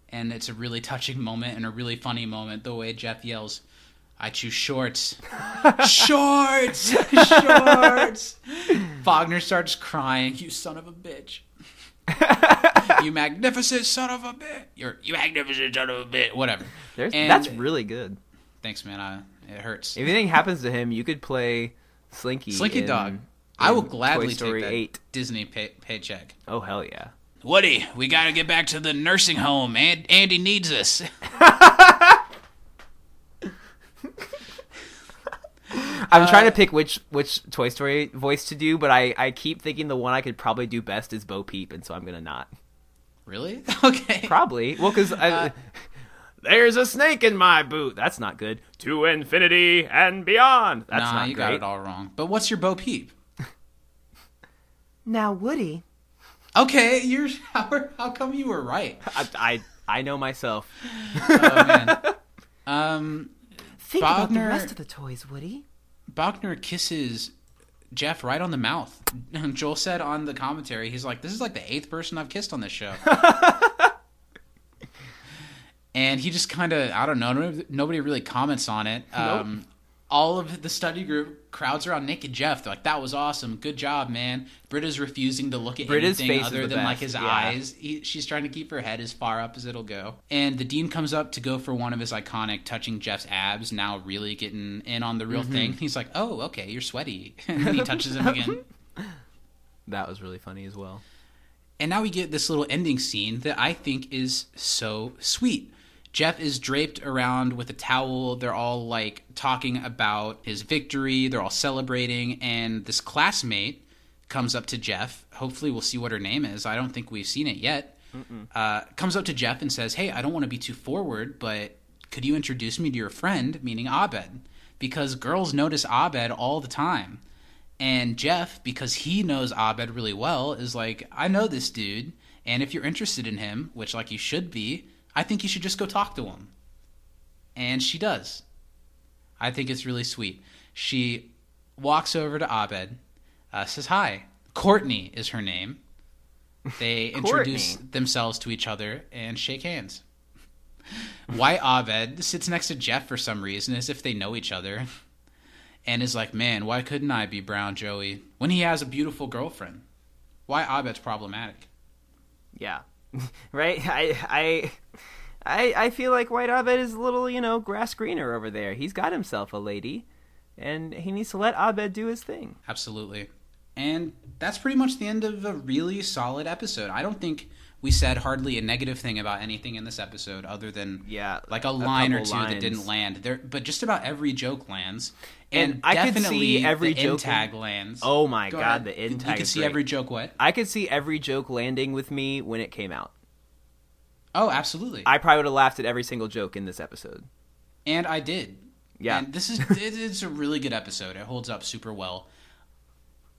And it's a really touching moment and a really funny moment. The way Jeff yells, "I choose shorts, shorts, shorts!" Bogner starts crying. You son of a bitch. you magnificent son of a bitch. You're you magnificent son of a bitch. Whatever. There's, And- that's really good. Thanks, man. I, it hurts. If anything happens to him, you could play Slinky. Slinky in- Dog. I will in gladly Toy Story take that 8. Disney pay- paycheck. Oh hell yeah! Woody, we gotta get back to the nursing home. And Andy needs us. I'm trying Uh, to pick which which Toy Story voice to do, but I I keep thinking the one I could probably do best is Bo Peep, and so I'm gonna not. really? Okay. Probably. Well, because Uh, there's a snake in my boot. That's not good. To infinity and beyond. That's nah, not you great. got it all wrong. But what's your Bo Peep? Now, Woody, Okay, you're how, how come you were right? I, I I know myself. Oh man. Um, Think about the rest of the toys, Woody. Bogner kisses Jeff right on the mouth. Joel said on the commentary, he's like, "This is like the eighth person I've kissed on this show." and he just kind of, I don't know, nobody- nobody really comments on it. Um, all of the study group crowds around Nick and Jeff. They're like, "That was awesome, good job, man." Britta's refusing to look at Britta's anything other the than like his yeah. eyes. He, she's trying to keep her head as far up as it'll go. And the dean comes up to go for one of his iconic touching Jeff's abs. Now really getting in on the real Mm-hmm. thing. He's like, "Oh, okay, you're sweaty," and then he touches him again. That was really funny as well. And now we get this little ending scene that I think is so sweet. Jeff is draped around with a towel. They're all like talking about his victory. They're all celebrating. And this classmate comes up to Jeff. Hopefully, we'll see what her name is. I don't think we've seen it yet. Uh, comes up to Jeff and says, Hey, I don't want to be too forward, but could you introduce me to your friend, meaning Abed? Because girls notice Abed all the time. And Jeff, because he knows Abed really well, is like, I know this dude, and if you're interested in him, which like you should be, I think you should just go talk to him. And she does. I think it's really sweet. She walks over to Abed, uh, says hi. Courtney is her name. They introduce themselves to each other and shake hands. Why Abed sits next to Jeff for some reason, as if they know each other, and is like, "Man, why couldn't I be Brown Joey when he has a beautiful girlfriend? Why Abed's problematic?" Yeah, right. I I I I feel like White Abed is a little you know grass greener over there. He's got himself a lady, and he needs to let Abed do his thing. Absolutely. And that's pretty much the end of a really solid episode. I don't think we said hardly a negative thing about anything in this episode other than Yeah, like a a line or two that didn't land. There but just about every joke lands. And And, I could see every the joke tag lands. Oh my Go God, ahead. the end You tag could is see great. every joke what? I could see every joke landing with me when it came out. Oh, absolutely. I probably would have laughed at every single joke in this episode. and I did. Yeah. And this is it's a really good episode. It holds up super well.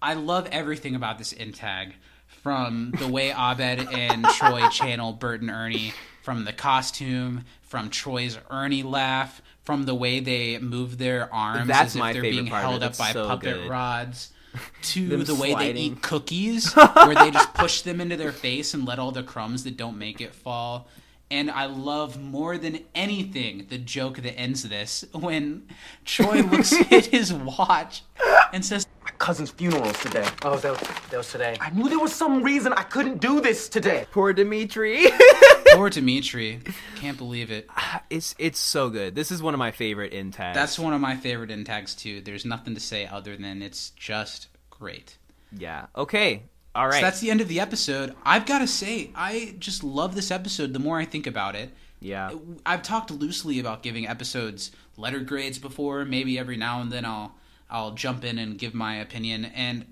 I love everything about this in tag, from the way Abed and Troy channel Bert and Ernie, from the costume, from Troy's Ernie laugh, from the way they move their arms That's as if my they're being held up by so puppet good. rods. To the way they eat cookies, where they just push them into their face and let all the crumbs that don't make it fall. And I love more than anything the joke that ends this when Troy looks at his watch and says, My cousin's funeral's today. Oh, that, that was today. I knew there was some reason I couldn't do this today. Poor Dimitri. Poor Dimitri. Can't believe it. it's it's so good. This is one of my favorite in tags. That's one of my favorite in tags, too. There's nothing to say other than it's just great. yeah. Okay. All right. So that's the end of the episode. I've got to say, I just love this episode the more I think about it. yeah. I've talked loosely about giving episodes letter grades before. Maybe every now and then I'll I'll jump in and give my opinion. And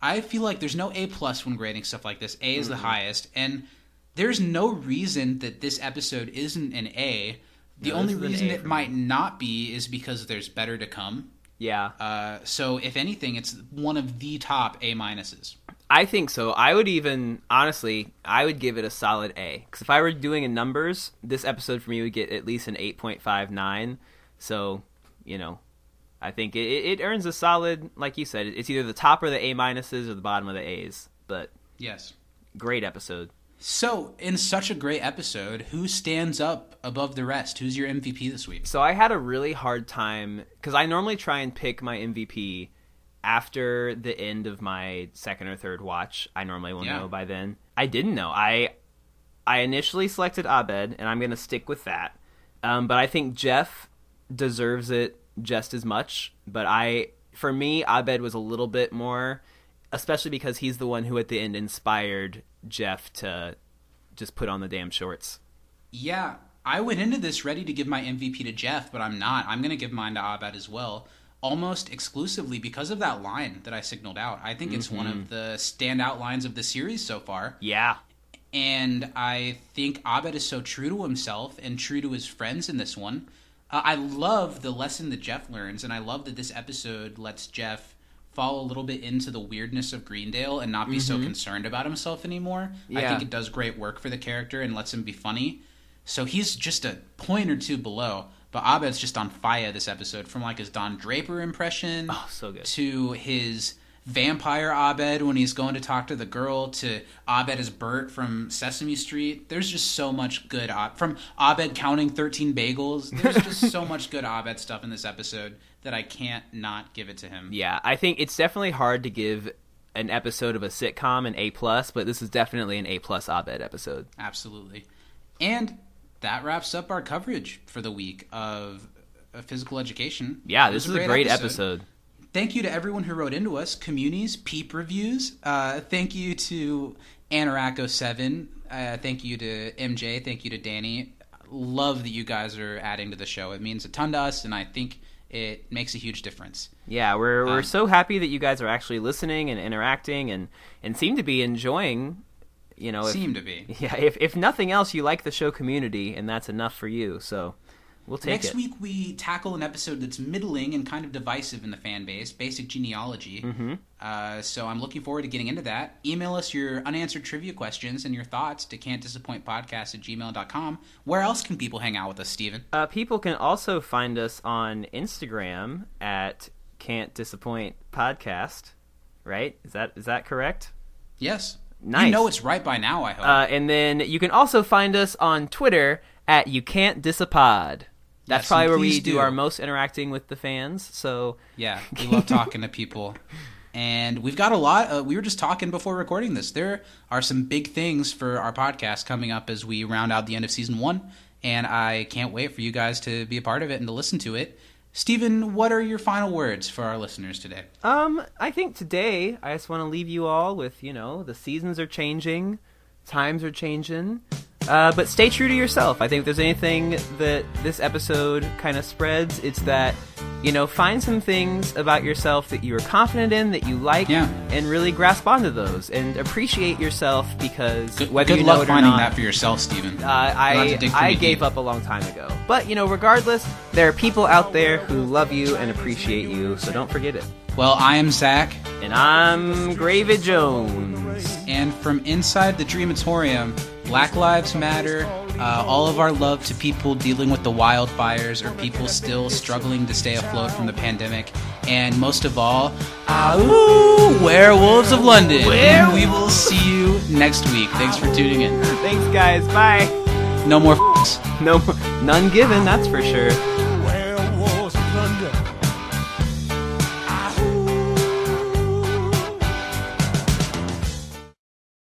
I feel like there's no A plus when grading stuff like this. A is the mm-hmm. highest, and there's no reason that this episode isn't an A. The No, only this is an reason it might not be is because there's better to come. Yeah. Uh, so if anything, it's one of the top A minuses. I think so. I would even honestly, I would give it a solid A. Because if I were doing in numbers, this episode for me would get at least an eight point five nine. So, you know, I think it, it earns a solid, like you said, it's either the top or the A minuses or the bottom of the A's. But Yes. great episode. So, in such a great episode, who stands up above the rest? Who's your MVP this week? So I had a really hard time because I normally try and pick my MVP after the end of my second or third watch. I normally will Yeah. know by then. I didn't know. I I initially selected Abed, and I'm going to stick with that. Um, but I think Jeff deserves it just as much. But I for me, Abed was a little bit more, especially because he's the one who at the end inspired Jeff to just put on the damn shorts. Yeah, I went into this ready to give my MVP to Jeff, but I'm not. I'm going to give mine to Abed as well, almost exclusively because of that line that I signaled out. I think it's one of the standout lines of the series so far. Yeah. And I think Abed is so true to himself and true to his friends in this one. Uh, I love the lesson that Jeff learns, and I love that this episode lets Jeff fall a little bit into the weirdness of Greendale and not be so mm-hmm. concerned about himself anymore. I think it does great work for the character and lets him be funny. So he's just a point or two below. But Abed's just on fire this episode, from like his Don Draper impression Oh, so good. to his vampire Abed when he's going to talk to the girl to Abed as Bert from Sesame Street. There's just so much good Ab- from Abed counting 13 bagels. There's just so much good Abed stuff in this episode that I can't not give it to him. Yeah, I think it's definitely hard to give an episode of a sitcom an A plus, but this is definitely an A plus Abed episode. Absolutely. And that wraps up our coverage for the week of physical education. Yeah, this is a great episode. Thank you to everyone who wrote into us, communities, peep reviews. Uh, thank you to Anaraco7. Uh, thank you to MJ. Thank you to Danny. Love that you guys are adding to the show. It means a ton to us, and I think it makes a huge difference. Yeah, we're we're Um, so happy that you guys are actually listening and interacting and and seem to be enjoying. You know, if, Seem to be. Yeah, if if nothing else, you like the show community, and that's enough for you. So we'll take Next it. week, we tackle an episode that's middling and kind of divisive in the fan base basic genealogy. Mm-hmm. Uh, so I'm looking forward to getting into that. Email us your unanswered trivia questions and your thoughts to can'tdisappointpodcast at gmail.com. Where else can people hang out with us, Steven? Uh, people can also find us on Instagram at Can't Disappoint Podcast. Right? Is that is that correct? Yes. Nice. You know it's right by now, I hope. Uh, and then you can also find us on Twitter at You Can't Disapod. That's Yes, probably where we do. do. our most interacting with the fans. So Yeah, we love talking to people. And we've got a lot. Uh, we were just talking before recording this. There are some big things for our podcast coming up as we round out the end of season one. And I can't wait for you guys to be a part of it and to listen to it. Stephen, what are your final words for our listeners today? Um, I think today I just want to leave you all with, you know, the seasons are changing, times are changing, uh, but stay true to yourself. I think if there's anything that this episode kind of spreads, it's that, you know, find some things about yourself that you are confident in, that you like, Yeah. and really grasp onto those and appreciate yourself because Good, whether good you know luck it or finding not, that for yourself, Stephen. uh, I I gave deep. up a long time ago. But you know, regardless, there are people out there who love you and appreciate you, so don't forget it. Well, I am Zach. And I'm Gravy Jones. And from inside the Dreamatorium, Black Lives Matter, uh, all of our love to people dealing with the wildfires or people still struggling to stay afloat from the pandemic, and most of all, Ahoo, Werewolves of London. We will see you next week. Thanks for tuning in. Thanks, guys. Bye. No more f***s. No, none given. That's for sure.